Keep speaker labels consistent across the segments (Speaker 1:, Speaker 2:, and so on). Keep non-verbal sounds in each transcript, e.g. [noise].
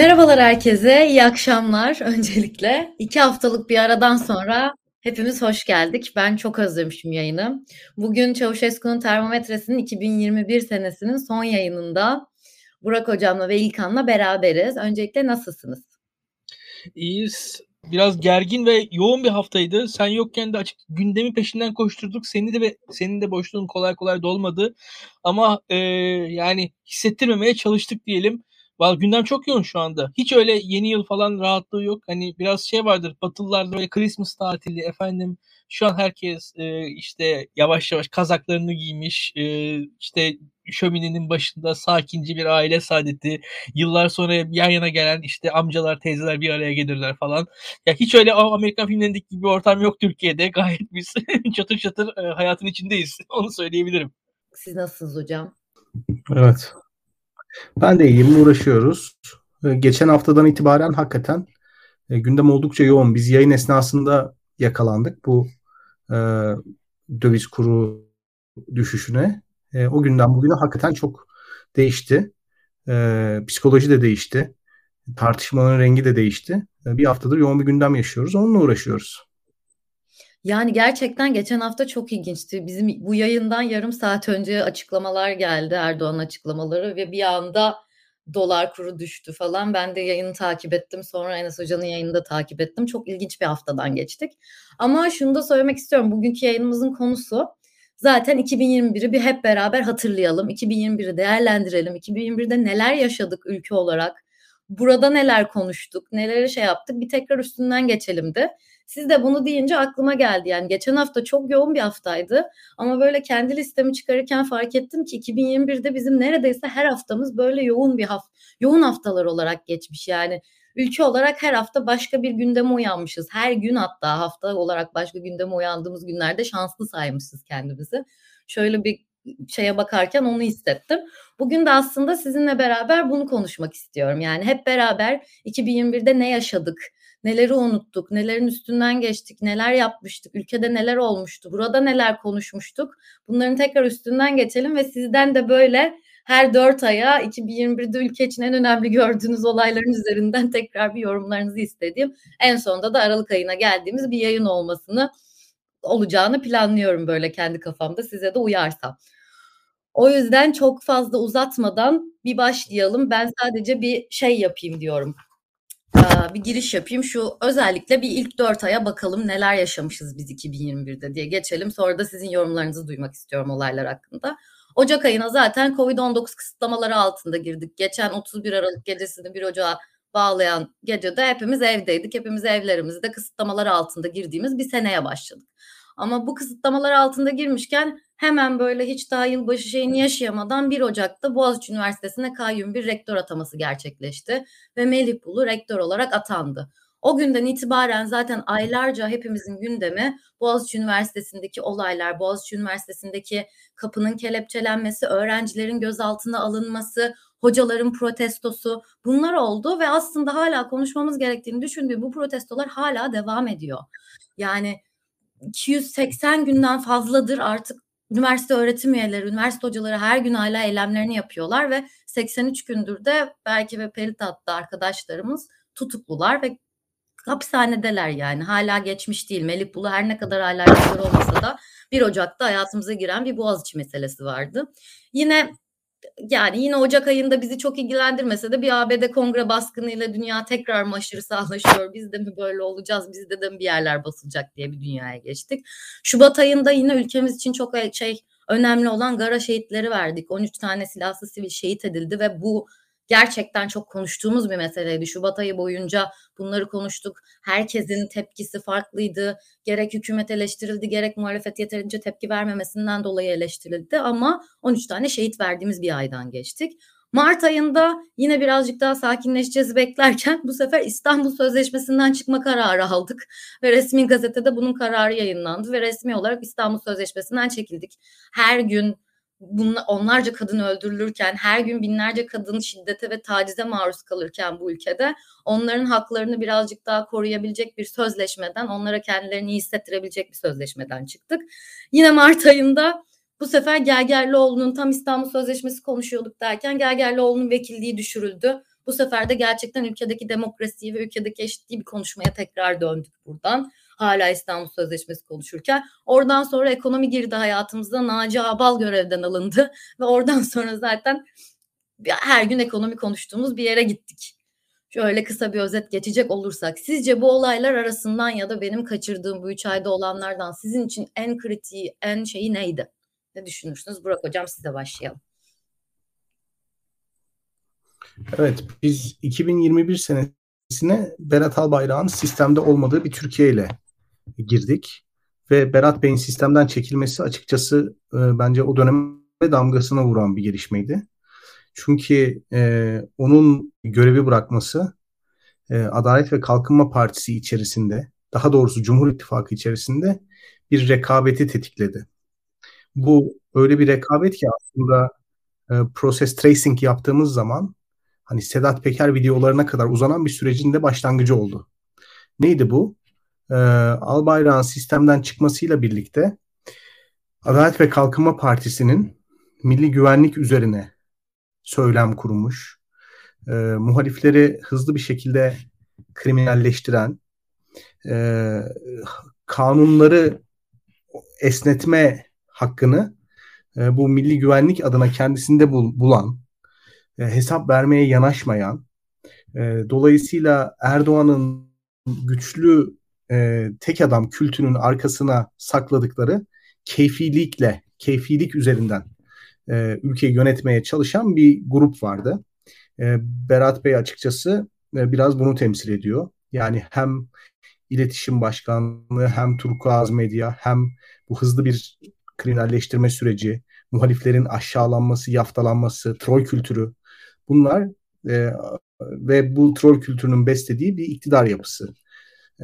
Speaker 1: Merhabalar herkese, iyi akşamlar [laughs] öncelikle. İki haftalık bir aradan sonra hepimiz hoş geldik. Ben çok özlemişim yayını. Bugün Çavuşesku'nun Termometresinin 2021 senesinin son yayınında Burak Hocam'la ve İlkan'la beraberiz. Öncelikle nasılsınız?
Speaker 2: İyiyiz. Biraz gergin ve yoğun bir haftaydı. Sen yokken de açık gündemi peşinden koşturduk. Seni de senin de boşluğun kolay kolay dolmadı. Ama e, yani hissettirmemeye çalıştık diyelim. Valla gündem çok yoğun şu anda. Hiç öyle yeni yıl falan rahatlığı yok. Hani biraz şey vardır. Batılılarda böyle Christmas tatili efendim. Şu an herkes e, işte yavaş yavaş kazaklarını giymiş. E, işte şöminenin başında sakince bir aile saadeti. Yıllar sonra yan yana gelen işte amcalar, teyzeler bir araya gelirler falan. Ya hiç öyle Amerikan filmlerindeki gibi bir ortam yok Türkiye'de. [laughs] Gayet biz [laughs] çatır çatır e, hayatın içindeyiz. [laughs] Onu söyleyebilirim.
Speaker 1: Siz nasılsınız hocam?
Speaker 3: Evet. Ben de iyiyim, uğraşıyoruz. Ee, geçen haftadan itibaren hakikaten e, gündem oldukça yoğun. Biz yayın esnasında yakalandık bu e, döviz kuru düşüşüne. E, o günden bugüne hakikaten çok değişti. E, psikoloji de değişti. Tartışmaların rengi de değişti. E, bir haftadır yoğun bir gündem yaşıyoruz. Onunla uğraşıyoruz.
Speaker 1: Yani gerçekten geçen hafta çok ilginçti. Bizim bu yayından yarım saat önce açıklamalar geldi Erdoğan açıklamaları ve bir anda dolar kuru düştü falan. Ben de yayını takip ettim. Sonra Enes Hoca'nın yayını da takip ettim. Çok ilginç bir haftadan geçtik. Ama şunu da söylemek istiyorum. Bugünkü yayınımızın konusu zaten 2021'i bir hep beraber hatırlayalım. 2021'i değerlendirelim. 2021'de neler yaşadık ülke olarak? Burada neler konuştuk? Neleri şey yaptık? Bir tekrar üstünden geçelim de. Siz de bunu deyince aklıma geldi. Yani geçen hafta çok yoğun bir haftaydı. Ama böyle kendi listemi çıkarırken fark ettim ki 2021'de bizim neredeyse her haftamız böyle yoğun bir hafta, yoğun haftalar olarak geçmiş. Yani ülke olarak her hafta başka bir gündeme uyanmışız. Her gün hatta hafta olarak başka gündeme uyandığımız günlerde şanslı saymışız kendimizi. Şöyle bir şeye bakarken onu hissettim. Bugün de aslında sizinle beraber bunu konuşmak istiyorum. Yani hep beraber 2021'de ne yaşadık? Neleri unuttuk, nelerin üstünden geçtik, neler yapmıştık, ülkede neler olmuştu, burada neler konuşmuştuk. Bunların tekrar üstünden geçelim ve sizden de böyle her dört aya 2021'de ülke için en önemli gördüğünüz olayların üzerinden tekrar bir yorumlarınızı istediğim. En sonunda da Aralık ayına geldiğimiz bir yayın olmasını olacağını planlıyorum böyle kendi kafamda size de uyarsam. O yüzden çok fazla uzatmadan bir başlayalım. Ben sadece bir şey yapayım diyorum bir giriş yapayım. Şu özellikle bir ilk dört aya bakalım neler yaşamışız biz 2021'de diye geçelim. Sonra da sizin yorumlarınızı duymak istiyorum olaylar hakkında. Ocak ayına zaten Covid-19 kısıtlamaları altında girdik. Geçen 31 Aralık gecesini 1 Ocağı bağlayan gecede hepimiz evdeydik. Hepimiz evlerimizde kısıtlamalar altında girdiğimiz bir seneye başladık. Ama bu kısıtlamalar altında girmişken hemen böyle hiç daha yılbaşı şeyini yaşayamadan 1 Ocak'ta Boğaziçi Üniversitesi'ne kayyum bir rektör ataması gerçekleşti ve Melih Bulu rektör olarak atandı. O günden itibaren zaten aylarca hepimizin gündemi Boğaziçi Üniversitesi'ndeki olaylar, Boğaziçi Üniversitesi'ndeki kapının kelepçelenmesi, öğrencilerin gözaltına alınması, hocaların protestosu bunlar oldu ve aslında hala konuşmamız gerektiğini düşündüğü bu protestolar hala devam ediyor. Yani 280 günden fazladır artık üniversite öğretim üyeleri, üniversite hocaları her gün hala eylemlerini yapıyorlar ve 83 gündür de belki ve Perit hatta arkadaşlarımız tutuklular ve hapishanedeler yani. Hala geçmiş değil. Melih Bulu her ne kadar hala olmasa da 1 Ocak'ta hayatımıza giren bir Boğaziçi meselesi vardı. Yine yani yine Ocak ayında bizi çok ilgilendirmese de bir ABD kongre baskınıyla dünya tekrar mı aşırı sağlaşıyor? Biz de mi böyle olacağız? Bizde de mi bir yerler basılacak diye bir dünyaya geçtik. Şubat ayında yine ülkemiz için çok şey önemli olan Gara şehitleri verdik. 13 tane silahsız sivil şehit edildi ve bu gerçekten çok konuştuğumuz bir meseleydi. Şubat ayı boyunca bunları konuştuk. Herkesin tepkisi farklıydı. Gerek hükümet eleştirildi, gerek muhalefet yeterince tepki vermemesinden dolayı eleştirildi. Ama 13 tane şehit verdiğimiz bir aydan geçtik. Mart ayında yine birazcık daha sakinleşeceğiz beklerken bu sefer İstanbul Sözleşmesi'nden çıkma kararı aldık ve resmi gazetede bunun kararı yayınlandı ve resmi olarak İstanbul Sözleşmesi'nden çekildik. Her gün bunla, onlarca kadın öldürülürken, her gün binlerce kadın şiddete ve tacize maruz kalırken bu ülkede onların haklarını birazcık daha koruyabilecek bir sözleşmeden, onlara kendilerini iyi hissettirebilecek bir sözleşmeden çıktık. Yine Mart ayında bu sefer Gergerlioğlu'nun tam İstanbul Sözleşmesi konuşuyorduk derken Gergerlioğlu'nun vekilliği düşürüldü. Bu sefer de gerçekten ülkedeki demokrasiyi ve ülkedeki eşitliği bir konuşmaya tekrar döndük buradan. Hala İstanbul Sözleşmesi konuşurken. Oradan sonra ekonomi girdi hayatımıza. Naci Abal görevden alındı. [laughs] Ve oradan sonra zaten her gün ekonomi konuştuğumuz bir yere gittik. Şöyle kısa bir özet geçecek olursak. Sizce bu olaylar arasından ya da benim kaçırdığım bu üç ayda olanlardan sizin için en kritiği, en şeyi neydi? Ne düşünürsünüz? Burak Hocam size başlayalım.
Speaker 3: Evet, biz 2021 senesine Berat Albayrak'ın sistemde olmadığı bir Türkiye ile girdik. Ve Berat Bey'in sistemden çekilmesi açıkçası e, bence o döneme damgasına vuran bir gelişmeydi. Çünkü e, onun görevi bırakması e, Adalet ve Kalkınma Partisi içerisinde, daha doğrusu Cumhur İttifakı içerisinde bir rekabeti tetikledi. Bu öyle bir rekabet ki aslında e, process tracing yaptığımız zaman hani Sedat Peker videolarına kadar uzanan bir sürecin de başlangıcı oldu. Neydi bu? E, Albayrak'ın sistemden çıkmasıyla birlikte Adalet ve Kalkınma Partisi'nin milli güvenlik üzerine söylem kurmuş, e, muhalifleri hızlı bir şekilde kriminalleştiren, e, kanunları esnetme hakkını e, bu milli güvenlik adına kendisinde bul, bulan, e, hesap vermeye yanaşmayan, e, dolayısıyla Erdoğan'ın güçlü e, tek adam kültünün arkasına sakladıkları keyfilikle, keyfilik üzerinden e, ülkeyi yönetmeye çalışan bir grup vardı. E, Berat Bey açıkçası e, biraz bunu temsil ediyor. Yani hem iletişim başkanlığı hem Turkuaz Medya hem bu hızlı bir kriminalleştirme süreci, muhaliflerin aşağılanması, yaftalanması, troll kültürü bunlar e, ve bu troll kültürünün beslediği bir iktidar yapısı.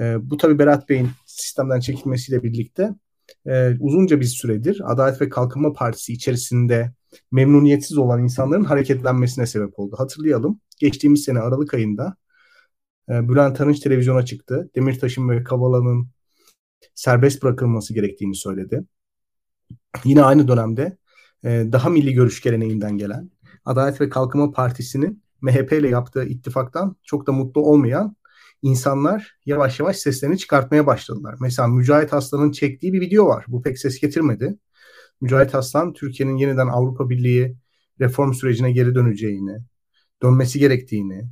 Speaker 3: E, bu tabi Berat Bey'in sistemden çekilmesiyle birlikte e, uzunca bir süredir Adalet ve Kalkınma Partisi içerisinde memnuniyetsiz olan insanların hareketlenmesine sebep oldu. Hatırlayalım geçtiğimiz sene Aralık ayında e, Bülent Arınç televizyona çıktı. Demirtaş'ın ve Kavala'nın serbest bırakılması gerektiğini söyledi. Yine aynı dönemde e, daha milli görüş geleneğinden gelen Adalet ve Kalkınma Partisi'nin MHP ile yaptığı ittifaktan çok da mutlu olmayan insanlar yavaş yavaş seslerini çıkartmaya başladılar. Mesela Mücahit Aslan'ın çektiği bir video var. Bu pek ses getirmedi. Mücahit Aslan Türkiye'nin yeniden Avrupa Birliği reform sürecine geri döneceğini, dönmesi gerektiğini,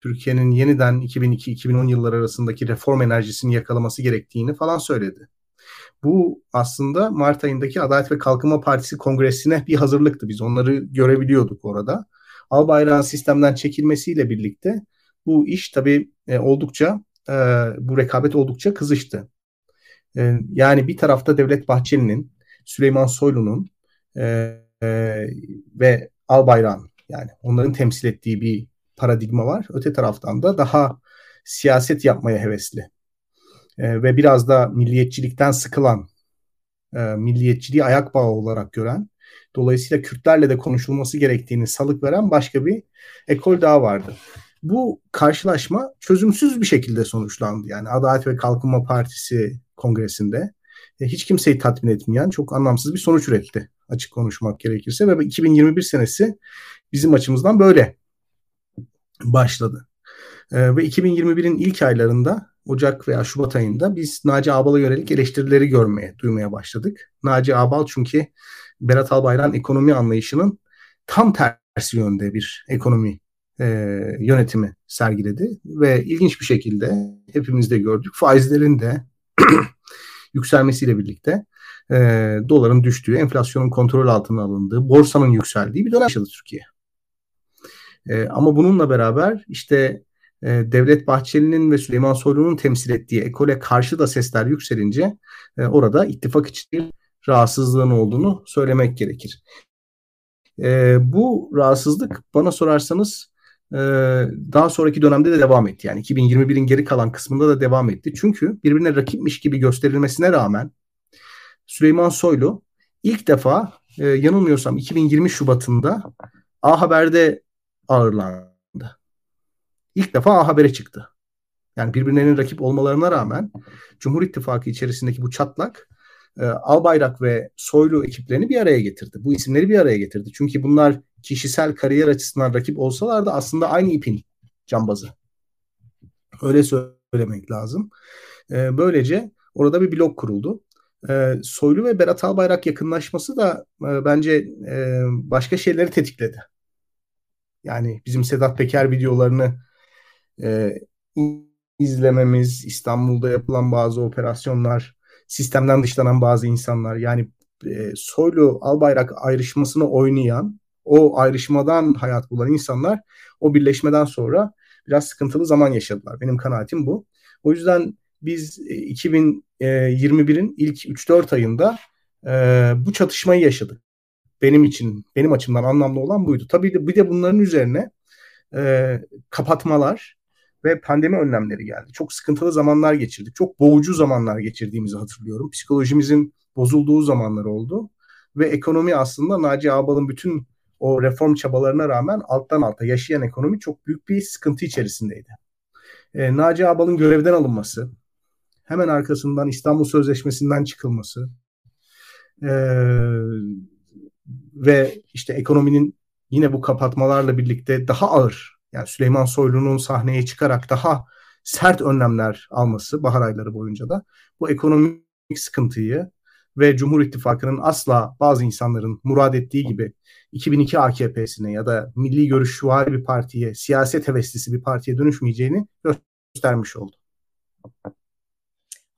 Speaker 3: Türkiye'nin yeniden 2002-2010 yılları arasındaki reform enerjisini yakalaması gerektiğini falan söyledi. Bu aslında Mart ayındaki Adalet ve Kalkınma Partisi kongresine bir hazırlıktı. Biz onları görebiliyorduk orada. Albayrak'ın sistemden çekilmesiyle birlikte bu iş tabii e, oldukça e, bu rekabet oldukça kızıştı. E, yani bir tarafta Devlet Bahçeli'nin, Süleyman Soylu'nun ve Albayrak'ın yani onların temsil ettiği bir paradigma var. Öte taraftan da daha siyaset yapmaya hevesli ve biraz da milliyetçilikten sıkılan, milliyetçiliği ayak bağı olarak gören, dolayısıyla Kürtlerle de konuşulması gerektiğini salık veren başka bir ekol daha vardı. Bu karşılaşma çözümsüz bir şekilde sonuçlandı. Yani Adalet ve Kalkınma Partisi kongresinde e, hiç kimseyi tatmin etmeyen çok anlamsız bir sonuç üretti açık konuşmak gerekirse ve 2021 senesi bizim açımızdan böyle başladı. E, ve 2021'in ilk aylarında Ocak veya Şubat ayında biz Naci Abal'a yönelik eleştirileri görmeye, duymaya başladık. Naci Abal çünkü Berat Albayrak'ın ekonomi anlayışının tam tersi yönde bir ekonomi e, yönetimi sergiledi ve ilginç bir şekilde hepimiz de gördük faizlerin de [clears throat] yükselmesiyle birlikte e, doların düştüğü, enflasyonun kontrol altına alındığı, borsanın yükseldiği bir dönem yaşadı Türkiye. E, ama bununla beraber işte e, Devlet Bahçeli'nin ve Süleyman Soylu'nun temsil ettiği ekole karşı da sesler yükselince e, orada ittifak için rahatsızlığın olduğunu söylemek gerekir. E, bu rahatsızlık bana sorarsanız daha sonraki dönemde de devam etti. Yani 2021'in geri kalan kısmında da devam etti. Çünkü birbirine rakipmiş gibi gösterilmesine rağmen Süleyman Soylu ilk defa e, yanılmıyorsam 2020 Şubat'ında A Haber'de ağırlandı ilk defa A Haber'e çıktı. Yani birbirlerinin rakip olmalarına rağmen Cumhur İttifakı içerisindeki bu çatlak e, Albayrak ve Soylu ekiplerini bir araya getirdi. Bu isimleri bir araya getirdi. Çünkü bunlar kişisel kariyer açısından rakip olsalar da aslında aynı ipin cambazı. Öyle söylemek lazım. E, böylece orada bir blok kuruldu. E, Soylu ve Berat Albayrak yakınlaşması da e, bence e, başka şeyleri tetikledi. Yani bizim Sedat Peker videolarını e, izlememiz, İstanbul'da yapılan bazı operasyonlar, sistemden dışlanan bazı insanlar yani e, Soylu Albayrak ayrışmasını oynayan, o ayrışmadan hayat bulan insanlar o birleşmeden sonra biraz sıkıntılı zaman yaşadılar. Benim kanaatim bu. O yüzden biz 2021'in e, ilk 3-4 ayında e, bu çatışmayı yaşadık. Benim için, benim açımdan anlamlı olan buydu. Tabii de bir de bunların üzerine e, kapatmalar ve pandemi önlemleri geldi. Çok sıkıntılı zamanlar geçirdik. Çok boğucu zamanlar geçirdiğimizi hatırlıyorum. Psikolojimizin bozulduğu zamanlar oldu. Ve ekonomi aslında Naci Ağbal'ın bütün o reform çabalarına rağmen alttan alta yaşayan ekonomi çok büyük bir sıkıntı içerisindeydi. E, Naci Ağbal'ın görevden alınması, hemen arkasından İstanbul Sözleşmesi'nden çıkılması e, ve işte ekonominin yine bu kapatmalarla birlikte daha ağır yani Süleyman Soylu'nun sahneye çıkarak daha sert önlemler alması bahar ayları boyunca da bu ekonomik sıkıntıyı ve Cumhur İttifakı'nın asla bazı insanların murad ettiği gibi 2002 AKP'sine ya da milli görüş var bir partiye, siyaset heveslisi bir partiye dönüşmeyeceğini göstermiş oldu.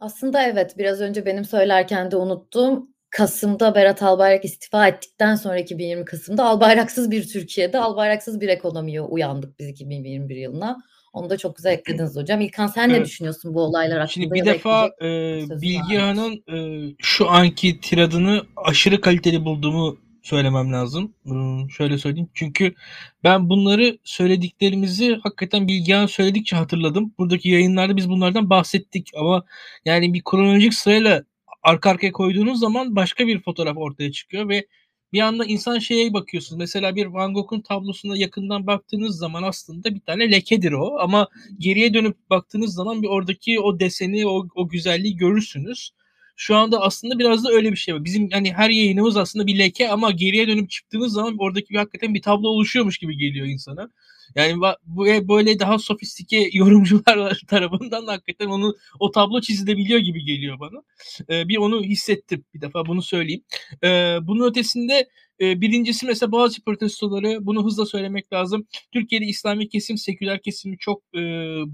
Speaker 1: Aslında evet biraz önce benim söylerken de unuttum. Kasım'da Berat Albayrak istifa ettikten sonra 2020 Kasım'da albayraksız bir Türkiye'de albayraksız bir ekonomiye uyandık biz 2021 yılına. Onu da çok güzel eklediniz hocam. İlkan sen evet. ne düşünüyorsun bu olaylar hakkında?
Speaker 2: Şimdi bir defa e, Bilgehan'ın e, şu anki tiradını aşırı kaliteli bulduğumu söylemem lazım. Hmm, şöyle söyleyeyim. Çünkü ben bunları söylediklerimizi hakikaten Bilgehan söyledikçe hatırladım. Buradaki yayınlarda biz bunlardan bahsettik ama yani bir kronolojik sırayla arka arkaya koyduğunuz zaman başka bir fotoğraf ortaya çıkıyor ve bir anda insan şeye bakıyorsunuz. Mesela bir Van Gogh'un tablosuna yakından baktığınız zaman aslında bir tane lekedir o. Ama geriye dönüp baktığınız zaman bir oradaki o deseni, o, o güzelliği görürsünüz. Şu anda aslında biraz da öyle bir şey var. Bizim hani her yayınımız aslında bir leke ama geriye dönüp çıktığınız zaman oradaki bir hakikaten bir tablo oluşuyormuş gibi geliyor insana. Yani bu böyle daha sofistike [laughs] yorumcular tarafından da hakikaten onu o tablo çizilebiliyor gibi geliyor bana. Ee, bir onu hissettim bir defa bunu söyleyeyim. Ee, bunun ötesinde e, birincisi mesela Boğaziçi protestoları bunu hızla söylemek lazım. Türkiye'de İslami kesim, seküler kesimi çok e,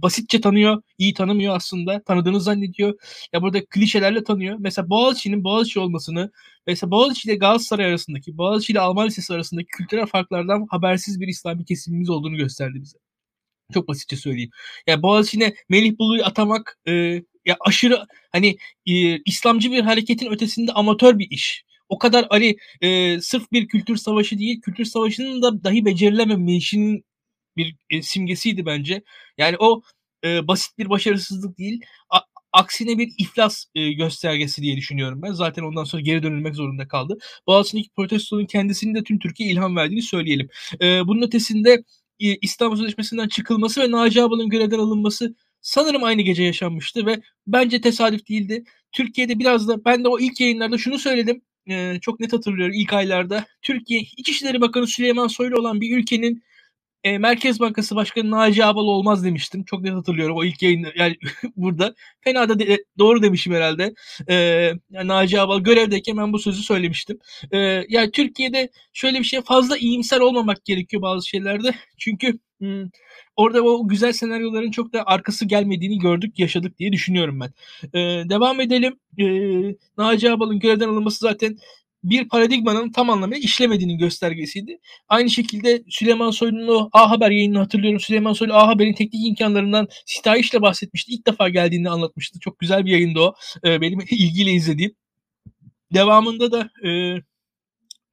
Speaker 2: basitçe tanıyor, iyi tanımıyor aslında. Tanıdığını zannediyor. Ya burada klişelerle tanıyor. Mesela Boğaziçi'nin Boğaziçi olmasını, mesela Boğaziçi ile Galatasaray arasındaki, Boğaziçi ile Alman Lisesi arasındaki kültürel farklardan habersiz bir İslami kesimimiz olduğunu gösterdi bize. Çok basitçe söyleyeyim. Yani Boğaziçi'ne Melih Bulu'yu atamak e, ya aşırı hani e, İslamcı bir hareketin ötesinde amatör bir iş o kadar hani e, sırf bir kültür savaşı değil, kültür savaşının da dahi becerilememeyişinin bir e, simgesiydi bence. Yani o e, basit bir başarısızlık değil, a, aksine bir iflas e, göstergesi diye düşünüyorum ben. Zaten ondan sonra geri dönülmek zorunda kaldı. Boğaziçi'ndeki protestonun kendisinin de tüm Türkiye ilham verdiğini söyleyelim. E, bunun ötesinde e, İstanbul Sözleşmesi'nden çıkılması ve Naci Abal'ın görevden alınması sanırım aynı gece yaşanmıştı ve bence tesadüf değildi. Türkiye'de biraz da ben de o ilk yayınlarda şunu söyledim e, çok net hatırlıyorum ilk aylarda. Türkiye İçişleri Bakanı Süleyman Soylu olan bir ülkenin e, Merkez Bankası Başkanı Naci Abal olmaz demiştim. Çok net hatırlıyorum o ilk yayında yani [laughs] burada. Fena da de, doğru demişim herhalde. E, yani Naci Abal görevdeyken ben bu sözü söylemiştim. E, yani Türkiye'de şöyle bir şey fazla iyimser olmamak gerekiyor bazı şeylerde. [laughs] Çünkü hmm, orada o güzel senaryoların çok da arkası gelmediğini gördük, yaşadık diye düşünüyorum ben. Ee, devam edelim. Ee, Naci Abal'ın görevden alınması zaten bir paradigmanın tam anlamıyla işlemediğinin göstergesiydi. Aynı şekilde Süleyman Soylu'nun o A Haber yayınını hatırlıyorum. Süleyman Soylu A Haber'in teknik imkanlarından sitayişle bahsetmişti. İlk defa geldiğini anlatmıştı. Çok güzel bir yayındı o. Ee, benim [laughs] ilgiyle izlediğim. Devamında da e,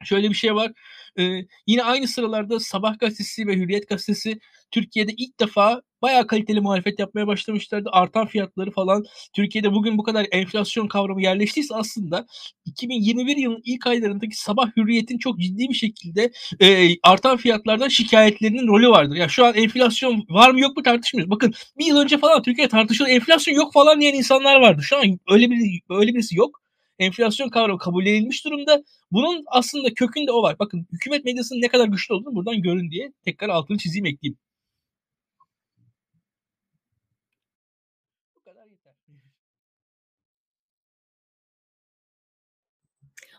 Speaker 2: şöyle bir şey var. Ee, yine aynı sıralarda Sabah gazetesi ve Hürriyet gazetesi Türkiye'de ilk defa bayağı kaliteli muhalefet yapmaya başlamışlardı. Artan fiyatları falan. Türkiye'de bugün bu kadar enflasyon kavramı yerleştiyse aslında 2021 yılın ilk aylarındaki sabah hürriyetin çok ciddi bir şekilde e, artan fiyatlardan şikayetlerinin rolü vardır. Ya şu an enflasyon var mı yok mu tartışmıyoruz. Bakın bir yıl önce falan Türkiye tartışılıyor enflasyon yok falan diyen insanlar vardı. Şu an öyle bir öyle birisi yok enflasyon kavramı kabul edilmiş durumda. Bunun aslında kökünde o var. Bakın hükümet medyasının ne kadar güçlü olduğunu buradan görün diye tekrar altını çizeyim ekleyeyim.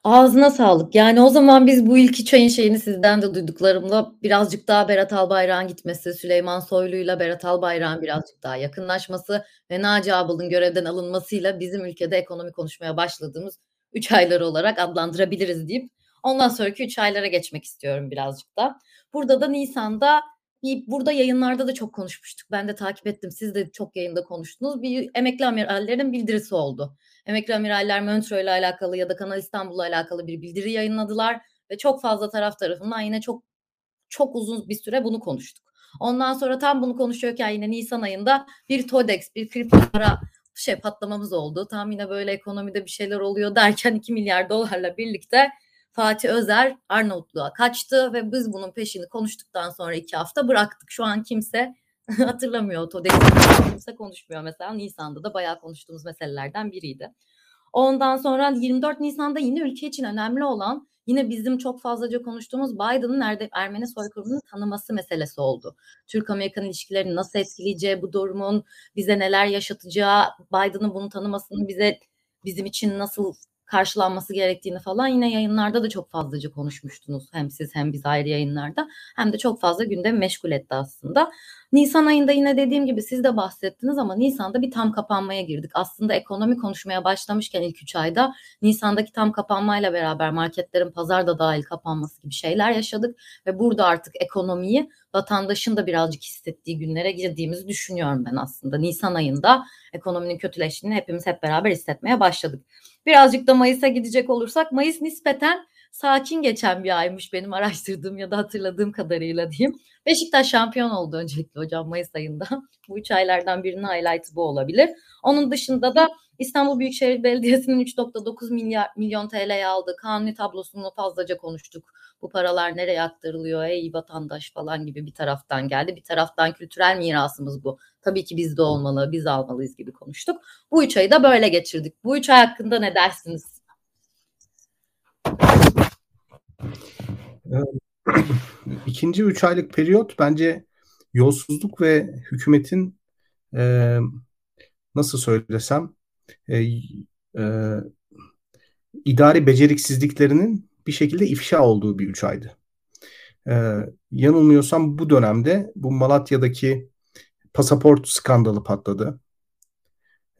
Speaker 1: Ağzına sağlık. Yani o zaman biz bu ilk çayın şeyini sizden de duyduklarımla birazcık daha Berat Albayrak'ın gitmesi, Süleyman Soylu'yla Berat Albayrak'ın birazcık daha yakınlaşması ve Naci Ağbal'ın görevden alınmasıyla bizim ülkede ekonomi konuşmaya başladığımız 3 ayları olarak adlandırabiliriz deyip ondan sonraki 3 aylara geçmek istiyorum birazcık da. Burada da Nisan'da burada yayınlarda da çok konuşmuştuk. Ben de takip ettim. Siz de çok yayında konuştunuz. Bir emekli amirallerin bildirisi oldu. Emekli amiraller Montreux ile alakalı ya da Kanal İstanbul'la alakalı bir bildiri yayınladılar ve çok fazla taraf tarafından yine çok çok uzun bir süre bunu konuştuk. Ondan sonra tam bunu konuşuyorken yine Nisan ayında bir TODEX, bir kripto para şey patlamamız oldu. Tam yine böyle ekonomide bir şeyler oluyor derken 2 milyar dolarla birlikte Fatih Özer Arnavutluğa kaçtı ve biz bunun peşini konuştuktan sonra iki hafta bıraktık. Şu an kimse [laughs] hatırlamıyor TODEX'i kimse konuşmuyor mesela. Nisan'da da bayağı konuştuğumuz meselelerden biriydi. Ondan sonra 24 Nisan'da yine ülke için önemli olan yine bizim çok fazlaca konuştuğumuz Biden'ın nerede Ermeni soykırımını tanıması meselesi oldu. Türk-Amerikan ilişkilerini nasıl etkileyeceği, bu durumun bize neler yaşatacağı, Biden'ın bunu tanımasının bize bizim için nasıl karşılanması gerektiğini falan yine yayınlarda da çok fazlaca konuşmuştunuz. Hem siz hem biz ayrı yayınlarda hem de çok fazla gündemi meşgul etti aslında. Nisan ayında yine dediğim gibi siz de bahsettiniz ama Nisan'da bir tam kapanmaya girdik. Aslında ekonomi konuşmaya başlamışken ilk 3 ayda Nisan'daki tam kapanmayla beraber marketlerin pazarda dahil kapanması gibi şeyler yaşadık ve burada artık ekonomiyi vatandaşın da birazcık hissettiği günlere girdiğimizi düşünüyorum ben aslında. Nisan ayında ekonominin kötüleştiğini hepimiz hep beraber hissetmeye başladık. Birazcık da Mayıs'a gidecek olursak Mayıs nispeten sakin geçen bir aymış benim araştırdığım ya da hatırladığım kadarıyla diyeyim. Beşiktaş şampiyon oldu öncelikle hocam Mayıs ayında. bu üç aylardan birinin highlight'ı bu olabilir. Onun dışında da İstanbul Büyükşehir Belediyesi'nin 3.9 milyar milyon TL'ye aldığı kanuni tablosunu fazlaca konuştuk. Bu paralar nereye aktarılıyor ey vatandaş falan gibi bir taraftan geldi. Bir taraftan kültürel mirasımız bu. Tabii ki bizde olmalı, biz almalıyız gibi konuştuk. Bu üç ayı da böyle geçirdik. Bu üç ay hakkında ne dersiniz? [clears throat]
Speaker 3: İkinci üç aylık periyot bence yolsuzluk ve hükümetin e, nasıl söylesem e, e, idari beceriksizliklerinin bir şekilde ifşa olduğu bir üç aydı. E, yanılmıyorsam bu dönemde bu Malatya'daki pasaport skandalı patladı.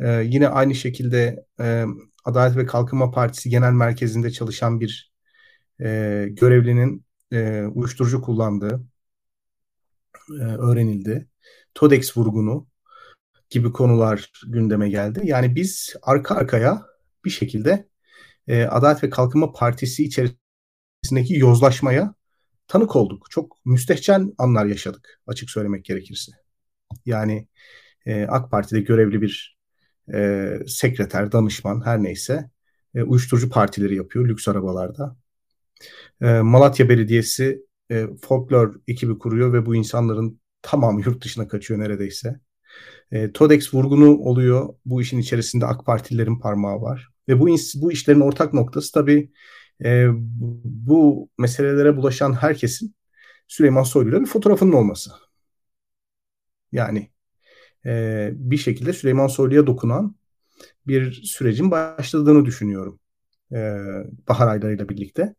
Speaker 3: E, yine aynı şekilde e, Adalet ve Kalkınma Partisi Genel Merkezi'nde çalışan bir e, görevlinin e, uyuşturucu kullandığı e, öğrenildi. TODEX vurgunu gibi konular gündeme geldi. Yani biz arka arkaya bir şekilde e, Adalet ve Kalkınma Partisi içerisindeki yozlaşmaya tanık olduk. Çok müstehcen anlar yaşadık açık söylemek gerekirse. Yani e, AK Parti'de görevli bir e, sekreter, danışman her neyse e, uyuşturucu partileri yapıyor lüks arabalarda. E, Malatya Belediyesi e, folklor ekibi kuruyor ve bu insanların tamamı yurt dışına kaçıyor neredeyse. E, TODEX vurgunu oluyor. Bu işin içerisinde AK Partililerin parmağı var. Ve bu, bu işlerin ortak noktası tabii e, bu meselelere bulaşan herkesin Süleyman Soylu'yla bir fotoğrafının olması. Yani e, bir şekilde Süleyman Soylu'ya dokunan bir sürecin başladığını düşünüyorum. E, bahar aylarıyla birlikte.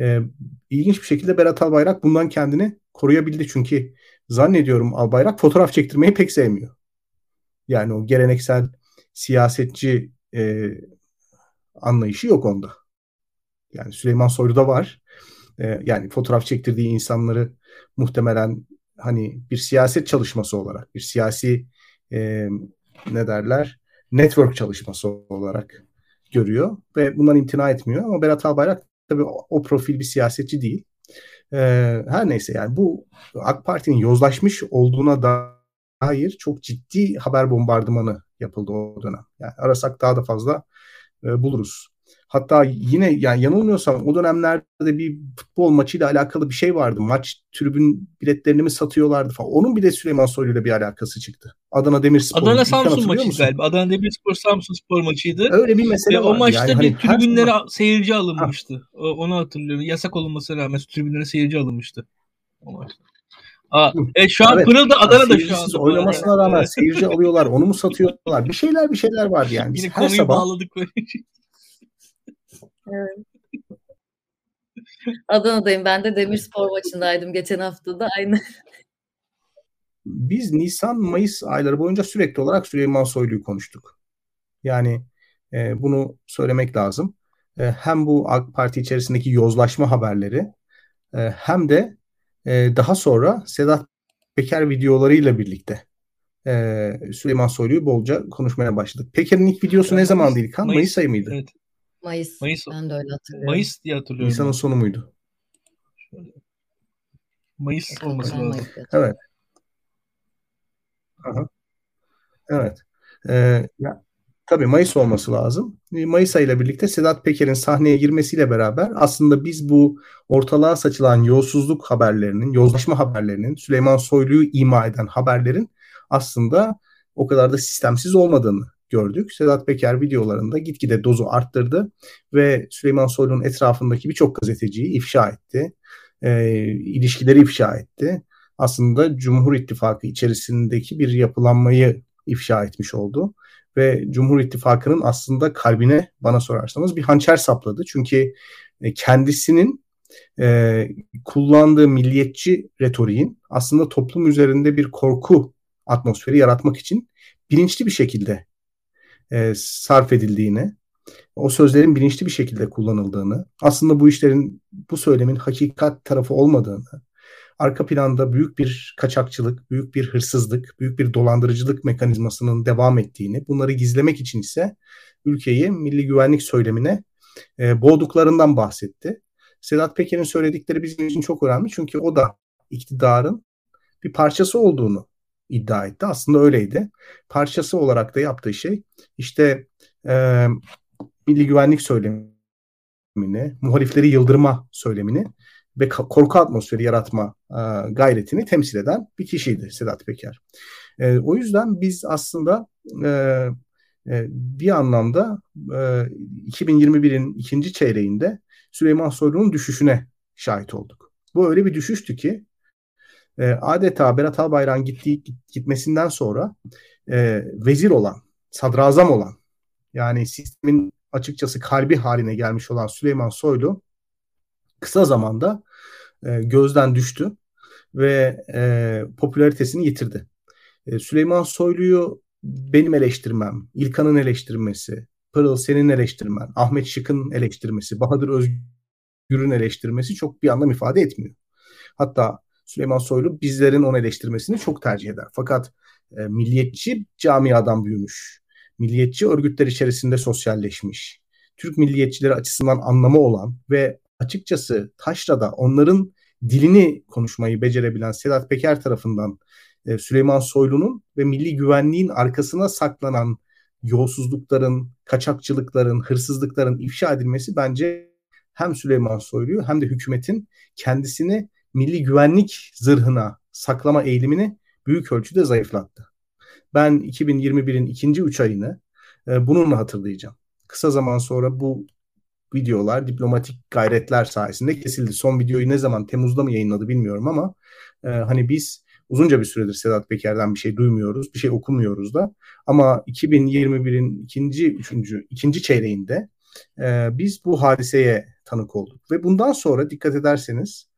Speaker 3: E, ilginç bir şekilde Berat Albayrak bundan kendini koruyabildi. Çünkü zannediyorum Albayrak fotoğraf çektirmeyi pek sevmiyor. Yani o geleneksel siyasetçi e, anlayışı yok onda. Yani Süleyman Soylu'da var. E, yani fotoğraf çektirdiği insanları muhtemelen hani bir siyaset çalışması olarak, bir siyasi e, ne derler network çalışması olarak görüyor ve bundan imtina etmiyor. Ama Berat Albayrak tabii o, o profil bir siyasetçi değil. E, her neyse yani bu AK Parti'nin yozlaşmış olduğuna dair çok ciddi haber bombardımanı yapıldı o dönem. Yani arasak daha da fazla e, buluruz. Hatta yine yani yanılmıyorsam o dönemlerde bir futbol maçıyla alakalı bir şey vardı. Maç tribün biletlerini mi satıyorlardı falan. Onun bir de Süleyman Soylu ile bir alakası çıktı. Adana Demirspor.
Speaker 2: Adana Samsun maçı galiba. Adana Demirspor Samsun Spor maçıydı.
Speaker 3: Öyle bir mesele
Speaker 2: var. O maçta yani bir hani tribünlere her... seyirci alınmıştı. Ha. Onu hatırlıyorum. Yasak olunmasına rağmen tribünlere seyirci alınmıştı. O maçta. Aa, e, şu an evet. Pırıl da Adana'da şu
Speaker 3: an. oynamasına rağmen evet. seyirci alıyorlar. Onu mu satıyorlar? Bir şeyler bir şeyler var yani.
Speaker 2: Biz Yine her konuyu sabah... bağladık böyle.
Speaker 1: evet. Adana'dayım. Ben de Demirspor maçındaydım geçen hafta da aynı.
Speaker 3: Biz Nisan Mayıs ayları boyunca sürekli olarak Süleyman Soylu'yu konuştuk. Yani e, bunu söylemek lazım. E, hem bu AK Parti içerisindeki yozlaşma haberleri e, hem de e, daha sonra Sedat Peker videolarıyla birlikte e, Süleyman Soylu'yu bolca konuşmaya başladık. Peker'in ilk videosu ne zaman değil? Mayıs, Mayıs ayı mıydı? Evet.
Speaker 1: Mayıs. Mayıs. Ben de öyle hatırlıyorum.
Speaker 2: Mayıs diye hatırlıyorum.
Speaker 3: Nisan'ın sonu muydu?
Speaker 2: Mayıs olması lazım.
Speaker 3: Evet. Aha. Evet. Ee, ya, tabii Mayıs olması lazım. Mayıs ayıyla birlikte Sedat Peker'in sahneye girmesiyle beraber aslında biz bu ortalığa saçılan yolsuzluk haberlerinin, yozlaşma haberlerinin, Süleyman Soylu'yu ima eden haberlerin aslında o kadar da sistemsiz olmadığını gördük. Sedat Peker videolarında gitgide dozu arttırdı ve Süleyman Soylu'nun etrafındaki birçok gazeteciyi ifşa etti. E, ilişkileri ifşa etti. Aslında Cumhur İttifakı içerisindeki bir yapılanmayı ifşa etmiş oldu. Ve Cumhur İttifakı'nın aslında kalbine bana sorarsanız bir hançer sapladı. Çünkü e, kendisinin e, kullandığı milliyetçi retoriğin aslında toplum üzerinde bir korku atmosferi yaratmak için bilinçli bir şekilde e, sarf edildiğini, o sözlerin bilinçli bir şekilde kullanıldığını, aslında bu işlerin, bu söylemin hakikat tarafı olmadığını, arka planda büyük bir kaçakçılık, büyük bir hırsızlık, büyük bir dolandırıcılık mekanizmasının devam ettiğini, bunları gizlemek için ise ülkeyi milli güvenlik söylemine e, boğduklarından bahsetti. Sedat Peker'in söyledikleri bizim için çok önemli çünkü o da iktidarın bir parçası olduğunu iddia etti. Aslında öyleydi. Parçası olarak da yaptığı şey işte e, milli güvenlik söylemini, muhalifleri yıldırma söylemini ve korku atmosferi yaratma e, gayretini temsil eden bir kişiydi Sedat Peker. E, o yüzden biz aslında e, bir anlamda e, 2021'in ikinci çeyreğinde Süleyman Soylu'nun düşüşüne şahit olduk. Bu öyle bir düşüştü ki adeta Berat Albayrak'ın gittiği gitmesinden sonra vezir olan, sadrazam olan yani sistemin açıkçası kalbi haline gelmiş olan Süleyman Soylu kısa zamanda e, gözden düştü ve e, popülaritesini yitirdi. E, Süleyman Soylu'yu benim eleştirmem, İlkan'ın eleştirmesi, Pırıl senin eleştirmen, Ahmet Şık'ın eleştirmesi, Bahadır Özgür'ün eleştirmesi çok bir anlam ifade etmiyor. Hatta Süleyman Soylu bizlerin onu eleştirmesini çok tercih eder. Fakat e, milliyetçi camiadan büyümüş. Milliyetçi örgütler içerisinde sosyalleşmiş. Türk milliyetçileri açısından anlamı olan ve açıkçası Taşra'da onların dilini konuşmayı becerebilen Sedat Peker tarafından e, Süleyman Soylu'nun ve milli güvenliğin arkasına saklanan yolsuzlukların, kaçakçılıkların, hırsızlıkların ifşa edilmesi bence hem Süleyman Soylu'yu hem de hükümetin kendisini milli güvenlik zırhına saklama eğilimini büyük ölçüde zayıflattı. Ben 2021'in ikinci üç ayını e, bununla hatırlayacağım. Kısa zaman sonra bu videolar diplomatik gayretler sayesinde kesildi. Son videoyu ne zaman Temmuz'da mı yayınladı bilmiyorum ama e, hani biz uzunca bir süredir Sedat Peker'den bir şey duymuyoruz, bir şey okumuyoruz da. Ama 2021'in ikinci, üçüncü, ikinci çeyreğinde e, biz bu hadiseye tanık olduk. Ve bundan sonra dikkat ederseniz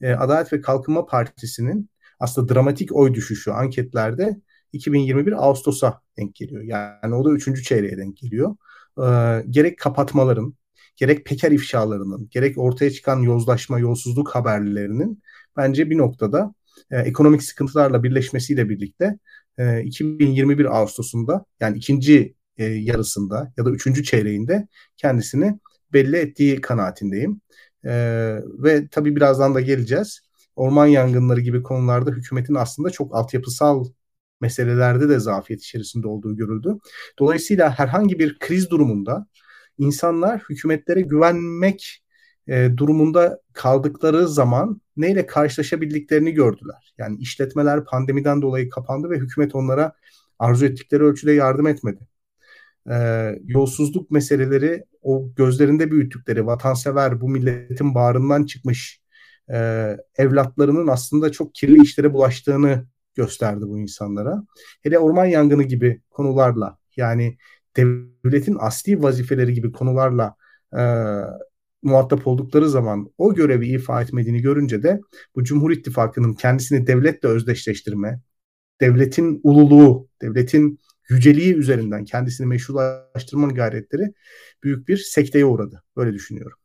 Speaker 3: e, Adalet ve Kalkınma Partisi'nin aslında dramatik oy düşüşü anketlerde 2021 Ağustos'a denk geliyor. Yani o da üçüncü çeyreğe denk geliyor. E, gerek kapatmaların, gerek Peker ifşalarının, gerek ortaya çıkan yozlaşma, yolsuzluk haberlerinin bence bir noktada e, ekonomik sıkıntılarla birleşmesiyle birlikte e, 2021 Ağustos'unda yani ikinci e, yarısında ya da üçüncü çeyreğinde kendisini belli ettiği kanaatindeyim. Ee, ve tabii birazdan da geleceğiz. Orman yangınları gibi konularda hükümetin aslında çok altyapısal meselelerde de zafiyet içerisinde olduğu görüldü. Dolayısıyla herhangi bir kriz durumunda insanlar hükümetlere güvenmek e, durumunda kaldıkları zaman neyle karşılaşabildiklerini gördüler. Yani işletmeler pandemiden dolayı kapandı ve hükümet onlara arzu ettikleri ölçüde yardım etmedi e, yolsuzluk meseleleri o gözlerinde büyüttükleri vatansever bu milletin bağrından çıkmış e, evlatlarının aslında çok kirli işlere bulaştığını gösterdi bu insanlara. Hele orman yangını gibi konularla yani devletin asli vazifeleri gibi konularla e, muhatap oldukları zaman o görevi ifa etmediğini görünce de bu Cumhur İttifakı'nın kendisini devletle özdeşleştirme, devletin ululuğu, devletin yüceliği üzerinden kendisini meşrulaştırma gayretleri büyük bir sekteye uğradı. Böyle düşünüyorum.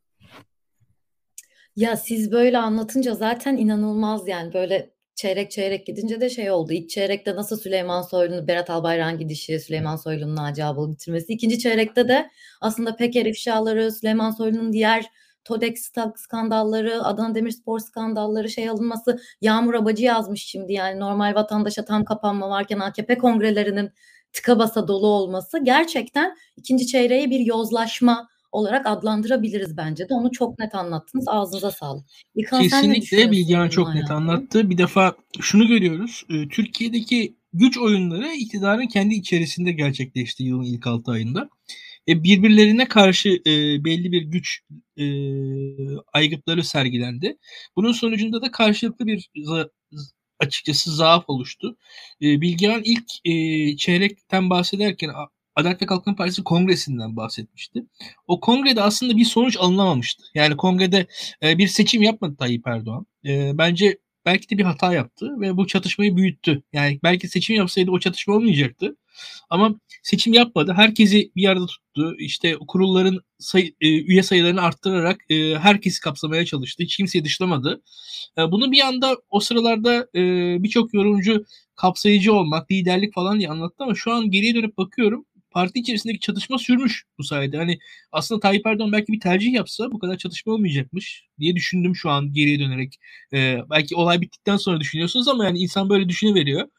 Speaker 1: Ya siz böyle anlatınca zaten inanılmaz yani böyle çeyrek çeyrek gidince de şey oldu. İlk çeyrekte nasıl Süleyman Soylu'nun Berat Albayrak'ın gidişi, Süleyman Soylu'nun Naci Ağbal'ı bitirmesi. İkinci çeyrekte de aslında Peker ifşaları, Süleyman Soylu'nun diğer Todex skandalları, Adana Demirspor skandalları şey alınması. Yağmur Abacı yazmış şimdi yani normal vatandaşa tam kapanma varken AKP kongrelerinin tıka basa dolu olması gerçekten ikinci çeyreğe bir yozlaşma olarak adlandırabiliriz bence de. Onu çok net anlattınız. Ağzınıza sağlık.
Speaker 2: İlkan, Kesinlikle Bilgehan çok net anlattı. Bir defa şunu görüyoruz. Ee, Türkiye'deki güç oyunları iktidarın kendi içerisinde gerçekleşti yılın ilk 6 ayında. E, birbirlerine karşı e, belli bir güç e, aygıtları sergilendi. Bunun sonucunda da karşılıklı bir açıkçası zaaf oluştu. E, Bilgehan ilk e, çeyrekten bahsederken Adalet ve Kalkınma Partisi kongresinden bahsetmişti. O kongrede aslında bir sonuç alınamamıştı. Yani kongrede e, bir seçim yapmadı Tayyip Erdoğan. E, bence belki de bir hata yaptı ve bu çatışmayı büyüttü. Yani belki seçim yapsaydı o çatışma olmayacaktı. Ama seçim yapmadı. Herkesi bir arada tuttu. İşte kurulların sayı, e, üye sayılarını arttırarak e, herkesi kapsamaya çalıştı. Hiç kimseyi dışlamadı. E, bunu bir anda o sıralarda e, birçok yorumcu kapsayıcı olmak, liderlik falan diye anlattı ama şu an geriye dönüp bakıyorum parti içerisindeki çatışma sürmüş bu sayede. Hani aslında Tayyip Erdoğan belki bir tercih yapsa bu kadar çatışma olmayacakmış diye düşündüm şu an geriye dönerek. Ee, belki olay bittikten sonra düşünüyorsunuz ama yani insan böyle düşünüveriyor.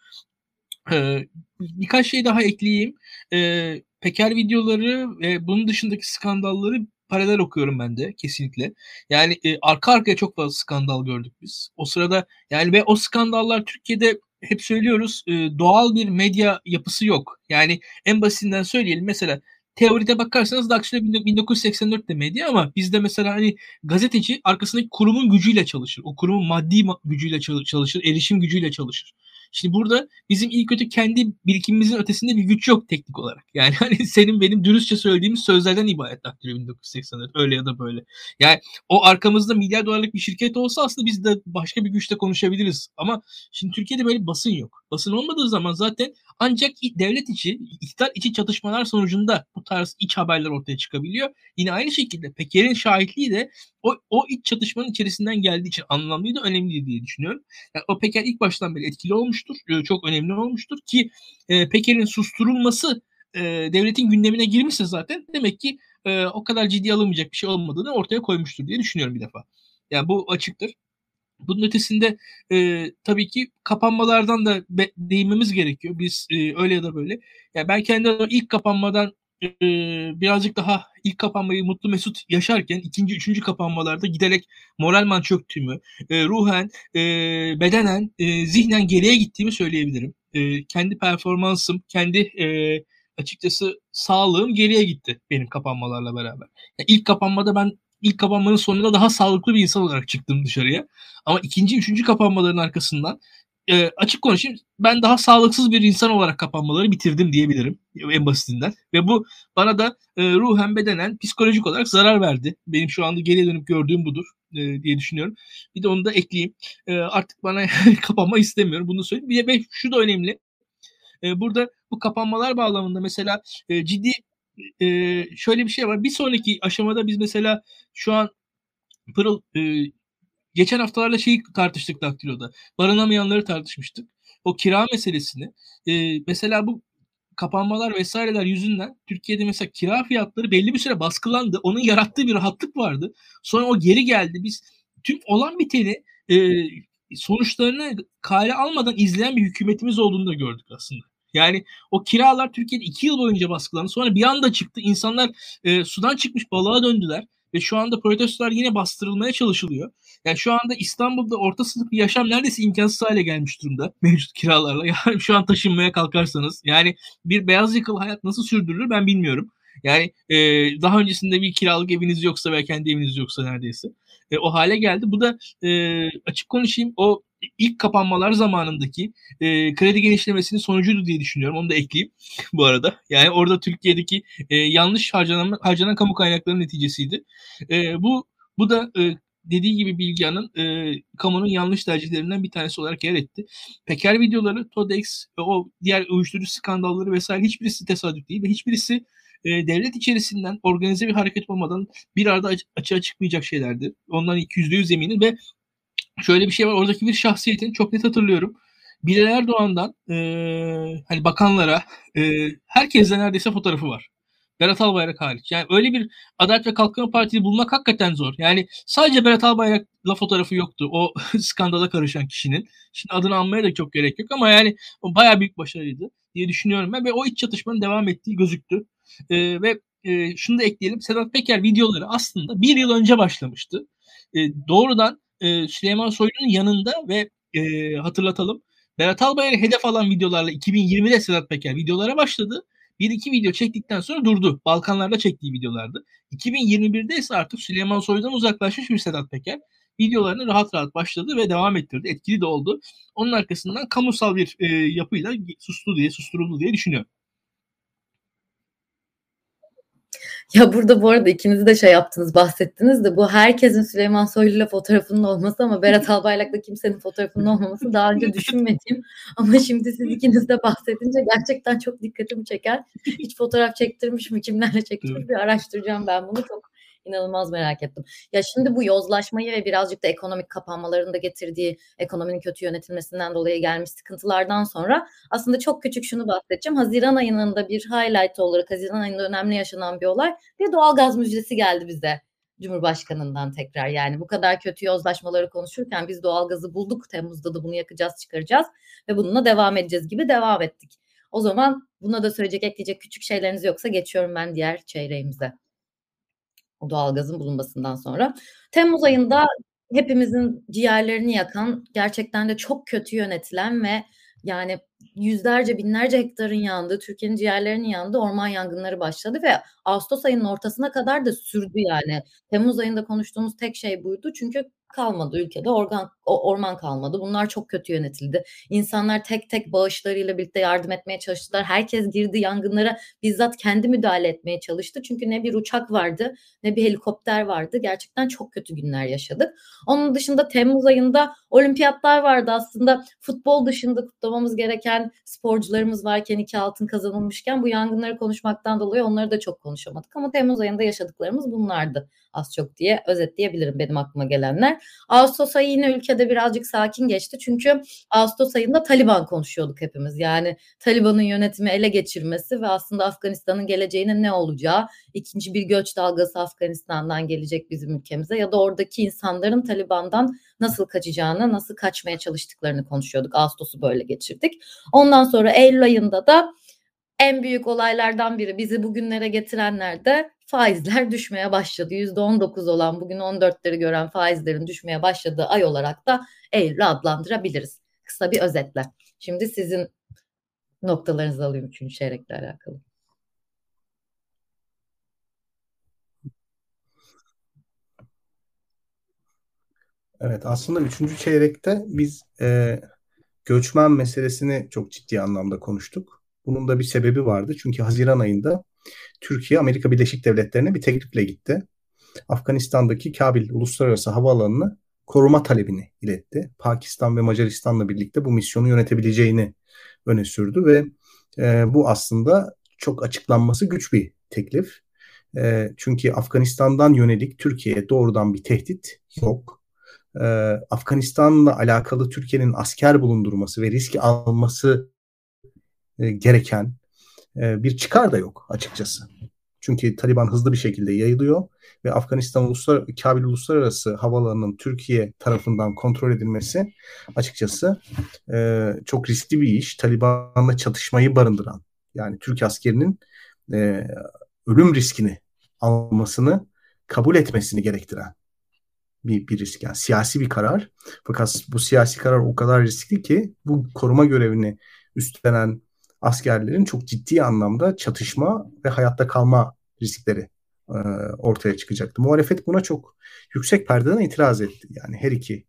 Speaker 2: Ee, birkaç şey daha ekleyeyim. Ee, Peker videoları ve bunun dışındaki skandalları paralel okuyorum ben de kesinlikle. Yani e, arka arkaya çok fazla skandal gördük biz. O sırada yani ve o skandallar Türkiye'de hep söylüyoruz e, doğal bir medya yapısı yok. Yani en basitinden söyleyelim mesela teoride bakarsanız Daxil'e 1984'te medya ama bizde mesela hani gazeteci arkasındaki kurumun gücüyle çalışır. O kurumun maddi gücüyle çalışır, erişim gücüyle çalışır. Şimdi burada bizim ilk kötü kendi birikimimizin ötesinde bir güç yok teknik olarak. Yani [laughs] hani senin benim dürüstçe söylediğimiz sözlerden ibaret Daktilo 1984 öyle ya da böyle. Yani o arkamızda milyar dolarlık bir şirket olsa aslında biz de başka bir güçle konuşabiliriz. Ama şimdi Türkiye'de böyle basın yok. Basın olmadığı zaman zaten ancak devlet içi, iktidar içi çatışmalar sonucunda bu tarz iç haberler ortaya çıkabiliyor. Yine aynı şekilde Peker'in şahitliği de o, o iç çatışmanın içerisinden geldiği için anlamlıydı, önemliydi diye düşünüyorum. Yani o Peker ilk baştan beri etkili olmuştur, e, çok önemli olmuştur ki e, Peker'in susturulması e, devletin gündemine girmişse zaten demek ki e, o kadar ciddi alınmayacak bir şey olmadığını ortaya koymuştur diye düşünüyorum bir defa. Yani bu açıktır. Bunun ötesinde e, tabii ki kapanmalardan da be, değinmemiz gerekiyor. Biz e, öyle ya da böyle. Yani ben kendi ilk kapanmadan e, birazcık daha ilk kapanmayı mutlu mesut yaşarken ikinci, üçüncü kapanmalarda giderek moralman çöktüğümü, e, ruhen, e, bedenen, e, zihnen geriye gittiğimi söyleyebilirim. E, kendi performansım, kendi e, açıkçası sağlığım geriye gitti benim kapanmalarla beraber. Yani ilk kapanmada ben ilk kapanmanın sonunda daha sağlıklı bir insan olarak çıktım dışarıya. Ama ikinci, üçüncü kapanmaların arkasından e, açık konuşayım ben daha sağlıksız bir insan olarak kapanmaları bitirdim diyebilirim en basitinden. Ve bu bana da e, ruhen bedenen psikolojik olarak zarar verdi. Benim şu anda geriye dönüp gördüğüm budur e, diye düşünüyorum. Bir de onu da ekleyeyim. E, artık bana [laughs] kapanma istemiyorum bunu söyleyeyim. Bir de şu da önemli. E, burada bu kapanmalar bağlamında mesela e, ciddi e, şöyle bir şey var. Bir sonraki aşamada biz mesela şu an Pırıl e, geçen haftalarda şeyi tartıştık Daktilo'da. Barınamayanları tartışmıştık. O kira meselesini. E, mesela bu kapanmalar vesaireler yüzünden Türkiye'de mesela kira fiyatları belli bir süre baskılandı. Onun yarattığı bir rahatlık vardı. Sonra o geri geldi. Biz tüm olan biteni e, sonuçlarını kale almadan izleyen bir hükümetimiz olduğunu da gördük aslında. Yani o kiralar Türkiye'de iki yıl boyunca baskılandı. Sonra bir anda çıktı. İnsanlar e, sudan çıkmış balığa döndüler. Ve şu anda protestolar yine bastırılmaya çalışılıyor. Yani şu anda İstanbul'da orta sınıf bir yaşam neredeyse imkansız hale gelmiş durumda [laughs] mevcut kiralarla. Yani şu an taşınmaya kalkarsanız yani bir beyaz yakalı hayat nasıl sürdürülür ben bilmiyorum. Yani e, daha öncesinde bir kiralık eviniz yoksa veya kendi eviniz yoksa neredeyse. E, o hale geldi. Bu da e, açık konuşayım o ilk kapanmalar zamanındaki e, kredi genişlemesinin sonucuydu diye düşünüyorum. Onu da ekleyeyim [laughs] bu arada. Yani orada Türkiye'deki e, yanlış harcanan, harcanan kamu kaynaklarının neticesiydi. E, bu bu da e, dediği gibi Bilgehan'ın e, kamunun yanlış tercihlerinden bir tanesi olarak yer etti. Peker videoları, TODEX, o diğer uyuşturucu skandalları vesaire hiçbirisi tesadüf değil ve hiçbirisi e, devlet içerisinden organize bir hareket olmadan bir arada aç- açığa çıkmayacak şeylerdi. Ondan %100 eminim ve şöyle bir şey var. Oradaki bir şahsiyetin çok net hatırlıyorum. Bilal Erdoğan'dan e, hani bakanlara e, herkesle neredeyse fotoğrafı var. Berat Albayrak hariç. Yani öyle bir Adalet ve Kalkınma Partisi bulmak hakikaten zor. Yani sadece Berat Albayrak'la fotoğrafı yoktu. O [laughs] skandala karışan kişinin. Şimdi adını anmaya da çok gerek yok ama yani o bayağı büyük başarıydı diye düşünüyorum ben ve o iç çatışmanın devam ettiği gözüktü. E, ve e, şunu da ekleyelim. Sedat Peker videoları aslında bir yıl önce başlamıştı. E, doğrudan e, Süleyman Soylu'nun yanında ve e, hatırlatalım. Berat Albayrak'ı hedef alan videolarla 2020'de Sedat Peker videolara başladı. Bir iki video çektikten sonra durdu. Balkanlarda çektiği videolardı. 2021'de ise artık Süleyman Soylu'dan uzaklaşmış bir Sedat Peker videolarını rahat rahat başladı ve devam ettirdi. Etkili de oldu. Onun arkasından kamusal bir e, yapıyla sustu diye, susturuldu diye düşünüyorum.
Speaker 1: Ya burada bu arada ikiniz de şey yaptınız, bahsettiniz de bu herkesin Süleyman Soylu ile fotoğrafının olması ama Berat [laughs] Albayrak'la kimsenin fotoğrafının olmaması daha önce [laughs] düşünmediğim ama şimdi siz ikiniz de bahsedince gerçekten çok dikkatimi çeker. Hiç fotoğraf çektirmiş mi, kimlerle çektirmiş bir araştıracağım ben bunu. Çok inanılmaz merak ettim. Ya şimdi bu yozlaşmayı ve birazcık da ekonomik kapanmaların da getirdiği ekonominin kötü yönetilmesinden dolayı gelmiş sıkıntılardan sonra aslında çok küçük şunu bahsedeceğim. Haziran ayının da bir highlight olarak Haziran ayında önemli yaşanan bir olay bir doğalgaz müjdesi geldi bize. Cumhurbaşkanından tekrar yani bu kadar kötü yozlaşmaları konuşurken biz doğalgazı bulduk Temmuz'da da bunu yakacağız çıkaracağız ve bununla devam edeceğiz gibi devam ettik. O zaman buna da söyleyecek ekleyecek küçük şeyleriniz yoksa geçiyorum ben diğer çeyreğimize doğalgazın bulunmasından sonra. Temmuz ayında hepimizin ciğerlerini yakan, gerçekten de çok kötü yönetilen ve yani yüzlerce binlerce hektarın yandığı, Türkiye'nin ciğerlerinin yandığı orman yangınları başladı ve Ağustos ayının ortasına kadar da sürdü yani. Temmuz ayında konuştuğumuz tek şey buydu. Çünkü kalmadı ülkede organ orman kalmadı. Bunlar çok kötü yönetildi. İnsanlar tek tek bağışlarıyla birlikte yardım etmeye çalıştılar. Herkes girdi yangınlara bizzat kendi müdahale etmeye çalıştı. Çünkü ne bir uçak vardı ne bir helikopter vardı. Gerçekten çok kötü günler yaşadık. Onun dışında Temmuz ayında olimpiyatlar vardı aslında. Futbol dışında kutlamamız gereken sporcularımız varken iki altın kazanılmışken bu yangınları konuşmaktan dolayı onları da çok konuşamadık. Ama Temmuz ayında yaşadıklarımız bunlardı az çok diye özetleyebilirim benim aklıma gelenler. Ağustos ayı yine ülkede birazcık sakin geçti. Çünkü Ağustos ayında Taliban konuşuyorduk hepimiz. Yani Taliban'ın yönetimi ele geçirmesi ve aslında Afganistan'ın geleceğinin ne olacağı, ikinci bir göç dalgası Afganistan'dan gelecek bizim ülkemize ya da oradaki insanların Taliban'dan nasıl kaçacağını, nasıl kaçmaya çalıştıklarını konuşuyorduk. Ağustos'u böyle geçirdik. Ondan sonra Eylül ayında da en büyük olaylardan biri bizi bugünlere getirenler de faizler [laughs] düşmeye başladı. %19 olan bugün 14'leri gören faizlerin düşmeye başladığı ay olarak da Eylül'ü adlandırabiliriz. Kısa bir özetle. Şimdi sizin noktalarınızı alayım üçüncü çeyrekle alakalı.
Speaker 3: Evet aslında üçüncü çeyrekte biz e, göçmen meselesini çok ciddi anlamda konuştuk. Bunun da bir sebebi vardı. Çünkü Haziran ayında Türkiye Amerika Birleşik Devletleri'ne bir teklifle gitti. Afganistan'daki Kabil Uluslararası Havaalanı'nı koruma talebini iletti. Pakistan ve Macaristan'la birlikte bu misyonu yönetebileceğini öne sürdü ve e, bu aslında çok açıklanması güç bir teklif. E, çünkü Afganistan'dan yönelik Türkiye'ye doğrudan bir tehdit yok. E, Afganistan'la alakalı Türkiye'nin asker bulundurması ve riski alması e, gereken e, bir çıkar da yok açıkçası. Çünkü Taliban hızlı bir şekilde yayılıyor ve Afganistan Uluslar Kabil Uluslararası Havaalanı'nın Türkiye tarafından kontrol edilmesi açıkçası e, çok riskli bir iş. Taliban'la çatışmayı barındıran yani Türk askerinin ölüm riskini almasını kabul etmesini gerektiren bir, bir risk. Yani siyasi bir karar. Fakat bu siyasi karar o kadar riskli ki bu koruma görevini üstlenen askerlerin çok ciddi anlamda çatışma ve hayatta kalma riskleri e, ortaya çıkacaktı. Muhalefet buna çok yüksek perdeden itiraz etti. Yani her iki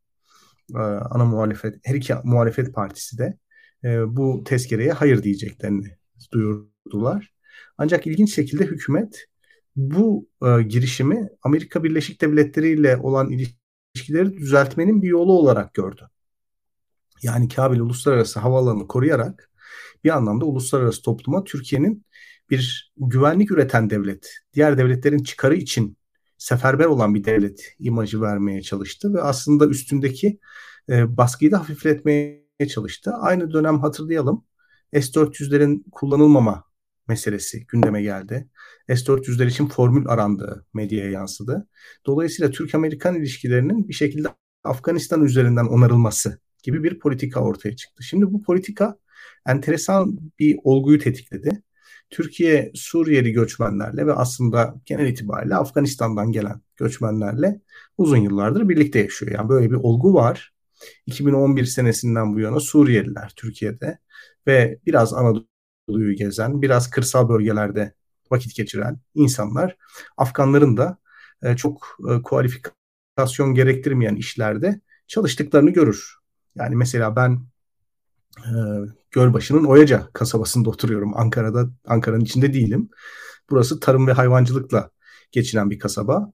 Speaker 3: e, ana muhalefet, her iki muhalefet partisi de e, bu tezkereye hayır diyeceklerini duyurdular. Ancak ilginç şekilde hükümet bu e, girişimi Amerika Birleşik Devletleri ile olan ilişkileri düzeltmenin bir yolu olarak gördü. Yani Kabil Uluslararası Havaalanı'nı koruyarak bir anlamda uluslararası topluma Türkiye'nin bir güvenlik üreten devlet, diğer devletlerin çıkarı için seferber olan bir devlet imajı vermeye çalıştı ve aslında üstündeki e, baskıyı da hafifletmeye çalıştı. Aynı dönem hatırlayalım S-400'lerin kullanılmama meselesi gündeme geldi. S-400'ler için formül arandığı medyaya yansıdı. Dolayısıyla Türk-Amerikan ilişkilerinin bir şekilde Afganistan üzerinden onarılması gibi bir politika ortaya çıktı. Şimdi bu politika enteresan bir olguyu tetikledi. Türkiye Suriyeli göçmenlerle ve aslında genel itibariyle Afganistan'dan gelen göçmenlerle uzun yıllardır birlikte yaşıyor. Yani böyle bir olgu var. 2011 senesinden bu yana Suriyeliler Türkiye'de ve biraz Anadolu'yu gezen, biraz kırsal bölgelerde vakit geçiren insanlar Afganların da e, çok e, kualifikasyon gerektirmeyen işlerde çalıştıklarını görür. Yani mesela ben e, Gölbaşı'nın Oyaca kasabasında oturuyorum. Ankara'da, Ankara'nın içinde değilim. Burası tarım ve hayvancılıkla geçinen bir kasaba.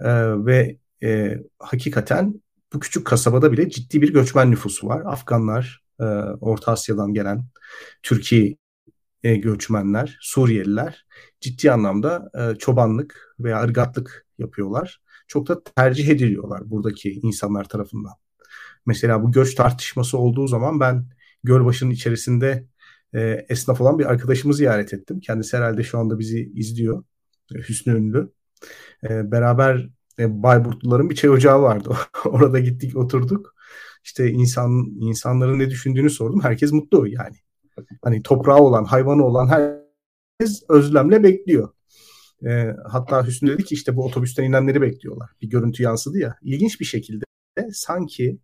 Speaker 3: E, ve e, hakikaten bu küçük kasabada bile ciddi bir göçmen nüfusu var. Afganlar, e, Orta Asya'dan gelen Türkiye e, göçmenler, Suriyeliler ciddi anlamda e, çobanlık veya ırgatlık yapıyorlar. Çok da tercih ediliyorlar buradaki insanlar tarafından. Mesela bu göç tartışması olduğu zaman ben Gölbaşı'nın içerisinde e, esnaf olan bir arkadaşımı ziyaret ettim. Kendisi herhalde şu anda bizi izliyor. E, Hüsnü Ünlü. E, beraber e, Bayburtluların bir çay ocağı vardı. [laughs] Orada gittik oturduk. İşte insan insanların ne düşündüğünü sordum. Herkes mutlu yani. Hani toprağı olan, hayvanı olan herkes özlemle bekliyor. E, hatta Hüsnü dedi ki işte bu otobüsten inenleri bekliyorlar. Bir görüntü yansıdı ya. İlginç bir şekilde sanki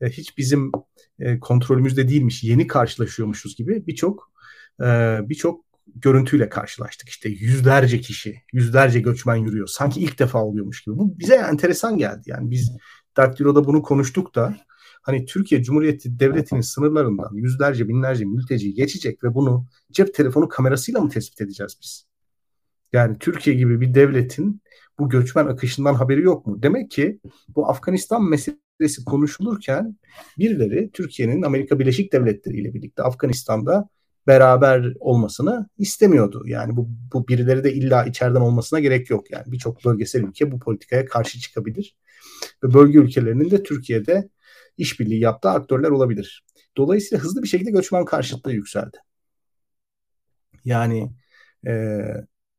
Speaker 3: e, hiç bizim e, kontrolümüzde değilmiş, yeni karşılaşıyormuşuz gibi birçok e, birçok görüntüyle karşılaştık. İşte yüzlerce kişi, yüzlerce göçmen yürüyor. Sanki ilk defa oluyormuş gibi. Bu bize enteresan geldi. Yani biz Daktilo'da bunu konuştuk da hani Türkiye Cumhuriyeti Devleti'nin sınırlarından yüzlerce binlerce mülteci geçecek ve bunu cep telefonu kamerasıyla mı tespit edeceğiz biz? Yani Türkiye gibi bir devletin bu göçmen akışından haberi yok mu? Demek ki bu Afganistan meselesi konuşulurken birileri Türkiye'nin Amerika Birleşik Devletleri ile birlikte Afganistan'da beraber olmasını istemiyordu. Yani bu, bu birileri de illa içeriden olmasına gerek yok. Yani birçok bölgesel ülke bu politikaya karşı çıkabilir. Ve bölge ülkelerinin de Türkiye'de işbirliği yaptığı aktörler olabilir. Dolayısıyla hızlı bir şekilde göçmen karşıtlığı yükseldi. Yani e,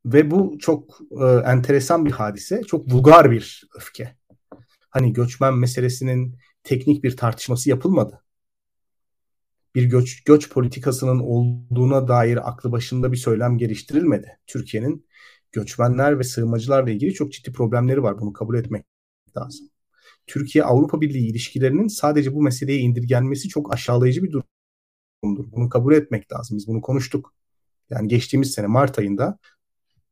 Speaker 3: ve bu çok e, enteresan bir hadise. Çok vulgar bir öfke. Hani göçmen meselesinin teknik bir tartışması yapılmadı. Bir göç, göç politikasının olduğuna dair aklı başında bir söylem geliştirilmedi. Türkiye'nin göçmenler ve sığınmacılarla ilgili çok ciddi problemleri var. Bunu kabul etmek lazım. Türkiye-Avrupa Birliği ilişkilerinin sadece bu meseleye indirgenmesi çok aşağılayıcı bir durumdur. Bunu kabul etmek lazım. Biz bunu konuştuk. Yani geçtiğimiz sene Mart ayında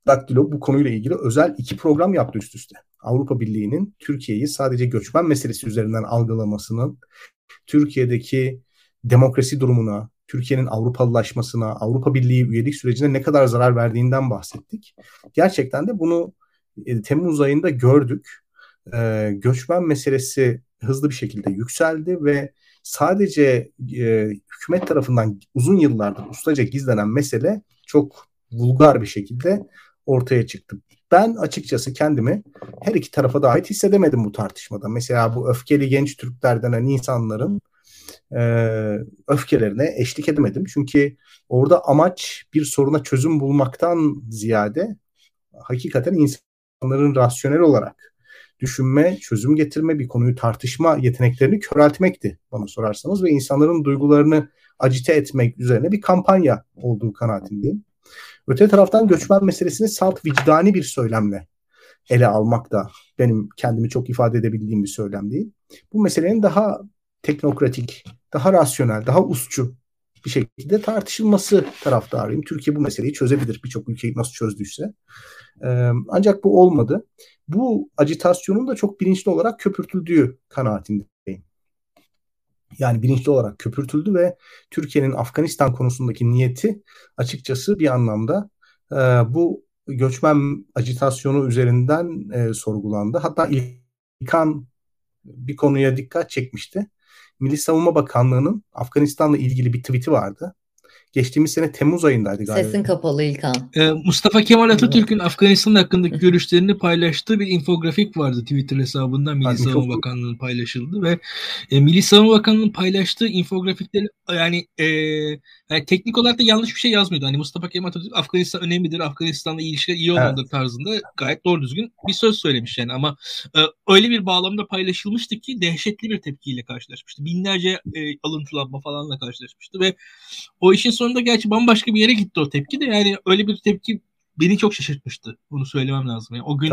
Speaker 3: Daktilo bu konuyla ilgili özel iki program yaptı üst üste. Avrupa Birliği'nin Türkiye'yi sadece göçmen meselesi üzerinden algılamasının Türkiye'deki demokrasi durumuna, Türkiye'nin Avrupalılaşmasına, Avrupa Birliği üyelik sürecine ne kadar zarar verdiğinden bahsettik. Gerçekten de bunu e, Temmuz ayında gördük. E, göçmen meselesi hızlı bir şekilde yükseldi ve sadece e, hükümet tarafından uzun yıllardır ustaca gizlenen mesele çok vulgar bir şekilde ortaya çıktı. Ben açıkçası kendimi her iki tarafa da ait hissedemedim bu tartışmada. Mesela bu öfkeli genç Türkler denen insanların e, öfkelerine eşlik edemedim. Çünkü orada amaç bir soruna çözüm bulmaktan ziyade hakikaten insanların rasyonel olarak düşünme, çözüm getirme, bir konuyu tartışma yeteneklerini köreltmekti bana sorarsanız ve insanların duygularını acite etmek üzerine bir kampanya olduğu kanaatindeyim. Öte taraftan göçmen meselesini salt vicdani bir söylemle ele almak da benim kendimi çok ifade edebildiğim bir söylem değil. Bu meselenin daha teknokratik, daha rasyonel, daha usçu bir şekilde tartışılması taraftarıyım. Türkiye bu meseleyi çözebilir birçok ülkeyi nasıl çözdüyse. Ee, ancak bu olmadı. Bu acitasyonun da çok bilinçli olarak köpürtüldüğü kanaatindeyim. Yani bilinçli olarak köpürtüldü ve Türkiye'nin Afganistan konusundaki niyeti açıkçası bir anlamda e, bu göçmen acitasyonu üzerinden e, sorgulandı. Hatta İlkan bir konuya dikkat çekmişti. Milli Savunma Bakanlığı'nın Afganistan'la ilgili bir tweet'i vardı. Geçtiğimiz sene Temmuz ayındaydı galiba.
Speaker 1: Sesin kapalı İlkan.
Speaker 2: Ee, Mustafa Kemal Atatürk'ün Afganistan hakkındaki [laughs] görüşlerini paylaştığı bir infografik vardı Twitter hesabından Milli Savunma çok... Bakanlığı'nın paylaşıldı ve e, Milli Savunma Bakanlığı'nın paylaştığı infografikleri yani, e, yani teknik olarak da yanlış bir şey yazmıyordu. Hani Mustafa Kemal Atatürk Afganistan önemlidir, Afganistan'la ilişkiler iyi olmalıdır evet. tarzında gayet doğru düzgün bir söz söylemiş yani ama e, öyle bir bağlamda paylaşılmıştı ki dehşetli bir tepkiyle karşılaşmıştı. Binlerce e, alıntılanma falanla karşılaşmıştı ve o işin sonunda gerçi bambaşka bir yere gitti o tepki de yani öyle bir tepki beni çok şaşırtmıştı. Bunu söylemem lazım. Yani o gün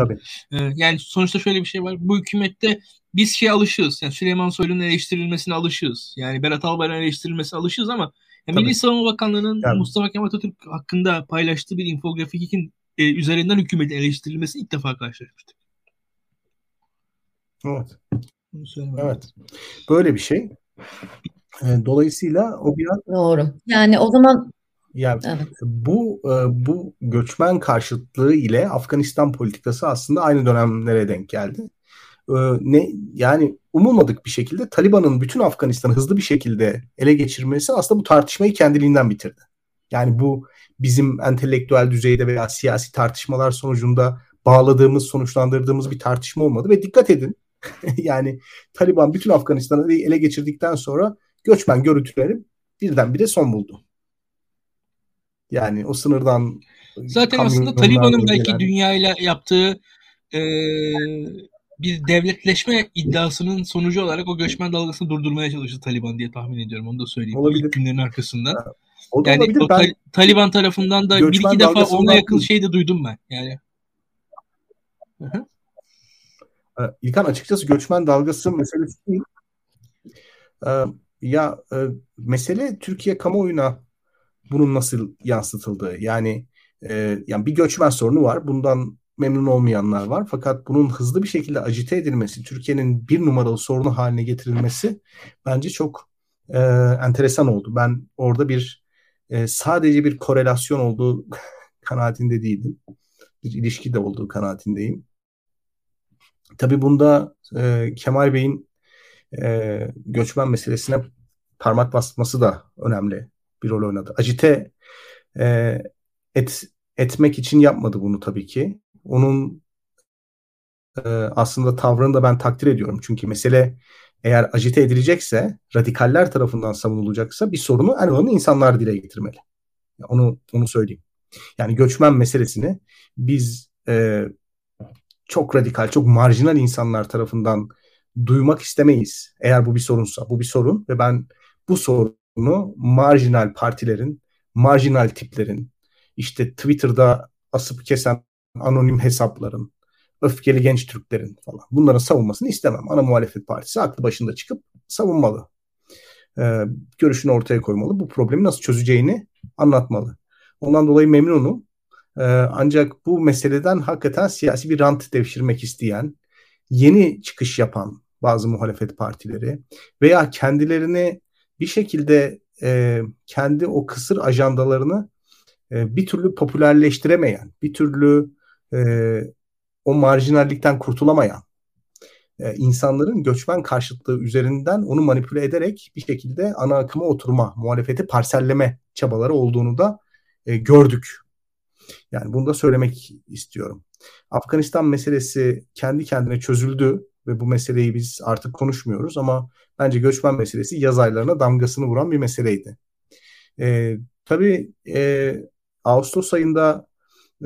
Speaker 2: e, yani sonuçta şöyle bir şey var. Bu hükümette biz şey alışığız. Yani Süleyman Soylu'nun eleştirilmesine alışığız. Yani Berat Albayrak'ın eleştirilmesine alışığız ama yani Milli Savunma Bakanlığı'nın yani. Mustafa Kemal Atatürk hakkında paylaştığı bir infografikin e, üzerinden hükümetin eleştirilmesi ilk defa karşılaşmıştık.
Speaker 3: Evet. evet. Böyle bir şey. E, dolayısıyla o bir
Speaker 1: Doğru. Yani o zaman
Speaker 3: yani evet. bu e, bu göçmen karşıtlığı ile Afganistan politikası aslında aynı dönemlere denk geldi. E, ne yani umulmadık bir şekilde Taliban'ın bütün Afganistan'ı hızlı bir şekilde ele geçirmesi aslında bu tartışmayı kendiliğinden bitirdi. Yani bu bizim entelektüel düzeyde veya siyasi tartışmalar sonucunda bağladığımız, sonuçlandırdığımız bir tartışma olmadı ve dikkat edin. [laughs] yani Taliban bütün Afganistan'ı ele geçirdikten sonra göçmen görüntüleri birdenbire son buldu. Yani o sınırdan
Speaker 2: Zaten aslında Taliban'ın belki gelen... dünyayla yaptığı e, bir devletleşme iddiasının sonucu olarak o göçmen dalgasını durdurmaya çalıştı Taliban diye tahmin ediyorum. Onu da söyleyeyim. Olabilir. İlk günlerin arkasında. Ha, o da yani olabilir. o ben, Taliban tarafından da bir iki defa ona yakın şey de duydum ben. Yani.
Speaker 3: Hı-hı. İlkan açıkçası göçmen dalgası meselesi değil. Ya e, mesele Türkiye kamuoyuna bunun nasıl yansıtıldığı. Yani e, yani bir göçmen sorunu var. Bundan memnun olmayanlar var. Fakat bunun hızlı bir şekilde acite edilmesi, Türkiye'nin bir numaralı sorunu haline getirilmesi bence çok e, enteresan oldu. Ben orada bir e, sadece bir korelasyon olduğu [laughs] kanaatinde değildim. Bir ilişki de olduğu kanaatindeyim. Tabii bunda e, Kemal Bey'in e, göçmen meselesine parmak basması da önemli bir rol oynadı. Acite e, et, etmek için yapmadı bunu tabii ki. Onun e, aslında tavrını da ben takdir ediyorum. Çünkü mesele eğer acite edilecekse, radikaller tarafından savunulacaksa bir sorunu en önemli insanlar dile getirmeli. Onu onu söyleyeyim. Yani göçmen meselesini biz e, çok radikal, çok marjinal insanlar tarafından duymak istemeyiz. Eğer bu bir sorunsa. Bu bir sorun ve ben bu sorunu marjinal partilerin, marjinal tiplerin, işte Twitter'da asıp kesen anonim hesapların, öfkeli genç Türklerin falan bunların savunmasını istemem. Ana muhalefet partisi aklı başında çıkıp savunmalı. Ee, görüşünü ortaya koymalı. Bu problemi nasıl çözeceğini anlatmalı. Ondan dolayı memnunum. Ee, ancak bu meseleden hakikaten siyasi bir rant devşirmek isteyen, yeni çıkış yapan bazı muhalefet partileri veya kendilerini bir şekilde e, kendi o kısır ajandalarını e, bir türlü popülerleştiremeyen, bir türlü e, o marjinallikten kurtulamayan e, insanların göçmen karşıtlığı üzerinden onu manipüle ederek bir şekilde ana akıma oturma, muhalefeti parselleme çabaları olduğunu da e, gördük. Yani bunu da söylemek istiyorum. Afganistan meselesi kendi kendine çözüldü ve bu meseleyi biz artık konuşmuyoruz ama bence göçmen meselesi yaz aylarına damgasını vuran bir meseleydi. E, tabii e, Ağustos ayında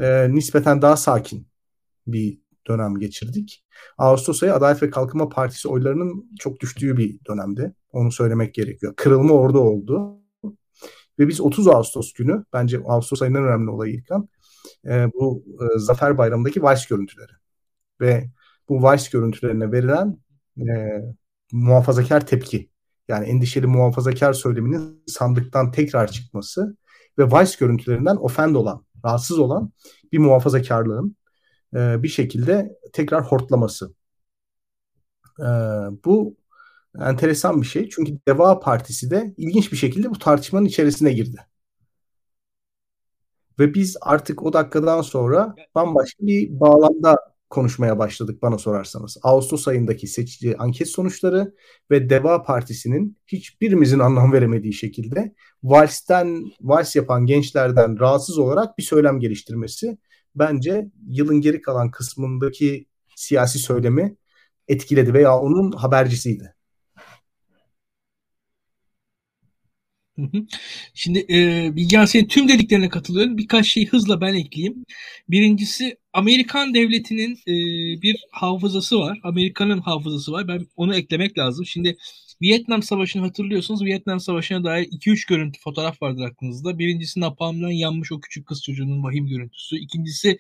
Speaker 3: e, nispeten daha sakin bir dönem geçirdik. Ağustos ayı Adalet ve Kalkınma Partisi oylarının çok düştüğü bir dönemde. Onu söylemek gerekiyor. Kırılma orada oldu. Ve biz 30 Ağustos günü, bence Ağustos ayının önemli olayı İlkan, e, bu e, Zafer Bayramı'ndaki vals görüntüleri. Ve bu vals görüntülerine verilen e, muhafazakar tepki. Yani endişeli muhafazakar söyleminin sandıktan tekrar çıkması ve Vice görüntülerinden ofend olan, rahatsız olan bir muhafazakarlığın e, bir şekilde tekrar hortlaması. E, bu enteresan bir şey. Çünkü Deva Partisi de ilginç bir şekilde bu tartışmanın içerisine girdi. Ve biz artık o dakikadan sonra bambaşka bir bağlamda konuşmaya başladık bana sorarsanız. Ağustos ayındaki seçici anket sonuçları ve Deva Partisi'nin hiçbirimizin anlam veremediği şekilde valsten, vals yapan gençlerden rahatsız olarak bir söylem geliştirmesi bence yılın geri kalan kısmındaki siyasi söylemi etkiledi veya onun habercisiydi.
Speaker 2: Şimdi e, Bilgehan senin tüm dediklerine katılıyorum. Birkaç şey hızla ben ekleyeyim. Birincisi Amerikan devletinin e, bir hafızası var. Amerika'nın hafızası var. Ben onu eklemek lazım. Şimdi Vietnam Savaşı'nı hatırlıyorsunuz. Vietnam Savaşı'na dair 2-3 görüntü fotoğraf vardır aklınızda. Birincisi napalmdan yanmış o küçük kız çocuğunun vahim görüntüsü. İkincisi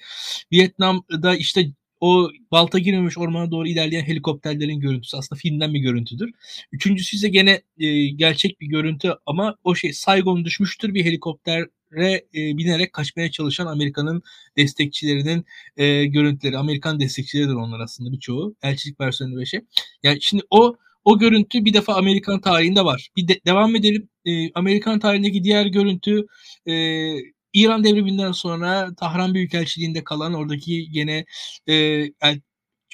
Speaker 2: Vietnam'da işte o balta girmemiş ormana doğru ilerleyen helikopterlerin görüntüsü aslında filmden bir görüntüdür. Üçüncüsü ise gene e, gerçek bir görüntü ama o şey Saigon düşmüştür bir helikoptere e, binerek kaçmaya çalışan Amerika'nın destekçilerinin e, görüntüleri. Amerikan destekçileridir onlar aslında birçoğu. Elçilik personeli ve şey. Yani şimdi o o görüntü bir defa Amerikan tarihinde var. Bir de, devam edelim. E, Amerikan tarihindeki diğer görüntü e, İran devriminden sonra Tahran Büyükelçiliğinde kalan oradaki gene e,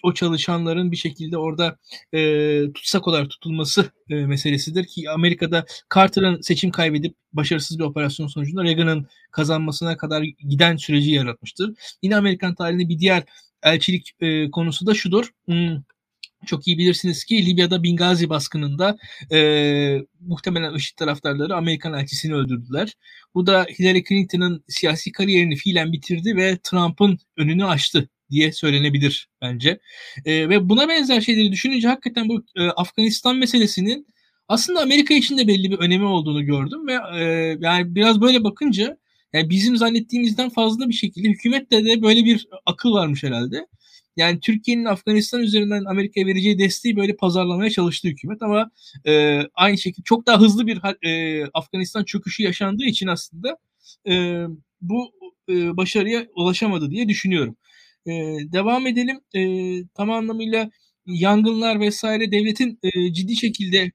Speaker 2: o çalışanların bir şekilde orada e, tutsak olarak tutulması e, meselesidir ki Amerika'da Carter'ın seçim kaybedip başarısız bir operasyon sonucunda Reagan'ın kazanmasına kadar giden süreci yaratmıştır. Yine Amerikan tarihinde bir diğer elçilik e, konusu da şudur. Hmm, çok iyi bilirsiniz ki Libya'da Bingazi baskınında e, muhtemelen IŞİD taraftarları Amerikan elçisini öldürdüler. Bu da Hillary Clinton'ın siyasi kariyerini fiilen bitirdi ve Trump'ın önünü açtı diye söylenebilir bence. E, ve buna benzer şeyleri düşününce hakikaten bu e, Afganistan meselesinin aslında Amerika için de belli bir önemi olduğunu gördüm ve e, yani biraz böyle bakınca yani bizim zannettiğimizden fazla bir şekilde hükümette de böyle bir akıl varmış herhalde. Yani Türkiye'nin Afganistan üzerinden Amerika'ya vereceği desteği böyle pazarlamaya çalıştı hükümet ama e, aynı şekilde çok daha hızlı bir e, Afganistan çöküşü yaşandığı için aslında e, bu e, başarıya ulaşamadı diye düşünüyorum. E, devam edelim. E, tam anlamıyla yangınlar vesaire devletin e, ciddi şekilde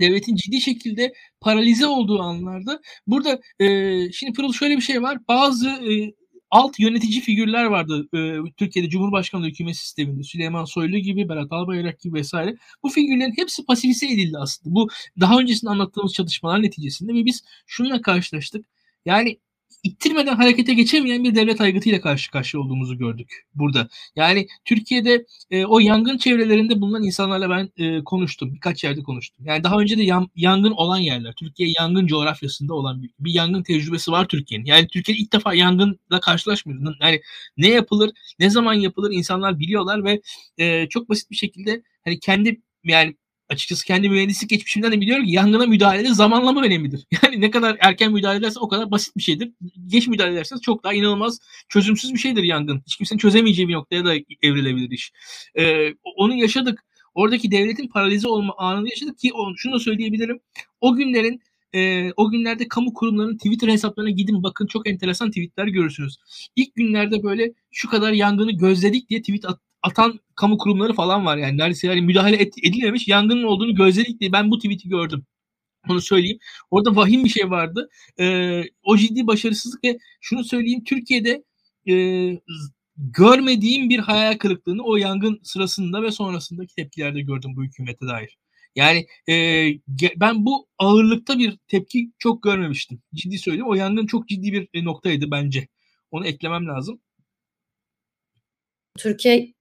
Speaker 2: devletin ciddi şekilde paralize olduğu anlarda burada e, şimdi Pırıl şöyle bir şey var. Bazı e, alt yönetici figürler vardı e, Türkiye'de Cumhurbaşkanlığı hükümet sisteminde. Süleyman Soylu gibi, Berat Albayrak gibi vesaire. Bu figürlerin hepsi pasifize edildi aslında. Bu daha öncesinde anlattığımız çalışmalar neticesinde ve biz şununla karşılaştık. Yani ittirmeden harekete geçemeyen bir devlet aygıtıyla karşı karşıya olduğumuzu gördük burada. Yani Türkiye'de e, o yangın çevrelerinde bulunan insanlarla ben e, konuştum. Birkaç yerde konuştum. Yani daha önce de yan, yangın olan yerler. Türkiye yangın coğrafyasında olan bir, bir yangın tecrübesi var Türkiye'nin. Yani Türkiye ilk defa yangınla karşılaşmıyor. Yani ne yapılır, ne zaman yapılır insanlar biliyorlar ve e, çok basit bir şekilde hani kendi yani açıkçası kendi mühendislik geçmişimden de biliyorum ki yangına müdahalede zamanlama önemlidir. [laughs] Yani ne kadar erken müdahale edersen o kadar basit bir şeydir. Geç müdahale ederseniz çok daha inanılmaz çözümsüz bir şeydir yangın. Hiç kimsenin çözemeyeceği bir noktaya da evrilebilir iş. Ee, onu yaşadık. Oradaki devletin paralize olma anını yaşadık ki şunu da söyleyebilirim. O günlerin e, o günlerde kamu kurumlarının Twitter hesaplarına gidin bakın çok enteresan tweetler görürsünüz. İlk günlerde böyle şu kadar yangını gözledik diye tweet at, atan kamu kurumları falan var yani. Neredeyse yani müdahale et, edilmemiş yangının olduğunu gözledik diye ben bu tweet'i gördüm. Onu söyleyeyim. Orada vahim bir şey vardı. Ee, o ciddi başarısızlık ve şunu söyleyeyim Türkiye'de e, görmediğim bir hayal kırıklığını o yangın sırasında ve sonrasındaki tepkilerde gördüm bu hükümete dair. Yani e, ben bu ağırlıkta bir tepki çok görmemiştim. Ciddi söyleyeyim. O yangın çok ciddi bir e, noktaydı bence. Onu eklemem lazım.
Speaker 1: Türkiye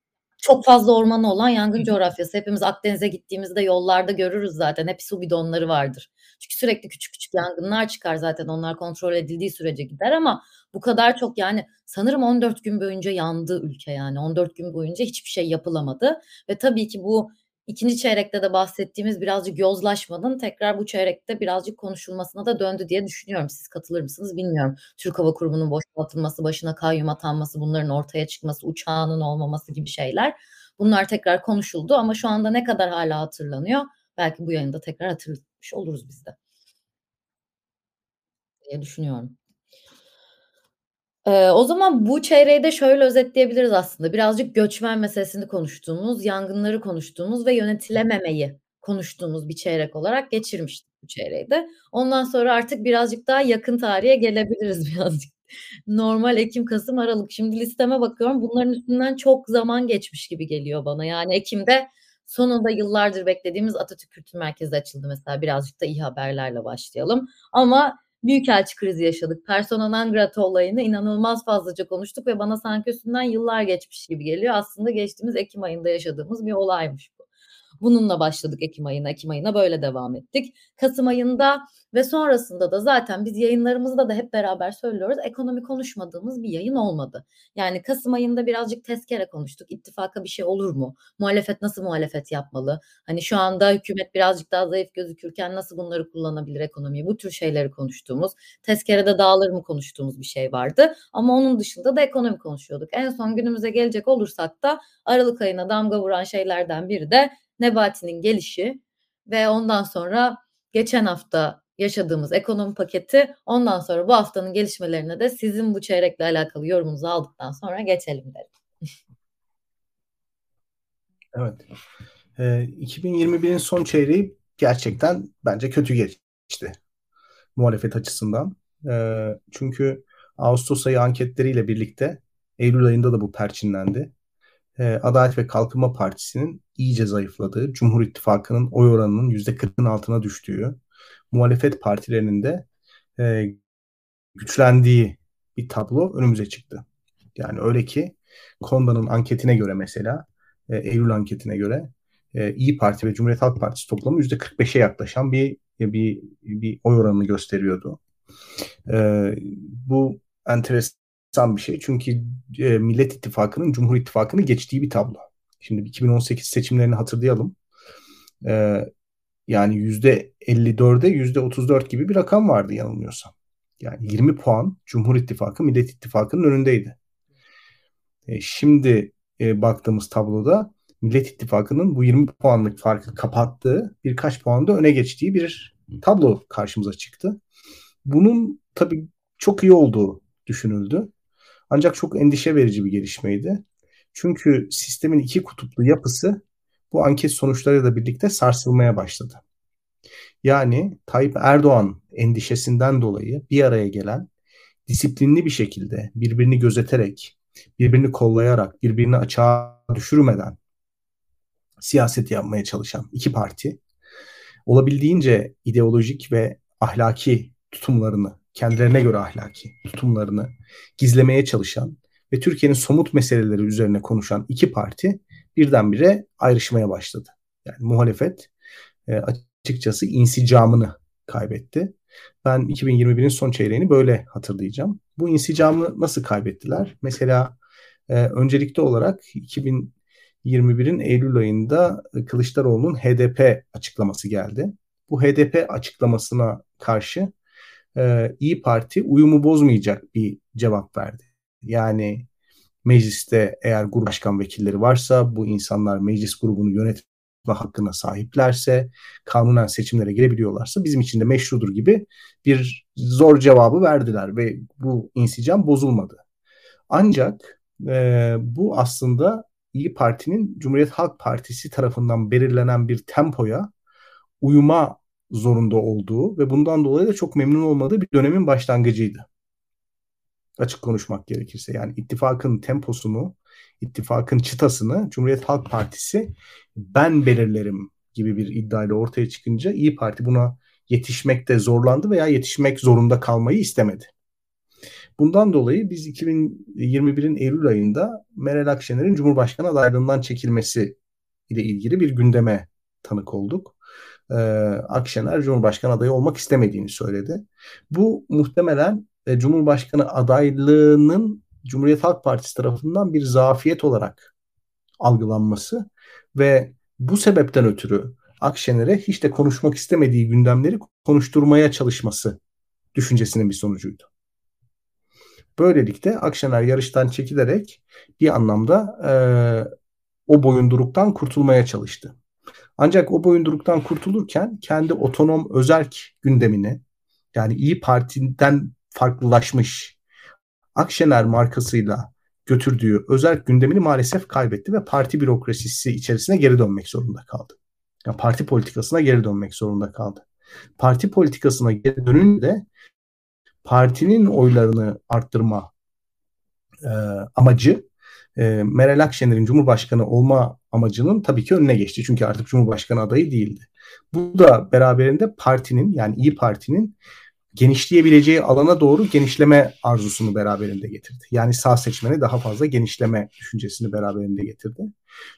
Speaker 1: çok fazla ormanı olan yangın coğrafyası. Hepimiz Akdeniz'e gittiğimizde yollarda görürüz zaten. Hep su bidonları vardır. Çünkü sürekli küçük küçük yangınlar çıkar zaten. Onlar kontrol edildiği sürece gider ama bu kadar çok yani sanırım 14 gün boyunca yandı ülke yani. 14 gün boyunca hiçbir şey yapılamadı. Ve tabii ki bu ikinci çeyrekte de bahsettiğimiz birazcık yozlaşmanın tekrar bu çeyrekte birazcık konuşulmasına da döndü diye düşünüyorum. Siz katılır mısınız bilmiyorum. Türk Hava Kurumu'nun boşaltılması, başına kayyum atanması, bunların ortaya çıkması, uçağının olmaması gibi şeyler. Bunlar tekrar konuşuldu ama şu anda ne kadar hala hatırlanıyor belki bu yayında tekrar hatırlatmış oluruz biz de. Diye düşünüyorum. Eee, o zaman bu çeyreği de şöyle özetleyebiliriz aslında. Birazcık göçmen meselesini konuştuğumuz, yangınları konuştuğumuz ve yönetilememeyi konuştuğumuz bir çeyrek olarak geçirmiştik bu çeyreği de. Ondan sonra artık birazcık daha yakın tarihe gelebiliriz [laughs] birazcık. Normal Ekim, Kasım, Aralık. Şimdi listeme bakıyorum. Bunların üstünden çok zaman geçmiş gibi geliyor bana. Yani Ekim'de sonunda yıllardır beklediğimiz Atatürk Kültür Merkezi açıldı mesela. Birazcık da iyi haberlerle başlayalım. Ama büyükelçi krizi yaşadık. Persona non grata olayını inanılmaz fazlaca konuştuk ve bana sanki üstünden yıllar geçmiş gibi geliyor. Aslında geçtiğimiz Ekim ayında yaşadığımız bir olaymış. Bununla başladık Ekim ayına. Ekim ayına böyle devam ettik. Kasım ayında ve sonrasında da zaten biz yayınlarımızda da hep beraber söylüyoruz. Ekonomi konuşmadığımız bir yayın olmadı. Yani Kasım ayında birazcık tezkere konuştuk. İttifaka bir şey olur mu? Muhalefet nasıl muhalefet yapmalı? Hani şu anda hükümet birazcık daha zayıf gözükürken nasıl bunları kullanabilir ekonomiyi? Bu tür şeyleri konuştuğumuz, tezkerede dağılır mı konuştuğumuz bir şey vardı. Ama onun dışında da ekonomi konuşuyorduk. En son günümüze gelecek olursak da Aralık ayına damga vuran şeylerden biri de Nebati'nin gelişi ve ondan sonra geçen hafta yaşadığımız ekonomi paketi ondan sonra bu haftanın gelişmelerine de sizin bu çeyrekle alakalı yorumunuzu aldıktan sonra geçelim derim.
Speaker 3: Evet. E, ee, 2021'in son çeyreği gerçekten bence kötü geçti muhalefet açısından. E, çünkü Ağustos ayı anketleriyle birlikte Eylül ayında da bu perçinlendi. E, Adalet ve Kalkınma Partisi'nin iyice zayıfladığı, Cumhur İttifakı'nın oy oranının %40'ın altına düştüğü, muhalefet partilerinin de e, güçlendiği bir tablo önümüze çıktı. Yani öyle ki Konda'nın anketine göre mesela, e, Eylül anketine göre e, İyi Parti ve Cumhuriyet Halk Partisi toplamı %45'e yaklaşan bir bir bir oy oranını gösteriyordu. E, bu enteresan bir şey çünkü e, Millet İttifakı'nın Cumhur İttifakı'nı geçtiği bir tablo. Şimdi 2018 seçimlerini hatırlayalım. Ee, yani %54'e %34 gibi bir rakam vardı yanılmıyorsam. Yani 20 puan Cumhur İttifakı Millet İttifakı'nın önündeydi. E, şimdi e, baktığımız tabloda Millet İttifakı'nın bu 20 puanlık farkı kapattığı birkaç puanda öne geçtiği bir tablo karşımıza çıktı. Bunun tabii çok iyi olduğu düşünüldü. Ancak çok endişe verici bir gelişmeydi. Çünkü sistemin iki kutuplu yapısı bu anket sonuçlarıyla birlikte sarsılmaya başladı. Yani Tayyip Erdoğan endişesinden dolayı bir araya gelen disiplinli bir şekilde birbirini gözeterek, birbirini kollayarak, birbirini açığa düşürmeden siyaset yapmaya çalışan iki parti olabildiğince ideolojik ve ahlaki tutumlarını, kendilerine göre ahlaki tutumlarını gizlemeye çalışan ve Türkiye'nin somut meseleleri üzerine konuşan iki parti birdenbire ayrışmaya başladı. Yani muhalefet e, açıkçası insicamını kaybetti. Ben 2021'in son çeyreğini böyle hatırlayacağım. Bu insicamı nasıl kaybettiler? Mesela e, öncelikli olarak 2021'in Eylül ayında Kılıçdaroğlu'nun HDP açıklaması geldi. Bu HDP açıklamasına karşı e, İyi Parti uyumu bozmayacak bir cevap verdi. Yani mecliste eğer grup başkan vekilleri varsa bu insanlar meclis grubunu yönetme hakkına sahiplerse, kanunen seçimlere girebiliyorlarsa bizim için de meşrudur gibi bir zor cevabı verdiler ve bu insicam bozulmadı. Ancak e, bu aslında İyi Parti'nin Cumhuriyet Halk Partisi tarafından belirlenen bir tempoya uyuma zorunda olduğu ve bundan dolayı da çok memnun olmadığı bir dönemin başlangıcıydı açık konuşmak gerekirse. Yani ittifakın temposunu, ittifakın çıtasını Cumhuriyet Halk Partisi ben belirlerim gibi bir iddiayla ortaya çıkınca İyi Parti buna yetişmekte zorlandı veya yetişmek zorunda kalmayı istemedi. Bundan dolayı biz 2021'in Eylül ayında Meral Akşener'in Cumhurbaşkanı adaylığından çekilmesi ile ilgili bir gündeme tanık olduk. Ee, Akşener Cumhurbaşkanı adayı olmak istemediğini söyledi. Bu muhtemelen e, Cumhurbaşkanı adaylığının Cumhuriyet Halk Partisi tarafından bir zafiyet olarak algılanması ve bu sebepten ötürü Akşener'e hiç de konuşmak istemediği gündemleri konuşturmaya çalışması düşüncesinin bir sonucuydu. Böylelikle Akşener yarıştan çekilerek bir anlamda e, o boyunduruktan kurtulmaya çalıştı. Ancak o boyunduruktan kurtulurken kendi otonom özerk gündemini yani İyi Parti'den farklılaşmış Akşener markasıyla götürdüğü özel gündemini maalesef kaybetti ve parti bürokrasisi içerisine geri dönmek zorunda kaldı. Yani parti politikasına geri dönmek zorunda kaldı. Parti politikasına geri dönünce partinin oylarını arttırma e, amacı e, Meral Akşener'in Cumhurbaşkanı olma amacının tabii ki önüne geçti. Çünkü artık Cumhurbaşkanı adayı değildi. Bu da beraberinde partinin yani İyi Parti'nin genişleyebileceği alana doğru genişleme arzusunu beraberinde getirdi. Yani sağ seçmeni daha fazla genişleme düşüncesini beraberinde getirdi.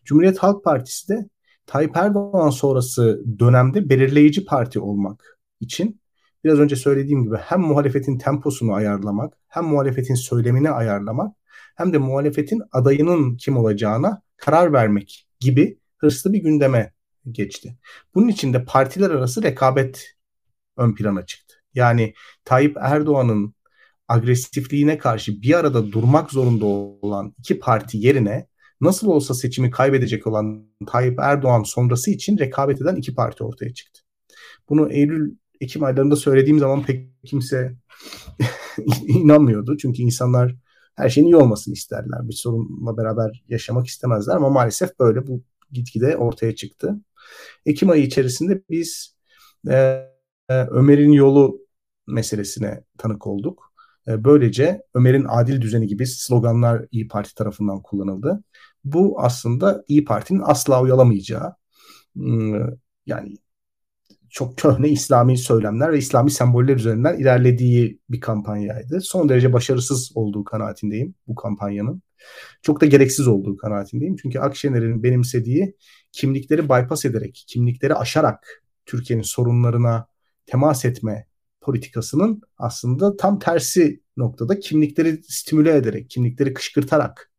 Speaker 3: Cumhuriyet Halk Partisi de Tayyip Erdoğan sonrası dönemde belirleyici parti olmak için biraz önce söylediğim gibi hem muhalefetin temposunu ayarlamak, hem muhalefetin söylemini ayarlamak, hem de muhalefetin adayının kim olacağına karar vermek gibi hırslı bir gündeme geçti. Bunun için de partiler arası rekabet ön plana çıktı. Yani Tayyip Erdoğan'ın agresifliğine karşı bir arada durmak zorunda olan iki parti yerine nasıl olsa seçimi kaybedecek olan Tayyip Erdoğan sonrası için rekabet eden iki parti ortaya çıktı. Bunu Eylül Ekim aylarında söylediğim zaman pek kimse [laughs] inanmıyordu. Çünkü insanlar her şeyin iyi olmasını isterler. Bir sorunla beraber yaşamak istemezler ama maalesef böyle bu gitgide ortaya çıktı. Ekim ayı içerisinde biz e, Ömer'in yolu meselesine tanık olduk. E, böylece Ömer'in adil düzeni gibi sloganlar İyi Parti tarafından kullanıldı. Bu aslında İyi Parti'nin asla uyalamayacağı ıı, yani çok köhne İslami söylemler ve İslami semboller üzerinden ilerlediği bir kampanyaydı. Son derece başarısız olduğu kanaatindeyim bu kampanyanın. Çok da gereksiz olduğu kanaatindeyim. Çünkü Akşener'in benimsediği kimlikleri bypass ederek, kimlikleri aşarak Türkiye'nin sorunlarına temas etme politikasının aslında tam tersi noktada kimlikleri stimüle ederek, kimlikleri kışkırtarak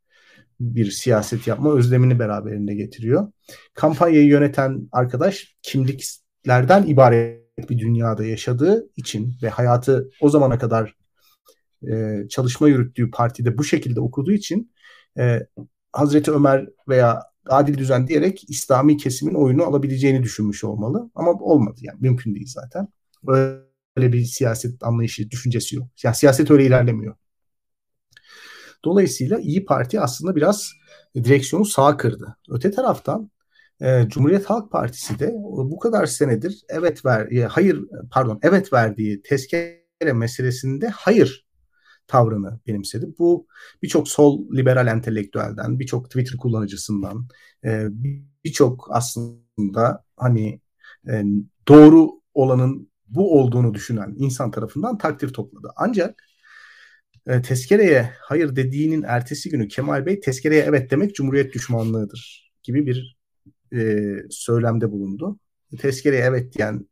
Speaker 3: bir siyaset yapma özlemini beraberinde getiriyor. Kampanyayı yöneten arkadaş kimliklerden ibaret bir dünyada yaşadığı için ve hayatı o zamana kadar e, çalışma yürüttüğü partide bu şekilde okuduğu için e, Hazreti Ömer veya adil düzen diyerek İslami kesimin oyunu alabileceğini düşünmüş olmalı. Ama olmadı yani mümkün değil zaten. Öyle bir siyaset anlayışı, düşüncesi yok. Yani siyaset öyle ilerlemiyor. Dolayısıyla İyi Parti aslında biraz direksiyonu sağa kırdı. Öte taraftan e, Cumhuriyet Halk Partisi de bu kadar senedir evet ver, e, hayır pardon evet verdiği tezkere meselesinde hayır tavrını benimsedi. Bu birçok sol liberal entelektüelden, birçok Twitter kullanıcısından, e, birçok aslında hani e, doğru olanın bu olduğunu düşünen insan tarafından takdir topladı. Ancak e, tezkereye hayır dediğinin ertesi günü Kemal Bey tezkereye evet demek Cumhuriyet düşmanlığıdır gibi bir e, söylemde bulundu. Tezkereye evet diyen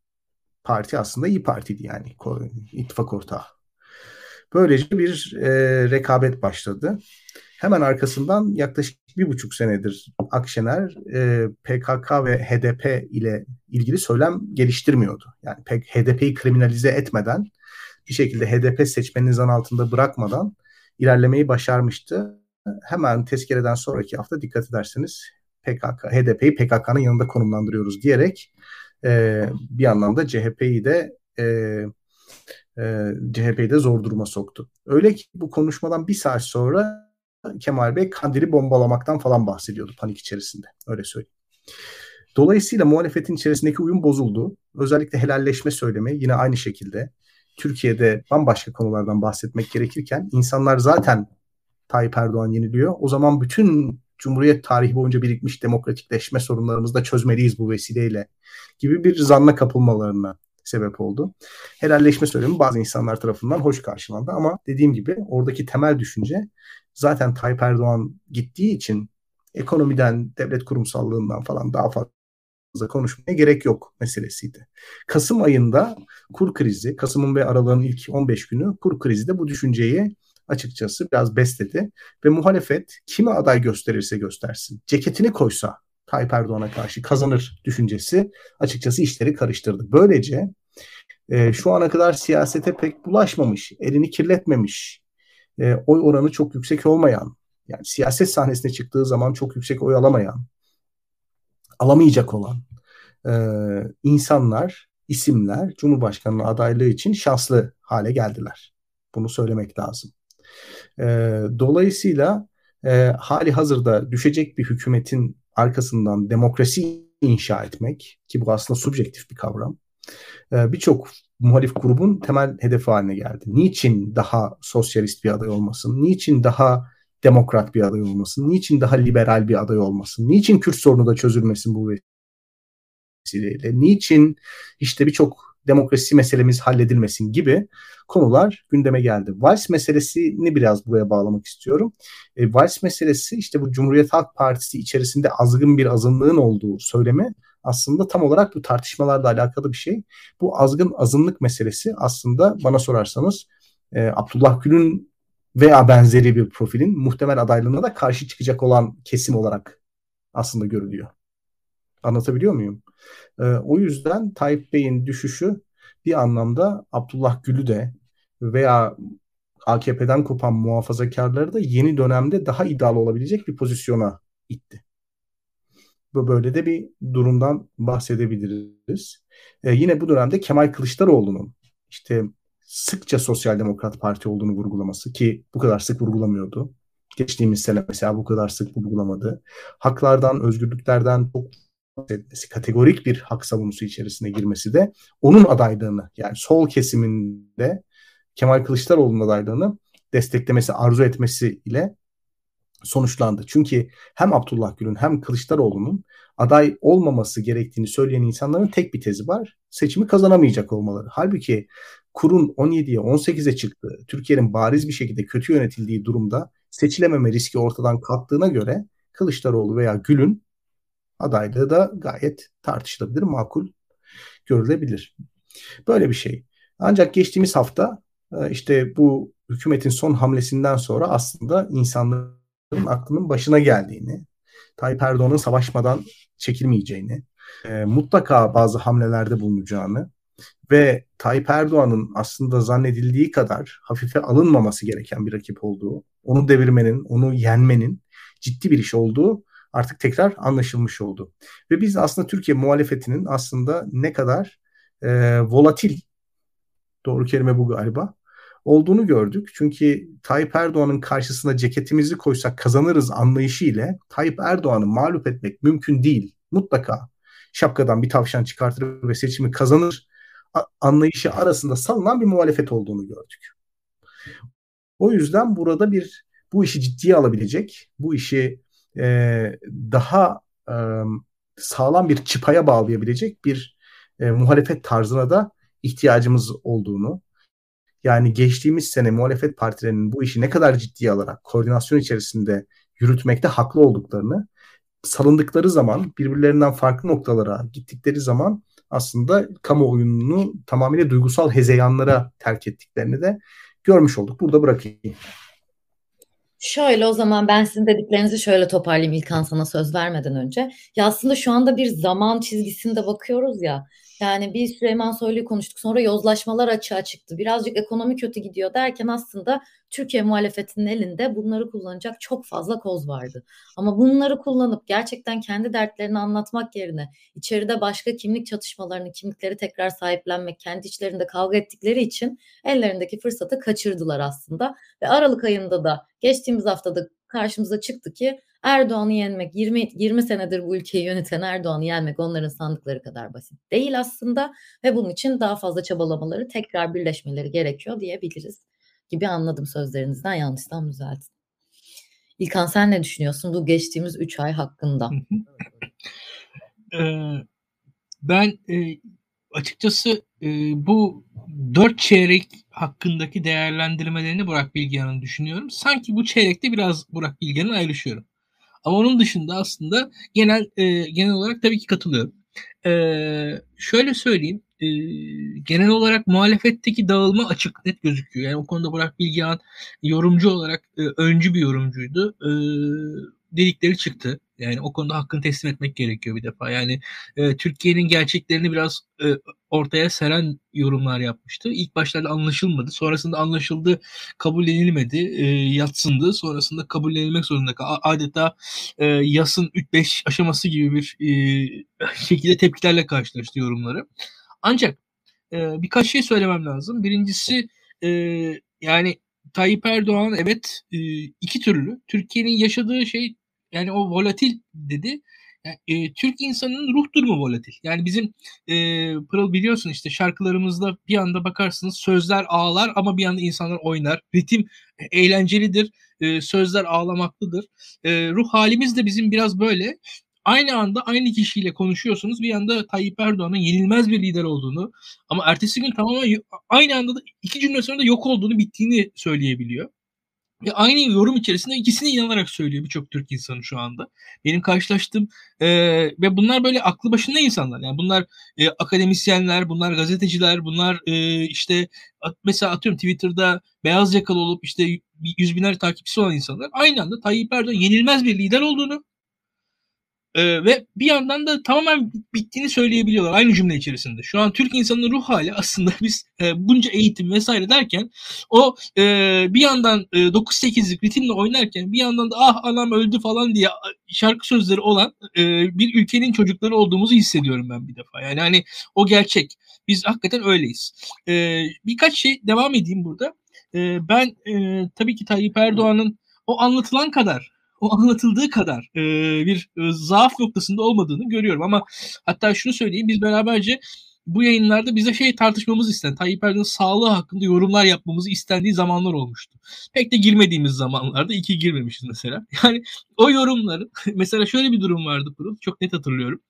Speaker 3: parti aslında iyi Parti'ydi yani ittifak ortağı. Böylece bir e, rekabet başladı. Hemen arkasından yaklaşık bir buçuk senedir Akşener e, PKK ve HDP ile ilgili söylem geliştirmiyordu. Yani HDP'yi kriminalize etmeden bir şekilde HDP seçmenini zan altında bırakmadan ilerlemeyi başarmıştı. Hemen tezkereden sonraki hafta dikkat ederseniz PKK, HDP'yi PKK'nın yanında konumlandırıyoruz diyerek e, bir anlamda CHP'yi de e, e, CHP'yi de zor duruma soktu. Öyle ki bu konuşmadan bir saat sonra Kemal Bey Kandil'i bombalamaktan falan bahsediyordu panik içerisinde. Öyle söyleyeyim. Dolayısıyla muhalefetin içerisindeki uyum bozuldu. Özellikle helalleşme söylemi yine aynı şekilde. Türkiye'de bambaşka konulardan bahsetmek gerekirken insanlar zaten Tayyip Erdoğan yeniliyor. O zaman bütün Cumhuriyet tarihi boyunca birikmiş demokratikleşme sorunlarımızı da çözmeliyiz bu vesileyle gibi bir zanla kapılmalarına sebep oldu. Helalleşme söylemi bazı insanlar tarafından hoş karşılandı ama dediğim gibi oradaki temel düşünce zaten Tayyip Erdoğan gittiği için ekonomiden, devlet kurumsallığından falan daha fazla konuşmaya gerek yok meselesiydi. Kasım ayında kur krizi, Kasım'ın ve Aralık'ın ilk 15 günü kur krizi de bu düşünceyi açıkçası biraz besledi ve muhalefet kime aday gösterirse göstersin, ceketini koysa Tayyip Erdoğan'a karşı kazanır düşüncesi açıkçası işleri karıştırdı. Böylece e, şu ana kadar siyasete pek bulaşmamış, elini kirletmemiş, e, oy oranı çok yüksek olmayan, yani siyaset sahnesine çıktığı zaman çok yüksek oy alamayan, alamayacak olan e, insanlar, isimler Cumhurbaşkanlığı adaylığı için şanslı hale geldiler. Bunu söylemek lazım. E, dolayısıyla e, hali hazırda düşecek bir hükümetin arkasından demokrasi inşa etmek ki bu aslında subjektif bir kavram. E, Birçok muhalif grubun temel hedefi haline geldi. Niçin daha sosyalist bir aday olmasın? Niçin daha demokrat bir aday olmasın? Niçin daha liberal bir aday olmasın? Niçin Kürt sorunu da çözülmesin bu vesileyle? Niçin işte birçok demokrasi meselemiz halledilmesin gibi konular gündeme geldi. Vals meselesini biraz buraya bağlamak istiyorum. E, Vals meselesi işte bu Cumhuriyet Halk Partisi içerisinde azgın bir azınlığın olduğu söylemi aslında tam olarak bu tartışmalarla alakalı bir şey. Bu azgın azınlık meselesi aslında bana sorarsanız e, Abdullah Gül'ün veya benzeri bir profilin muhtemel adaylığına da karşı çıkacak olan kesim olarak aslında görülüyor. Anlatabiliyor muyum? E, o yüzden Tayyip Bey'in düşüşü bir anlamda Abdullah Gül'ü de veya AKP'den kopan muhafazakarları da yeni dönemde daha iddialı olabilecek bir pozisyona itti. Böyle de bir durumdan bahsedebiliriz. Ee, yine bu dönemde Kemal Kılıçdaroğlu'nun işte sıkça Sosyal Demokrat Parti olduğunu vurgulaması ki bu kadar sık vurgulamıyordu. Geçtiğimiz sene mesela bu kadar sık vurgulamadı. Haklardan, özgürlüklerden çok kategorik bir hak savunusu içerisine girmesi de onun adaylığını yani sol kesiminde Kemal Kılıçdaroğlu'nun adaylığını desteklemesi, arzu etmesi ile sonuçlandı. Çünkü hem Abdullah Gül'ün hem Kılıçdaroğlu'nun aday olmaması gerektiğini söyleyen insanların tek bir tezi var. Seçimi kazanamayacak olmaları. Halbuki kurun 17'ye 18'e çıktı. Türkiye'nin bariz bir şekilde kötü yönetildiği durumda seçilememe riski ortadan kalktığına göre Kılıçdaroğlu veya Gül'ün adaylığı da gayet tartışılabilir, makul görülebilir. Böyle bir şey. Ancak geçtiğimiz hafta e, işte bu hükümetin son hamlesinden sonra aslında insanların aklının başına geldiğini, Tayyip Erdoğan'ın savaşmadan çekilmeyeceğini, e, mutlaka bazı hamlelerde bulunacağını ve Tayyip Erdoğan'ın aslında zannedildiği kadar hafife alınmaması gereken bir rakip olduğu, onu devirmenin, onu yenmenin ciddi bir iş olduğu artık tekrar anlaşılmış oldu. Ve biz aslında Türkiye muhalefetinin aslında ne kadar e, volatil, doğru kelime bu galiba, olduğunu gördük. Çünkü Tayyip Erdoğan'ın karşısına ceketimizi koysak kazanırız anlayışı ile Tayyip Erdoğan'ı mağlup etmek mümkün değil. Mutlaka şapkadan bir tavşan çıkartır ve seçimi kazanır anlayışı arasında salınan bir muhalefet olduğunu gördük. O yüzden burada bir bu işi ciddiye alabilecek, bu işi e, daha e, sağlam bir çıpaya bağlayabilecek bir e, muhalefet tarzına da ihtiyacımız olduğunu, yani geçtiğimiz sene muhalefet partilerinin bu işi ne kadar ciddiye alarak koordinasyon içerisinde yürütmekte haklı olduklarını, salındıkları zaman birbirlerinden farklı noktalara gittikleri zaman aslında kamuoyunu tamamıyla duygusal hezeyanlara terk ettiklerini de görmüş olduk. Burada bırakayım.
Speaker 1: Şöyle o zaman ben sizin dediklerinizi şöyle toparlayayım İlkan sana söz vermeden önce. Ya aslında şu anda bir zaman çizgisinde bakıyoruz ya. Yani bir Süleyman Soylu'yu konuştuk sonra yozlaşmalar açığa çıktı. Birazcık ekonomi kötü gidiyor derken aslında Türkiye muhalefetinin elinde bunları kullanacak çok fazla koz vardı. Ama bunları kullanıp gerçekten kendi dertlerini anlatmak yerine içeride başka kimlik çatışmalarını, kimlikleri tekrar sahiplenmek, kendi içlerinde kavga ettikleri için ellerindeki fırsatı kaçırdılar aslında. Ve Aralık ayında da geçtiğimiz haftada karşımıza çıktı ki Erdoğan'ı yenmek 20 20 senedir bu ülkeyi yöneten Erdoğan'ı yenmek onların sandıkları kadar basit değil aslında ve bunun için daha fazla çabalamaları, tekrar birleşmeleri gerekiyor diyebiliriz gibi anladım sözlerinizden yanlıştan düzeltin. İlkan sen ne düşünüyorsun bu geçtiğimiz 3 ay hakkında?
Speaker 2: Ee, ben e, açıkçası e, bu dört çeyrek hakkındaki değerlendirmelerini Burak Bilgehan'ın düşünüyorum. Sanki bu çeyrekte biraz Burak Bilgehan'ın ayrışıyorum. Ama onun dışında aslında genel e, genel olarak tabii ki katılıyorum. E, şöyle söyleyeyim. E, genel olarak muhalefetteki dağılma açık net gözüküyor. Yani o konuda Burak Bilgehan yorumcu olarak e, öncü bir yorumcuydu. E, dedikleri çıktı. Yani o konuda hakkını teslim etmek gerekiyor bir defa. Yani e, Türkiye'nin gerçeklerini biraz e, ortaya seren yorumlar yapmıştı. İlk başlarda anlaşılmadı. Sonrasında anlaşıldı, kabullenilmedi, e, yatsındı. Sonrasında kabullenilmek zorunda kaldı. Adeta e, yasın 3-5 aşaması gibi bir e, [laughs] şekilde tepkilerle karşılaştı yorumları. Ancak e, birkaç şey söylemem lazım. Birincisi e, yani Tayyip Erdoğan evet e, iki türlü. Türkiye'nin yaşadığı şey yani o volatil dedi. Yani, e, Türk insanının ruh durumu volatil. Yani bizim e, Pırıl biliyorsun işte şarkılarımızda bir anda bakarsınız sözler ağlar ama bir anda insanlar oynar. Ritim eğlencelidir. E, sözler ağlamaklıdır. E, ruh halimiz de bizim biraz böyle aynı anda aynı kişiyle konuşuyorsunuz. Bir anda Tayyip Erdoğan'ın yenilmez bir lider olduğunu ama ertesi gün tamamen aynı anda da iki cümle sonra da yok olduğunu bittiğini söyleyebiliyor. Ve aynı yorum içerisinde ikisine inanarak söylüyor birçok Türk insanı şu anda. Benim karşılaştığım e, ve bunlar böyle aklı başında insanlar. Yani bunlar e, akademisyenler, bunlar gazeteciler, bunlar e, işte mesela atıyorum Twitter'da beyaz yakalı olup işte yüz binler takipçisi olan insanlar aynı anda Tayyip Erdoğan yenilmez bir lider olduğunu ee, ve bir yandan da tamamen bittiğini söyleyebiliyorlar aynı cümle içerisinde. Şu an Türk insanının ruh hali aslında [laughs] biz e, bunca eğitim vesaire derken o e, bir yandan e, 9-8'lik ritimle oynarken bir yandan da ah anam öldü falan diye şarkı sözleri olan e, bir ülkenin çocukları olduğumuzu hissediyorum ben bir defa. Yani hani o gerçek. Biz hakikaten öyleyiz. E, birkaç şey devam edeyim burada. E, ben e, tabii ki Tayyip Erdoğan'ın o anlatılan kadar o anlatıldığı kadar e, bir e, zaaf noktasında olmadığını görüyorum. Ama hatta şunu söyleyeyim biz beraberce bu yayınlarda bize şey tartışmamız isten, Tayyip Erdoğan'ın sağlığı hakkında yorumlar yapmamızı istendiği zamanlar olmuştu. Pek de girmediğimiz zamanlarda iki girmemişiz mesela. [laughs] Yani o yorumların [laughs] mesela şöyle bir durum vardı Pırıl, çok net hatırlıyorum.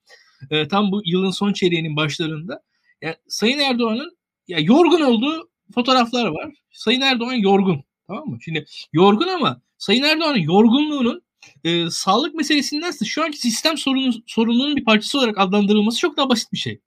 Speaker 2: E, tam bu yılın son çeyreğinin başlarında yani Sayın Erdoğan'ın ya yorgun olduğu fotoğraflar var. Sayın Erdoğan yorgun. Tamam mı? Şimdi yorgun ama Sayın Erdoğan'ın yorgunluğunun e, sağlık meselesinden şu anki sistem sorunu, sorununun bir parçası olarak adlandırılması çok daha basit bir şey.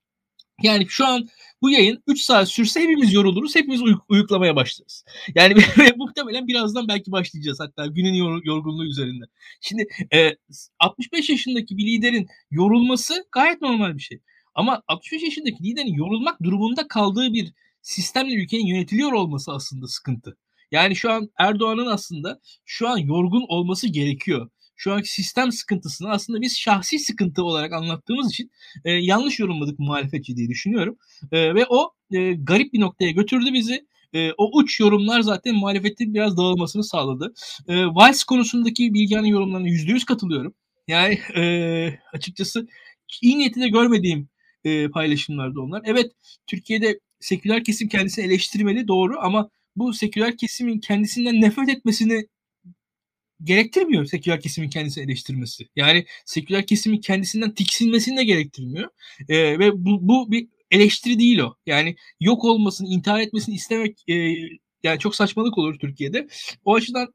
Speaker 2: Yani şu an bu yayın 3 saat sürse hepimiz yoruluruz, hepimiz uy- uyuklamaya başlarız. Yani [laughs] muhtemelen birazdan belki başlayacağız hatta günün yor- yorgunluğu üzerinde. Şimdi e, 65 yaşındaki bir liderin yorulması gayet normal bir şey. Ama 65 yaşındaki liderin yorulmak durumunda kaldığı bir sistemle ülkenin yönetiliyor olması aslında sıkıntı. Yani şu an Erdoğan'ın aslında şu an yorgun olması gerekiyor. Şu anki sistem sıkıntısını aslında biz şahsi sıkıntı olarak anlattığımız için e, yanlış yorumladık muhalefetçi diye düşünüyorum. E, ve o e, garip bir noktaya götürdü bizi. E, o uç yorumlar zaten muhalefetin biraz dağılmasını sağladı. E, Vice konusundaki Bilgehan'ın yorumlarına %100 katılıyorum. Yani e, açıkçası iyi niyetinde görmediğim e, paylaşımlardı onlar. Evet Türkiye'de seküler kesim kendisini eleştirmeli doğru ama bu seküler kesimin kendisinden nefret etmesini gerektirmiyor seküler kesimin kendisini eleştirmesi. Yani seküler kesimin kendisinden tiksinmesini de gerektirmiyor. Ee, ve bu, bu bir eleştiri değil o. Yani yok olmasını, intihar etmesini istemek e, yani çok saçmalık olur Türkiye'de. O açıdan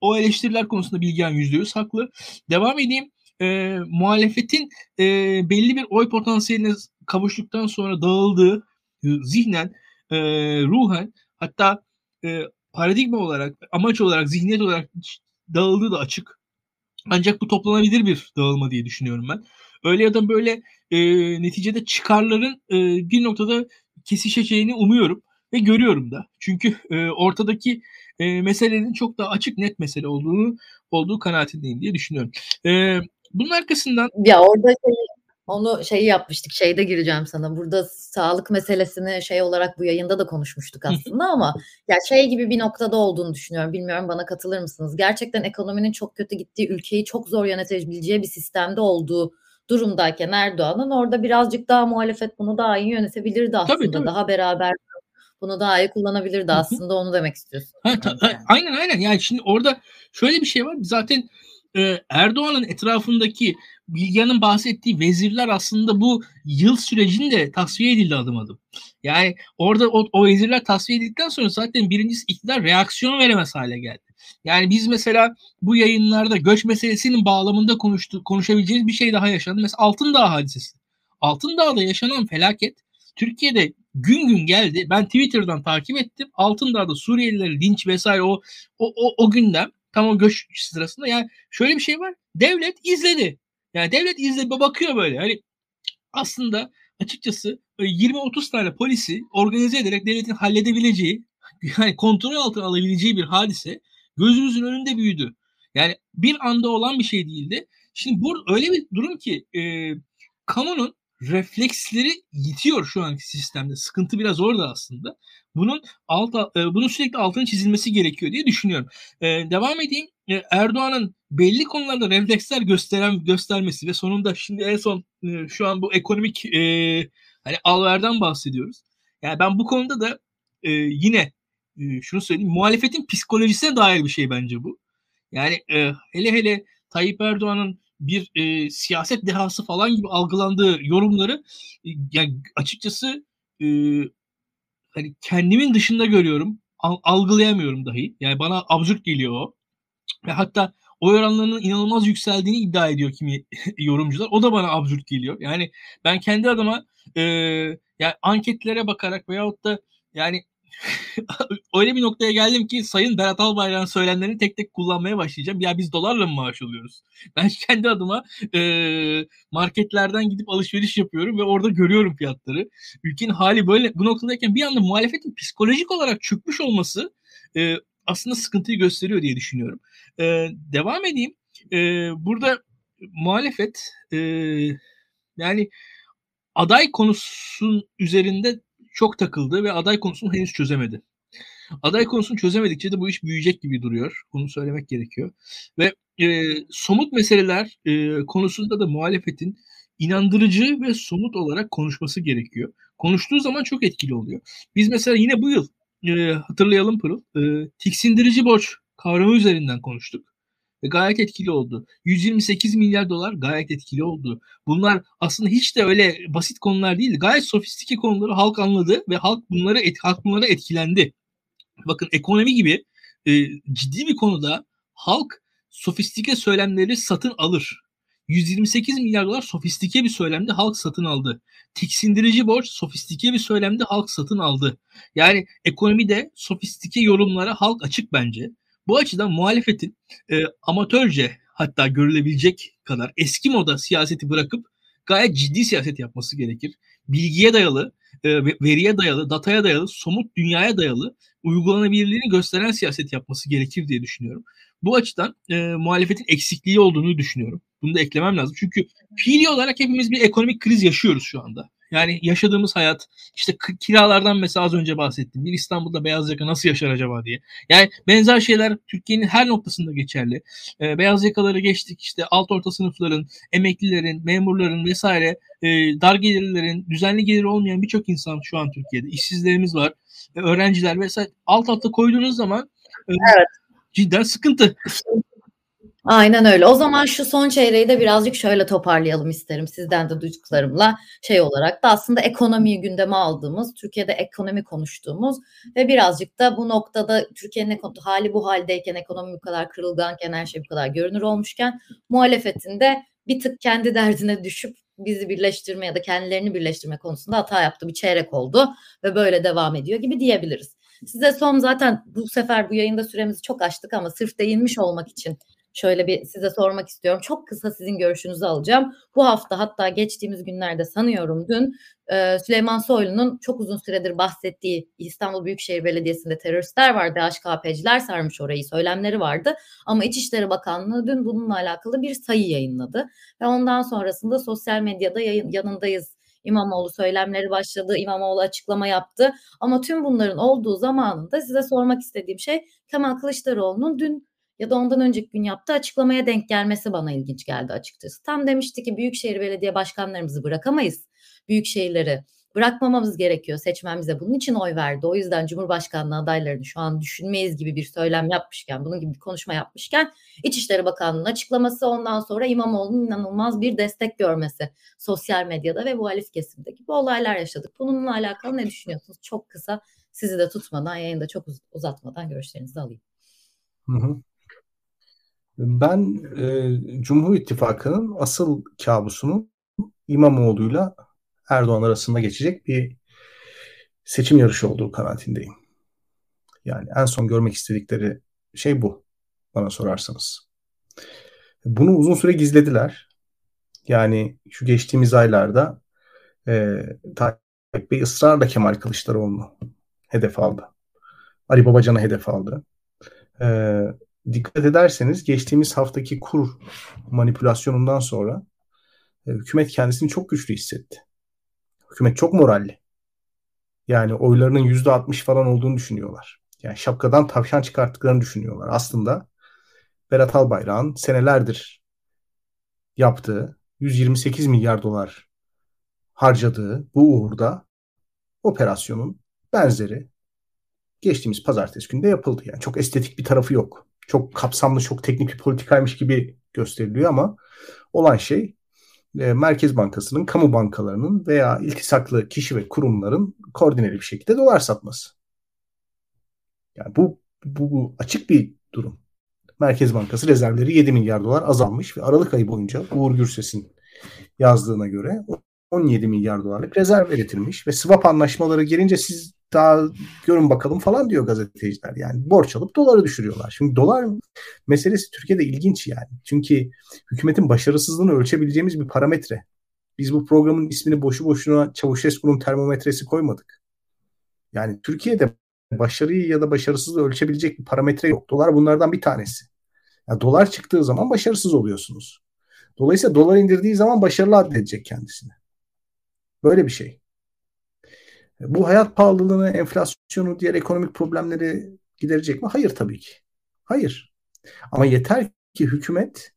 Speaker 2: o eleştiriler konusunda Bilgehan %100 haklı. Devam edeyim. E, muhalefetin e, belli bir oy potansiyeline kavuştuktan sonra dağıldığı e, zihnen, e, ruhen Hatta e, paradigma olarak, amaç olarak, zihniyet olarak dağıldığı da açık. Ancak bu toplanabilir bir dağılma diye düşünüyorum ben. Öyle ya da böyle e, neticede çıkarların e, bir noktada kesişeceğini umuyorum ve görüyorum da. Çünkü e, ortadaki e, meselenin çok daha açık net mesele olduğunu olduğu kanaatindeyim diye düşünüyorum. E, bunun arkasından
Speaker 1: ya orada şey, onu şey yapmıştık, şeyde gireceğim sana. Burada sağlık meselesini şey olarak bu yayında da konuşmuştuk aslında ama ya şey gibi bir noktada olduğunu düşünüyorum. Bilmiyorum bana katılır mısınız? Gerçekten ekonominin çok kötü gittiği, ülkeyi çok zor yönetebileceği bir sistemde olduğu durumdayken Erdoğan'ın orada birazcık daha muhalefet bunu daha iyi yönetebilirdi aslında. Tabii, tabii. Daha beraber bunu daha iyi kullanabilirdi aslında onu demek istiyorsun.
Speaker 2: Ha, ta, yani. Aynen aynen yani şimdi orada şöyle bir şey var zaten e, Erdoğan'ın etrafındaki Bilgehan'ın bahsettiği vezirler aslında bu yıl sürecinde tasfiye edildi adım adım. Yani orada o, o vezirler tasfiye edildikten sonra zaten birincisi iktidar reaksiyon veremez hale geldi. Yani biz mesela bu yayınlarda göç meselesinin bağlamında konuştu, konuşabileceğimiz bir şey daha yaşandı. Mesela Altındağ hadisesi. Altındağ'da yaşanan felaket Türkiye'de gün gün geldi. Ben Twitter'dan takip ettim. Altındağ'da Suriyelileri linç vesaire o o, o, o gündem Tam o göç sırasında. Yani şöyle bir şey var. Devlet izledi. Yani devlet izledi bakıyor böyle. Hani aslında açıkçası 20-30 tane polisi organize ederek devletin halledebileceği [laughs] yani kontrol altına alabileceği bir hadise gözümüzün önünde büyüdü. Yani bir anda olan bir şey değildi. Şimdi bu öyle bir durum ki e, kamunun refleksleri yitiyor şu anki sistemde. Sıkıntı biraz orada aslında. Bunun alt, e, bunun sürekli altını çizilmesi gerekiyor diye düşünüyorum. E, devam edeyim. E, Erdoğan'ın belli konularda refleksler gösteren göstermesi ve sonunda şimdi en son şu an bu ekonomik hani alverden bahsediyoruz. Yani ben bu konuda da yine şunu söyleyeyim muhalefetin psikolojisine dair bir şey bence bu. Yani hele hele Tayyip Erdoğan'ın bir e, siyaset dehası falan gibi algılandığı yorumları e, yani açıkçası e, hani kendimin dışında görüyorum. Al, algılayamıyorum dahi. Yani bana absürt geliyor o. Ve hatta oy oranlarının inanılmaz yükseldiğini iddia ediyor kimi [laughs] yorumcular. O da bana absürt geliyor. Yani ben kendi adıma e, yani anketlere bakarak veyahut da yani [laughs] öyle bir noktaya geldim ki Sayın Berat Albayrak'ın söylemlerini tek tek kullanmaya başlayacağım. Ya biz dolarla mı maaş alıyoruz? [laughs] Ben kendi adıma e, marketlerden gidip alışveriş yapıyorum ve orada görüyorum fiyatları. Ülkenin hali böyle bu noktadayken bir anda muhalefetin psikolojik olarak çökmüş olması e, aslında sıkıntıyı gösteriyor diye düşünüyorum. E, devam edeyim. E, burada muhalefet e, yani aday konusunun üzerinde çok takıldı ve aday konusunu henüz çözemedi. Aday konusunu çözemedikçe de bu iş büyüyecek gibi duruyor. Bunu söylemek gerekiyor. Ve e, somut meseleler e, konusunda da muhalefetin inandırıcı ve somut olarak konuşması gerekiyor. Konuştuğu zaman çok etkili oluyor. Biz mesela yine bu yıl e, hatırlayalım Pırıl, e, tiksindirici borç kavramı üzerinden konuştuk ve gayet etkili oldu. 128 milyar dolar gayet etkili oldu. Bunlar aslında hiç de öyle basit konular değil. Gayet sofistike konuları halk anladı ve halk bunları et, halk bunlara etkilendi. Bakın ekonomi gibi e, ciddi bir konuda halk sofistike söylemleri satın alır. 128 milyar dolar sofistike bir söylemde halk satın aldı. Tiksindirici borç sofistike bir söylemde halk satın aldı. Yani ekonomide sofistike yorumlara halk açık bence. Bu açıdan muhalefetin e, amatörce hatta görülebilecek kadar eski moda siyaseti bırakıp gayet ciddi siyaset yapması gerekir. Bilgiye dayalı, e, veriye dayalı, dataya dayalı, somut dünyaya dayalı uygulanabilirliğini gösteren siyaset yapması gerekir diye düşünüyorum. Bu açıdan e, muhalefetin eksikliği olduğunu düşünüyorum. Bunu da eklemem lazım. Çünkü fiili olarak hepimiz bir ekonomik kriz yaşıyoruz şu anda. Yani yaşadığımız hayat işte kiralardan mesela az önce bahsettim. Bir İstanbul'da beyaz yaka nasıl yaşar acaba diye. Yani benzer şeyler Türkiye'nin her noktasında geçerli. Ee, beyaz yakaları geçtik işte alt orta sınıfların, emeklilerin, memurların vesaire e, dar gelirlerin, düzenli geliri olmayan birçok insan şu an Türkiye'de. İşsizlerimiz var, e, öğrenciler vesaire. Alt alta koyduğunuz zaman e, evet. cidden sıkıntı.
Speaker 1: Aynen öyle. O zaman şu son çeyreği de birazcık şöyle toparlayalım isterim sizden de duyduklarımla şey olarak da aslında ekonomiyi gündeme aldığımız, Türkiye'de ekonomi konuştuğumuz ve birazcık da bu noktada Türkiye'nin hali bu haldeyken ekonomi bu kadar kırılganken her şey bu kadar görünür olmuşken muhalefetin de bir tık kendi derdine düşüp bizi birleştirme ya da kendilerini birleştirme konusunda hata yaptı bir çeyrek oldu ve böyle devam ediyor gibi diyebiliriz. Size son zaten bu sefer bu yayında süremizi çok açtık ama sırf değinmiş olmak için şöyle bir size sormak istiyorum. Çok kısa sizin görüşünüzü alacağım. Bu hafta hatta geçtiğimiz günlerde sanıyorum dün e, Süleyman Soylu'nun çok uzun süredir bahsettiği İstanbul Büyükşehir Belediyesi'nde teröristler vardı, HKP'ciler sarmış orayı söylemleri vardı. Ama İçişleri Bakanlığı dün bununla alakalı bir sayı yayınladı. Ve ondan sonrasında sosyal medyada yayın, yanındayız İmamoğlu söylemleri başladı. İmamoğlu açıklama yaptı. Ama tüm bunların olduğu zamanında size sormak istediğim şey Kemal Kılıçdaroğlu'nun dün ya da ondan önceki gün yaptığı açıklamaya denk gelmesi bana ilginç geldi açıkçası. Tam demişti ki Büyükşehir Belediye Başkanlarımızı bırakamayız. Büyük şehirleri bırakmamamız gerekiyor. Seçmen bunun için oy verdi. O yüzden Cumhurbaşkanlığı adaylarını şu an düşünmeyiz gibi bir söylem yapmışken, bunun gibi bir konuşma yapmışken İçişleri Bakanlığı'nın açıklaması ondan sonra İmamoğlu'nun inanılmaz bir destek görmesi sosyal medyada ve muhalif kesimde gibi olaylar yaşadık. Bununla alakalı ne düşünüyorsunuz? Çok kısa sizi de tutmadan, yayında çok uzatmadan görüşlerinizi alayım. Hı hı.
Speaker 3: Ben e, Cumhur İttifakı'nın asıl kabusunun İmamoğlu'yla Erdoğan arasında geçecek bir seçim yarışı olduğu kanaatindeyim. Yani en son görmek istedikleri şey bu. bana sorarsanız. Bunu uzun süre gizlediler. Yani şu geçtiğimiz aylarda e, Tayyip Bey ısrarla Kemal Kılıçdaroğlu'nu hedef aldı. Ali Babacan'ı hedef aldı. E, dikkat ederseniz geçtiğimiz haftaki kur manipülasyonundan sonra e, hükümet kendisini çok güçlü hissetti. Hükümet çok moralli. Yani oylarının %60 falan olduğunu düşünüyorlar. Yani şapkadan tavşan çıkarttıklarını düşünüyorlar. Aslında Berat Albayrak'ın senelerdir yaptığı 128 milyar dolar harcadığı bu uğurda operasyonun benzeri geçtiğimiz pazartesi günde yapıldı. Yani çok estetik bir tarafı yok. Çok kapsamlı, çok teknik bir politikaymış gibi gösteriliyor ama olan şey e, Merkez Bankası'nın, kamu bankalarının veya iltisaklı kişi ve kurumların koordineli bir şekilde dolar satması. Yani bu, bu, bu açık bir durum. Merkez Bankası rezervleri 7 milyar dolar azalmış ve Aralık ayı boyunca Uğur Gürses'in yazdığına göre 17 milyar dolarlık rezerv üretilmiş ve swap anlaşmaları gelince siz daha görün bakalım falan diyor gazeteciler. Yani borç alıp doları düşürüyorlar. Şimdi dolar meselesi Türkiye'de ilginç yani. Çünkü hükümetin başarısızlığını ölçebileceğimiz bir parametre. Biz bu programın ismini boşu boşuna Çavuşescu'nun termometresi koymadık. Yani Türkiye'de başarıyı ya da başarısızlığı ölçebilecek bir parametre yok. Dolar bunlardan bir tanesi. Yani dolar çıktığı zaman başarısız oluyorsunuz. Dolayısıyla dolar indirdiği zaman başarılı addedecek kendisini. Böyle bir şey. Bu hayat pahalılığını, enflasyonu, diğer ekonomik problemleri giderecek mi? Hayır tabii ki. Hayır. Ama yeter ki hükümet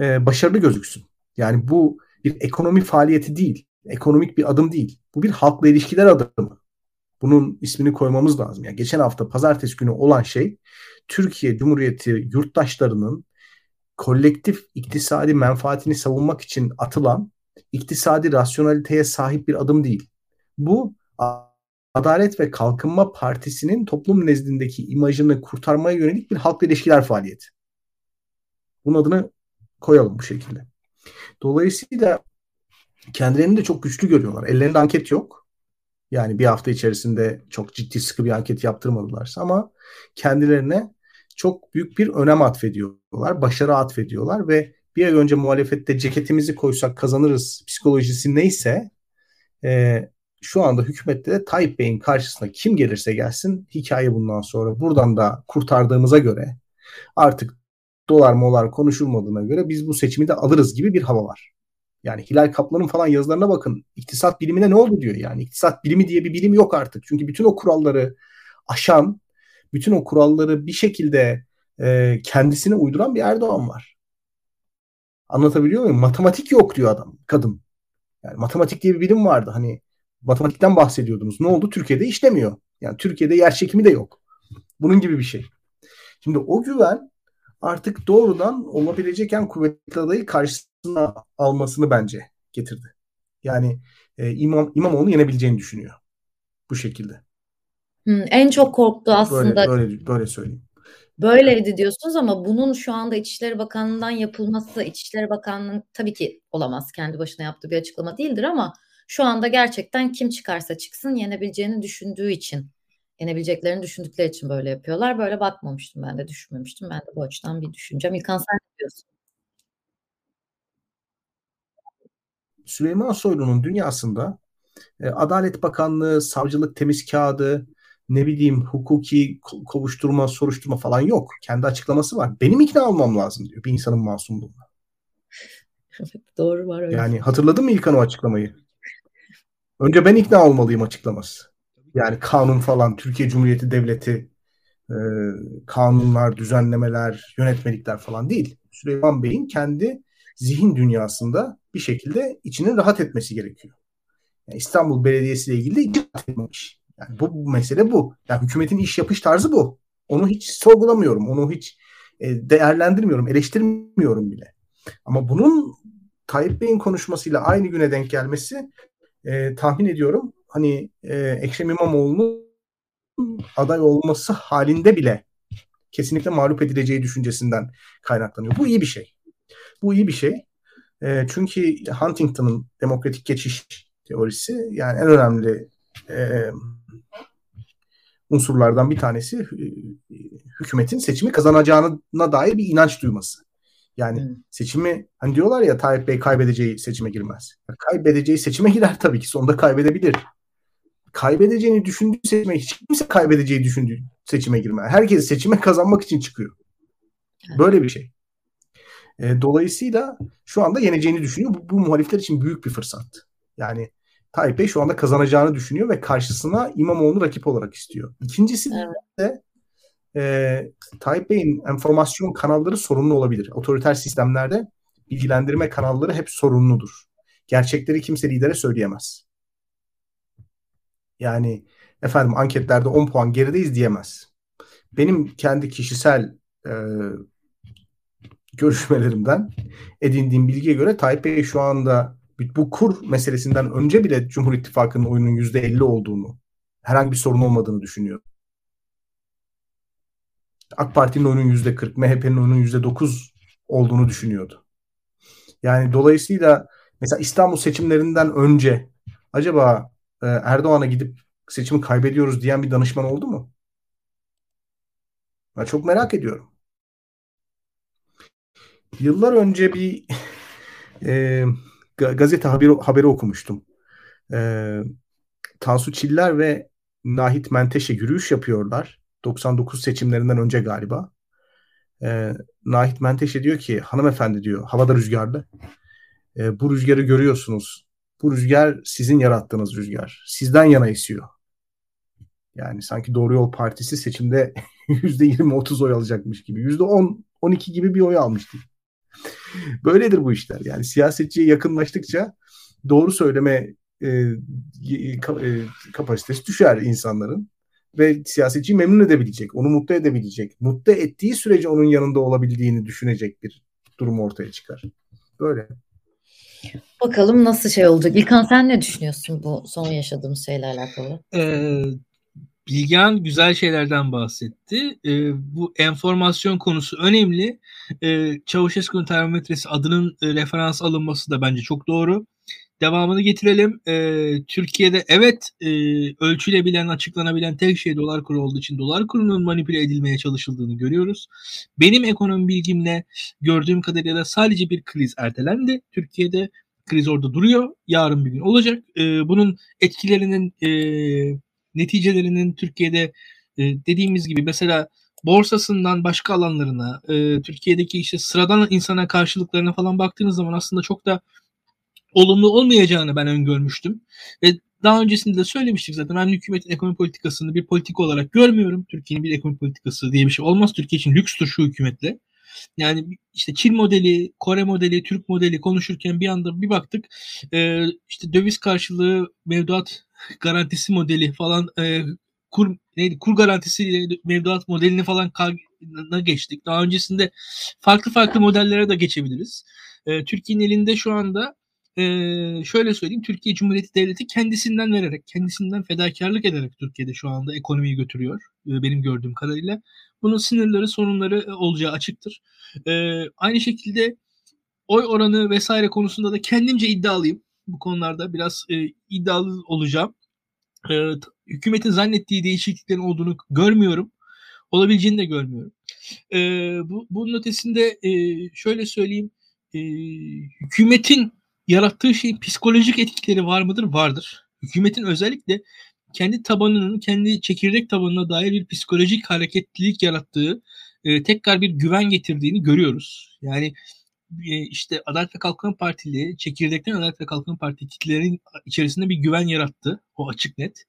Speaker 3: e, başarılı gözüksün. Yani bu bir ekonomi faaliyeti değil. Ekonomik bir adım değil. Bu bir halkla ilişkiler adımı. Bunun ismini koymamız lazım. Yani geçen hafta pazartesi günü olan şey Türkiye Cumhuriyeti yurttaşlarının kolektif iktisadi menfaatini savunmak için atılan iktisadi rasyonaliteye sahip bir adım değil. Bu Adalet ve Kalkınma Partisi'nin toplum nezdindeki imajını kurtarmaya yönelik bir halkla ilişkiler faaliyeti. Bunun adını koyalım bu şekilde. Dolayısıyla kendilerini de çok güçlü görüyorlar. Ellerinde anket yok. Yani bir hafta içerisinde çok ciddi sıkı bir anket yaptırmadılar ama kendilerine çok büyük bir önem atfediyorlar. Başarı atfediyorlar ve bir ay önce muhalefette ceketimizi koysak kazanırız psikolojisi neyse e, şu anda hükümette de Tayyip Bey'in karşısına kim gelirse gelsin hikaye bundan sonra. Buradan da kurtardığımıza göre artık dolar molar konuşulmadığına göre biz bu seçimi de alırız gibi bir hava var. Yani Hilal Kaplan'ın falan yazılarına bakın. İktisat bilimine ne oldu diyor yani. İktisat bilimi diye bir bilim yok artık. Çünkü bütün o kuralları aşan, bütün o kuralları bir şekilde e, kendisine uyduran bir Erdoğan var. Anlatabiliyor muyum? Matematik yok diyor adam, kadın. Yani matematik diye bir bilim vardı. Hani matematikten bahsediyordunuz. Ne oldu? Türkiye'de işlemiyor. Yani Türkiye'de yer çekimi de yok. Bunun gibi bir şey. Şimdi o güven artık doğrudan olabilecek en kuvvetli adayı karşısına almasını bence getirdi. Yani e, İmam İmamoğlu yenebileceğini düşünüyor. Bu şekilde.
Speaker 1: Hmm, en çok korktu aslında.
Speaker 3: Böyle, böyle, böyle söyleyeyim.
Speaker 1: Böyleydi diyorsunuz ama bunun şu anda İçişleri Bakanlığı'ndan yapılması, İçişleri Bakanlığı'nın tabii ki olamaz kendi başına yaptığı bir açıklama değildir ama şu anda gerçekten kim çıkarsa çıksın yenebileceğini düşündüğü için, yenebileceklerini düşündükleri için böyle yapıyorlar. Böyle bakmamıştım ben de, düşünmemiştim. Ben de bu açıdan bir düşüneceğim. İlkan sen ne diyorsun?
Speaker 3: Süleyman Soylu'nun dünyasında e, Adalet Bakanlığı, savcılık temiz kağıdı, ne bileyim hukuki kovuşturma, soruşturma falan yok. Kendi açıklaması var. Benim ikna olmam lazım diyor bir insanın masumluğuna.
Speaker 1: Doğru var öyle.
Speaker 3: Yani hatırladın mı İlkan o açıklamayı? Önce ben ikna olmalıyım açıklaması. Yani kanun falan, Türkiye Cumhuriyeti Devleti e, kanunlar, düzenlemeler, yönetmelikler falan değil. Süleyman Bey'in kendi zihin dünyasında bir şekilde içinin rahat etmesi gerekiyor. Yani İstanbul Belediyesi ile ilgili de rahat etmemiş. Yani bu, bu mesele bu. Yani hükümetin iş yapış tarzı bu. Onu hiç sorgulamıyorum. Onu hiç e, değerlendirmiyorum, eleştirmiyorum bile. Ama bunun Tayyip Bey'in konuşmasıyla aynı güne denk gelmesi e, tahmin ediyorum hani e, Ekrem İmamoğlu'nun aday olması halinde bile kesinlikle mağlup edileceği düşüncesinden kaynaklanıyor. Bu iyi bir şey. Bu iyi bir şey. E, çünkü Huntington'ın demokratik geçiş teorisi yani en önemli e, unsurlardan bir tanesi e, hükümetin seçimi kazanacağına dair bir inanç duyması. Yani hmm. seçimi hani diyorlar ya Tayyip Bey kaybedeceği seçime girmez. Kaybedeceği seçime girer tabii ki. Sonunda kaybedebilir. Kaybedeceğini düşündüğü seçime hiç kimse kaybedeceği düşündüğü seçime girmez. Herkes seçime kazanmak için çıkıyor. Böyle bir şey. E, dolayısıyla şu anda yeneceğini düşünüyor. Bu, bu muhalifler için büyük bir fırsat. Yani Tayyip şu anda kazanacağını düşünüyor ve karşısına İmamoğlu rakip olarak istiyor. İkincisi evet. de e, Tayyip Bey'in enformasyon kanalları sorunlu olabilir. Otoriter sistemlerde bilgilendirme kanalları hep sorunludur. Gerçekleri kimse lidere söyleyemez. Yani efendim anketlerde 10 puan gerideyiz diyemez. Benim kendi kişisel e, görüşmelerimden edindiğim bilgiye göre Tayyip Bey şu anda bu kur meselesinden önce bile Cumhur İttifakı'nın oyunun %50 olduğunu, herhangi bir sorun olmadığını düşünüyor. AK Parti'nin oyunun %40, MHP'nin oyunun %9 olduğunu düşünüyordu. Yani dolayısıyla mesela İstanbul seçimlerinden önce acaba e, Erdoğan'a gidip seçimi kaybediyoruz diyen bir danışman oldu mu? Ben çok merak ediyorum. Yıllar önce bir [laughs] e, gazete haberi, haberi okumuştum. E, Tansu Çiller ve Nahit Menteşe yürüyüş yapıyorlar. 99 seçimlerinden önce galiba. E, Nahit Menteşe diyor ki hanımefendi diyor havada rüzgarlı. E, bu rüzgarı görüyorsunuz. Bu rüzgar sizin yarattığınız rüzgar. Sizden yana esiyor. Yani sanki Doğru Yol Partisi seçimde [laughs] %20-30 oy alacakmış gibi. %10-12 gibi bir oy almıştı. [laughs] Böyledir bu işler. Yani siyasetçiye yakınlaştıkça doğru söyleme e, e, kapasitesi düşer insanların ve siyasetçiyi memnun edebilecek, onu mutlu edebilecek, mutlu ettiği sürece onun yanında olabildiğini düşünecek bir durum ortaya çıkar. Böyle.
Speaker 1: Bakalım nasıl şey olacak. İlkan sen ne düşünüyorsun bu son yaşadığımız şeyle alakalı?
Speaker 2: Ee, Bilgehan güzel şeylerden bahsetti. E, bu enformasyon konusu önemli. E, Çavuşesku'nun termometresi adının e, referans alınması da bence çok doğru. Devamını getirelim. E, Türkiye'de evet e, ölçülebilen, açıklanabilen tek şey dolar kuru olduğu için dolar kurunun manipüle edilmeye çalışıldığını görüyoruz. Benim ekonomi bilgimle gördüğüm kadarıyla sadece bir kriz ertelendi. Türkiye'de kriz orada duruyor. Yarın bir gün olacak. E, bunun etkilerinin e, neticelerinin Türkiye'de e, dediğimiz gibi mesela borsasından başka alanlarına, e, Türkiye'deki işte sıradan insana karşılıklarına falan baktığınız zaman aslında çok da olumlu olmayacağını ben öngörmüştüm. Ve daha öncesinde de söylemiştik zaten ben hükümetin ekonomi politikasını bir politika olarak görmüyorum. Türkiye'nin bir ekonomi politikası diye bir şey olmaz. Türkiye için lükstür şu hükümetle. Yani işte Çin modeli, Kore modeli, Türk modeli konuşurken bir anda bir baktık e, işte döviz karşılığı mevduat garantisi modeli falan e, kur neydi kur garantisi mevduat modelini falan na geçtik. Daha öncesinde farklı farklı modellere de geçebiliriz. E, Türkiye'nin elinde şu anda e, şöyle söyleyeyim Türkiye Cumhuriyeti Devleti kendisinden vererek, kendisinden fedakarlık ederek Türkiye'de şu anda ekonomiyi götürüyor. E, benim gördüğüm kadarıyla. Bunun sınırları, sorunları e, olacağı açıktır. E, aynı şekilde oy oranı vesaire konusunda da kendimce iddialıyım. Bu konularda biraz e, iddialı olacağım. E, hükümetin zannettiği değişikliklerin olduğunu görmüyorum. Olabileceğini de görmüyorum. E, bu, bunun ötesinde e, şöyle söyleyeyim. E, hükümetin yarattığı şeyin psikolojik etkileri var mıdır? Vardır. Hükümetin özellikle kendi tabanının, kendi çekirdek tabanına dair bir psikolojik hareketlilik yarattığı, e, tekrar bir güven getirdiğini görüyoruz. Yani e, işte Adalet ve Kalkınma Partili, çekirdekten Adalet ve Kalkınma Partili kitlelerin içerisinde bir güven yarattı. O açık net.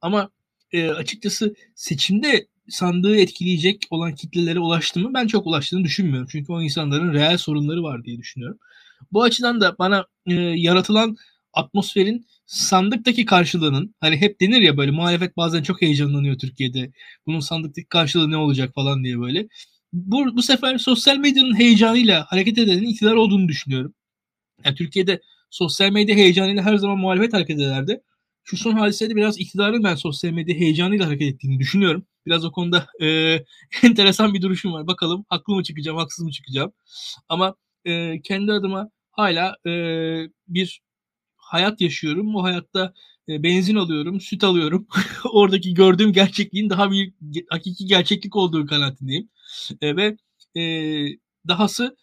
Speaker 2: Ama e, açıkçası seçimde sandığı etkileyecek olan kitlelere ulaştı mı? Ben çok ulaştığını düşünmüyorum. Çünkü o insanların reel sorunları var diye düşünüyorum. Bu açıdan da bana e, yaratılan atmosferin sandıktaki karşılığının hani hep denir ya böyle muhalefet bazen çok heyecanlanıyor Türkiye'de. Bunun sandıktaki karşılığı ne olacak falan diye böyle. Bu, bu sefer sosyal medyanın heyecanıyla hareket edenin iktidar olduğunu düşünüyorum. Yani Türkiye'de sosyal medya heyecanıyla her zaman muhalefet hareket ederdi. Şu son hadisede biraz iktidarın ben sosyal medya heyecanıyla hareket ettiğini düşünüyorum. Biraz o konuda e, [laughs] enteresan bir duruşum var. Bakalım haklı mı çıkacağım, haksız mı çıkacağım. Ama e, kendi adıma hala e, bir hayat yaşıyorum. Bu hayatta e, benzin alıyorum, süt alıyorum. [laughs] Oradaki gördüğüm gerçekliğin daha bir hakiki gerçeklik olduğu kanaatindeyim. E, ve e, dahası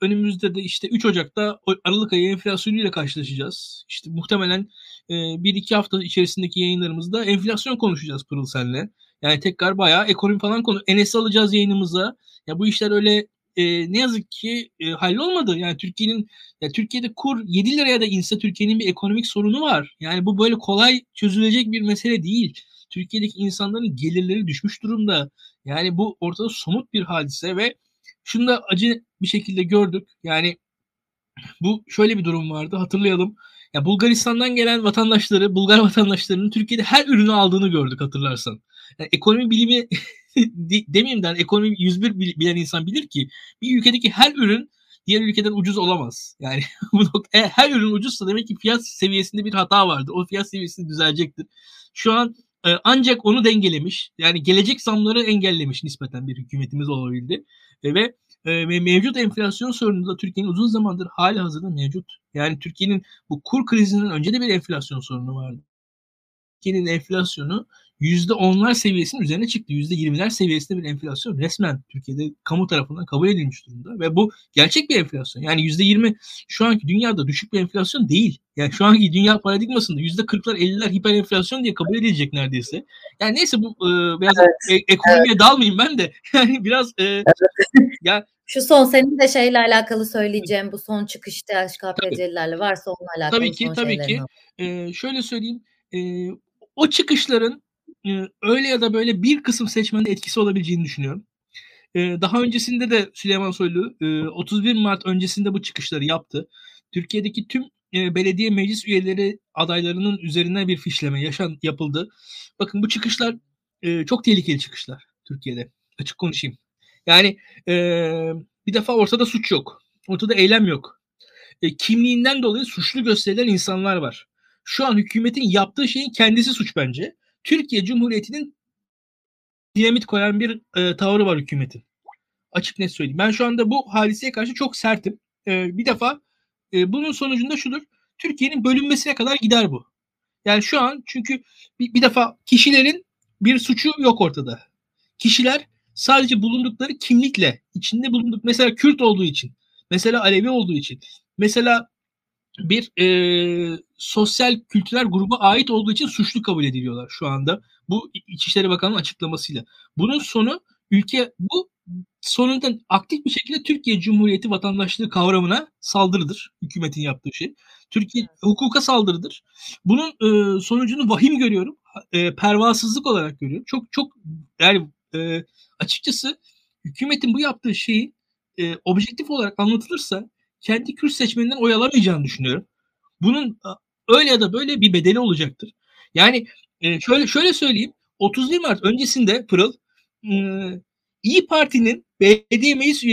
Speaker 2: önümüzde de işte 3 Ocak'ta Aralık ayı enflasyonuyla karşılaşacağız. İşte muhtemelen e, 1-2 hafta içerisindeki yayınlarımızda enflasyon konuşacağız Pırıl senle. Yani tekrar bayağı ekonomi falan konu. Enes'i alacağız yayınımıza. Ya bu işler öyle e, ne yazık ki e, hallolmadı. Yani Türkiye'nin ya Türkiye'de kur 7 liraya da inse Türkiye'nin bir ekonomik sorunu var. Yani bu böyle kolay çözülecek bir mesele değil. Türkiye'deki insanların gelirleri düşmüş durumda. Yani bu ortada somut bir hadise ve şunu da acı bir şekilde gördük. Yani bu şöyle bir durum vardı hatırlayalım. Ya Bulgaristan'dan gelen vatandaşları, Bulgar [laughs] vatandaşlarının Türkiye'de her ürünü aldığını gördük hatırlarsan. Yani ekonomi bilimi [laughs] demeyeyim de ekonomi 101 bilen insan bilir ki bir ülkedeki her ürün diğer ülkeden ucuz olamaz. Yani [laughs] bu nokta, e, her ürün ucuzsa demek ki fiyat seviyesinde bir hata vardı. O fiyat seviyesini düzelecektir. Şu an e, ancak onu dengelemiş. Yani gelecek zamları engellemiş nispeten bir hükümetimiz olabildi. E, ve e, mevcut enflasyon sorunu da Türkiye'nin uzun zamandır hali hazırda mevcut. Yani Türkiye'nin bu kur krizinden önce de bir enflasyon sorunu vardı. Türkiye'nin enflasyonu %10'lar seviyesinin üzerine çıktı. %20'ler seviyesinde bir enflasyon resmen Türkiye'de kamu tarafından kabul edilmiş durumda. Ve bu gerçek bir enflasyon. Yani %20 şu anki dünyada düşük bir enflasyon değil. Yani şu anki dünya paradigmasında %40'lar 50'ler hiper enflasyon diye kabul edilecek neredeyse. Yani neyse bu e, biraz evet. e- ekonomiye evet. dalmayayım ben de. [laughs] Yani biraz e, evet.
Speaker 1: ya şu son senin de şeyle alakalı söyleyeceğim bu son çıkışta HKPC'lilerle varsa onunla alakalı
Speaker 2: Tabii ki tabii ki. Ee, şöyle söyleyeyim. E, o çıkışların öyle ya da böyle bir kısım seçmende etkisi olabileceğini düşünüyorum. daha öncesinde de Süleyman Soylu 31 Mart öncesinde bu çıkışları yaptı. Türkiye'deki tüm belediye meclis üyeleri adaylarının üzerine bir fişleme yaşan yapıldı. Bakın bu çıkışlar çok tehlikeli çıkışlar Türkiye'de. Açık konuşayım. Yani bir defa ortada suç yok. Ortada eylem yok. kimliğinden dolayı suçlu gösterilen insanlar var. Şu an hükümetin yaptığı şeyin kendisi suç bence. Türkiye Cumhuriyeti'nin dinamit koyan bir e, tavrı var hükümetin. Açık net söyleyeyim. Ben şu anda bu hadiseye karşı çok sertim. E, bir defa e, bunun sonucunda şudur. Türkiye'nin bölünmesine kadar gider bu. Yani şu an çünkü bir, bir defa kişilerin bir suçu yok ortada. Kişiler sadece bulundukları kimlikle içinde bulunduk mesela Kürt olduğu için, mesela Alevi olduğu için, mesela bir e, sosyal kültürel gruba ait olduğu için suçlu kabul ediliyorlar şu anda. Bu İçişleri Bakanı'nın açıklamasıyla. Bunun sonu ülke bu sonunda aktif bir şekilde Türkiye Cumhuriyeti vatandaşlığı kavramına saldırıdır. Hükümetin yaptığı şey. Türkiye hukuka saldırıdır. Bunun e, sonucunu vahim görüyorum. E, pervasızlık olarak görüyorum. Çok çok yani e, açıkçası hükümetin bu yaptığı şeyi e, objektif olarak anlatılırsa kendi Kürt seçmeninden oy alamayacağını düşünüyorum. Bunun öyle ya da böyle bir bedeli olacaktır. Yani e, şöyle şöyle söyleyeyim. 31 Mart öncesinde Pırıl e, İyi Parti'nin belediye meclis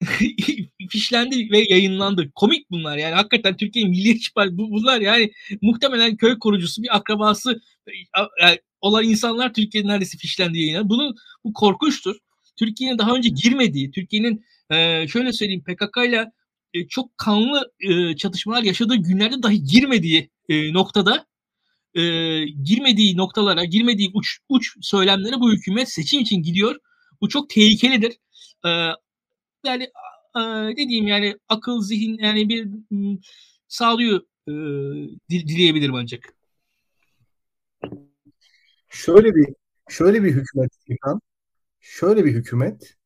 Speaker 2: [laughs] fişlendi ve yayınlandı. Komik bunlar yani hakikaten Türkiye'nin Milliyetçi Partisi bunlar yani muhtemelen köy korucusu bir akrabası yani olan insanlar Türkiye'nin neredeyse fişlendi yayına. Bunun bu korkunçtur. Türkiye'nin daha önce girmediği, Türkiye'nin e, şöyle söyleyeyim PKK ile e, çok kanlı e, çatışmalar yaşadığı günlerde dahi girmediği e, noktada girmediği noktalara, girmediği uç uç söylemlere bu hükümet seçim için gidiyor. Bu çok tehlikelidir. Yani e, ne diyeyim yani akıl, zihin yani bir m, sağlıyor e, dileyebilirim ancak.
Speaker 3: Şöyle bir şöyle bir hükümet şöyle bir hükümet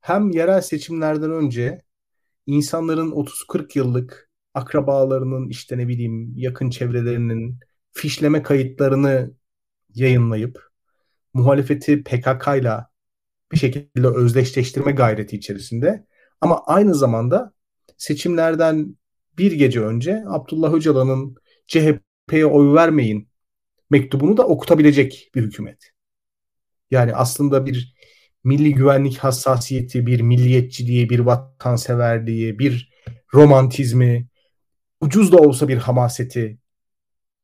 Speaker 3: hem yerel seçimlerden önce insanların 30-40 yıllık akrabalarının işte ne bileyim yakın çevrelerinin fişleme kayıtlarını yayınlayıp muhalefeti PKK ile bir şekilde özdeşleştirme gayreti içerisinde ama aynı zamanda seçimlerden bir gece önce Abdullah Öcalan'ın CHP'ye oy vermeyin mektubunu da okutabilecek bir hükümet. Yani aslında bir milli güvenlik hassasiyeti, bir milliyetçiliği, bir vatanseverliği, bir romantizmi, ucuz da olsa bir hamaseti,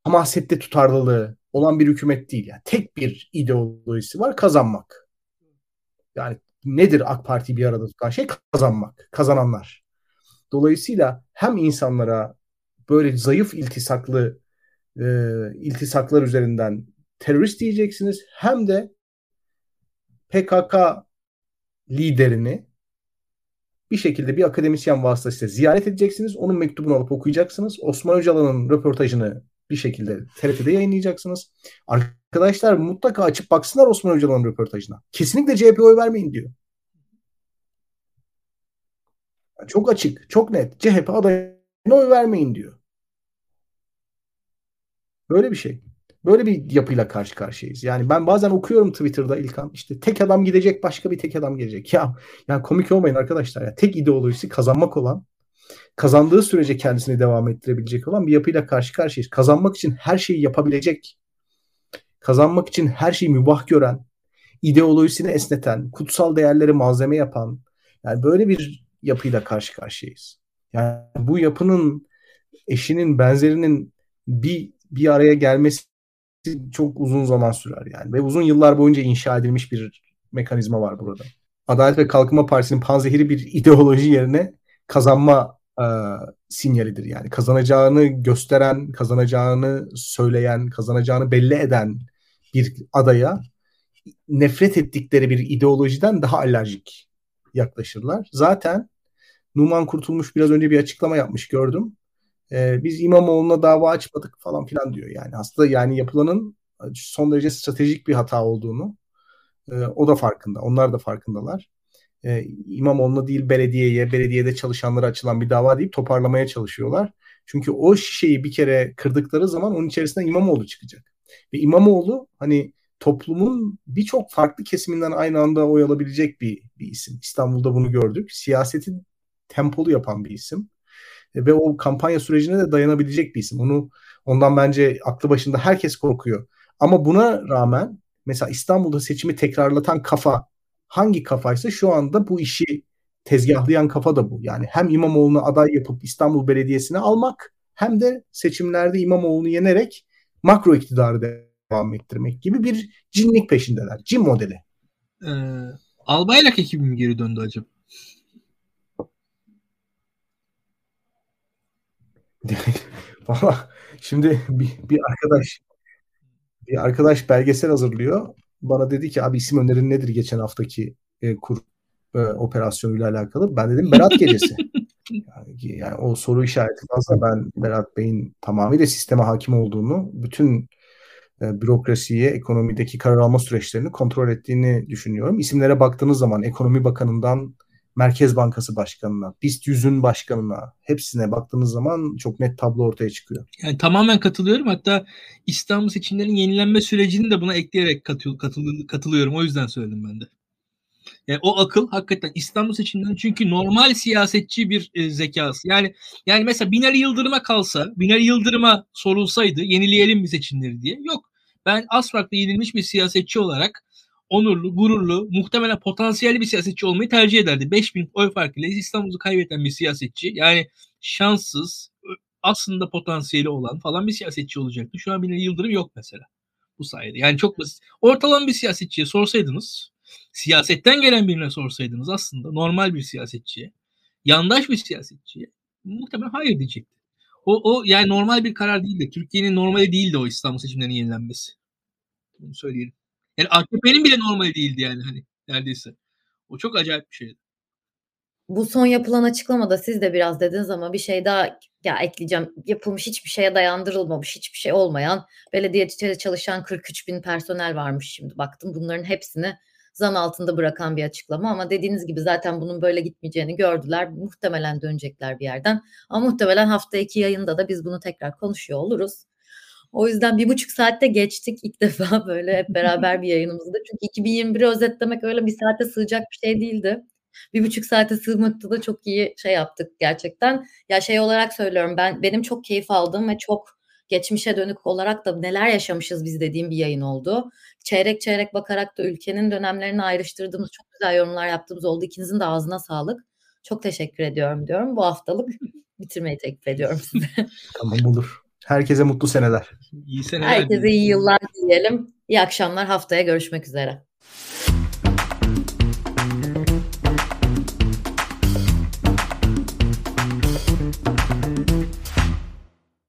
Speaker 3: hamasette tutarlılığı olan bir hükümet değil. Yani tek bir ideolojisi var kazanmak. Yani nedir AK Parti bir arada tutan şey? Kazanmak, kazananlar. Dolayısıyla hem insanlara böyle zayıf iltisaklı e, iltisaklar üzerinden terörist diyeceksiniz hem de PKK liderini bir şekilde bir akademisyen vasıtasıyla ziyaret edeceksiniz. Onun mektubunu alıp okuyacaksınız. Osman Öcalan'ın röportajını bir şekilde TRT'de yayınlayacaksınız. Arkadaşlar mutlaka açıp baksınlar Osman Öcalan'ın röportajına. Kesinlikle CHP'ye oy vermeyin diyor. Çok açık, çok net. CHP adayına oy vermeyin diyor. Böyle bir şey. Böyle bir yapıyla karşı karşıyayız. Yani ben bazen okuyorum Twitter'da İlkan işte tek adam gidecek başka bir tek adam gelecek. Ya yani komik olmayın arkadaşlar ya. Tek ideolojisi kazanmak olan kazandığı sürece kendisini devam ettirebilecek olan bir yapıyla karşı karşıyayız. Kazanmak için her şeyi yapabilecek, kazanmak için her şeyi mübah gören, ideolojisini esneten, kutsal değerleri malzeme yapan, yani böyle bir yapıyla karşı karşıyayız. Yani bu yapının eşinin, benzerinin bir bir araya gelmesi çok uzun zaman sürer yani. Ve uzun yıllar boyunca inşa edilmiş bir mekanizma var burada. Adalet ve Kalkınma Partisi'nin panzehiri bir [laughs] ideoloji yerine kazanma e, sinyalidir. Yani kazanacağını gösteren, kazanacağını söyleyen, kazanacağını belli eden bir adaya nefret ettikleri bir ideolojiden daha alerjik yaklaşırlar. Zaten Numan Kurtulmuş biraz önce bir açıklama yapmış gördüm e, biz İmamoğlu'na dava açmadık falan filan diyor. Yani aslında yani yapılanın son derece stratejik bir hata olduğunu e, o da farkında. Onlar da farkındalar. E, İmamoğlu'na değil belediyeye, belediyede çalışanlara açılan bir dava deyip toparlamaya çalışıyorlar. Çünkü o şişeyi bir kere kırdıkları zaman onun içerisinden İmamoğlu çıkacak. Ve İmamoğlu hani toplumun birçok farklı kesiminden aynı anda oy alabilecek bir, bir isim. İstanbul'da bunu gördük. Siyaseti tempolu yapan bir isim ve o kampanya sürecine de dayanabilecek bir isim. Onu ondan bence aklı başında herkes korkuyor. Ama buna rağmen mesela İstanbul'da seçimi tekrarlatan kafa hangi kafaysa şu anda bu işi tezgahlayan kafa da bu. Yani hem İmamoğlu'nu aday yapıp İstanbul Belediyesi'ne almak hem de seçimlerde İmamoğlu'nu yenerek makro iktidarı devam ettirmek gibi bir cinlik peşindeler. Cin modeli.
Speaker 2: Ee, Albayrak ekibi mi geri döndü acaba? [laughs]
Speaker 3: Valla şimdi bir, bir arkadaş bir arkadaş belgesel hazırlıyor. Bana dedi ki abi isim önerin nedir geçen haftaki e, kur e, operasyonuyla alakalı. Ben dedim Berat Gecesi. [laughs] yani, yani o soru işareti fazla. Ben Berat Bey'in tamamıyla sisteme hakim olduğunu, bütün e, bürokrasiyi, ekonomideki karar alma süreçlerini kontrol ettiğini düşünüyorum. İsimlere baktığınız zaman ekonomi bakanından Merkez Bankası Başkanı'na, BIST 100'ün başkanına hepsine baktığınız zaman çok net tablo ortaya çıkıyor.
Speaker 2: Yani tamamen katılıyorum. Hatta İstanbul seçimlerinin yenilenme sürecini de buna ekleyerek katıl, katıl, katılıyorum. O yüzden söyledim ben de. Yani o akıl hakikaten İstanbul seçimlerinin çünkü normal siyasetçi bir e, zekası. Yani yani mesela Binali Yıldırım'a kalsa, Binali Yıldırım'a sorulsaydı yenileyelim mi seçimleri diye. Yok. Ben Asfak'ta yenilmiş bir siyasetçi olarak onurlu, gururlu, muhtemelen potansiyelli bir siyasetçi olmayı tercih ederdi. 5000 oy farkıyla İstanbul'u kaybeden bir siyasetçi yani şanssız, aslında potansiyeli olan falan bir siyasetçi olacaktı. Şu an bir Yıldırım yok mesela bu sayede. Yani çok basit. Ortalama bir siyasetçiye sorsaydınız, siyasetten gelen birine sorsaydınız aslında normal bir siyasetçiye, yandaş bir siyasetçiye muhtemelen hayır diyecekti. O, o yani normal bir karar değildi. Türkiye'nin normali değildi o İstanbul seçimlerinin yenilenmesi. Bunu söyleyelim. Yani AKP'nin bile normali değildi yani hani neredeyse. O çok acayip bir şeydi.
Speaker 1: Bu son yapılan açıklamada siz de biraz dediniz ama bir şey daha ya ekleyeceğim. Yapılmış hiçbir şeye dayandırılmamış, hiçbir şey olmayan belediyede çalışan 43 bin personel varmış şimdi. Baktım bunların hepsini zan altında bırakan bir açıklama ama dediğiniz gibi zaten bunun böyle gitmeyeceğini gördüler. Muhtemelen dönecekler bir yerden. Ama muhtemelen hafta iki yayında da biz bunu tekrar konuşuyor oluruz. O yüzden bir buçuk saatte geçtik ilk [laughs] defa böyle hep beraber bir yayınımızda. Çünkü 2021'i özetlemek öyle bir saate sığacak bir şey değildi. Bir buçuk saate sığmakta da çok iyi şey yaptık gerçekten. Ya şey olarak söylüyorum ben benim çok keyif aldığım ve çok geçmişe dönük olarak da neler yaşamışız biz dediğim bir yayın oldu. Çeyrek çeyrek bakarak da ülkenin dönemlerini ayrıştırdığımız çok güzel yorumlar yaptığımız oldu. İkinizin de ağzına sağlık. Çok teşekkür ediyorum diyorum. Bu haftalık [laughs] bitirmeyi teklif ediyorum size.
Speaker 3: Tamam olur. Herkese mutlu seneler.
Speaker 2: İyi seneler.
Speaker 1: Herkese iyi yıllar dileyelim. İyi akşamlar. Haftaya görüşmek üzere.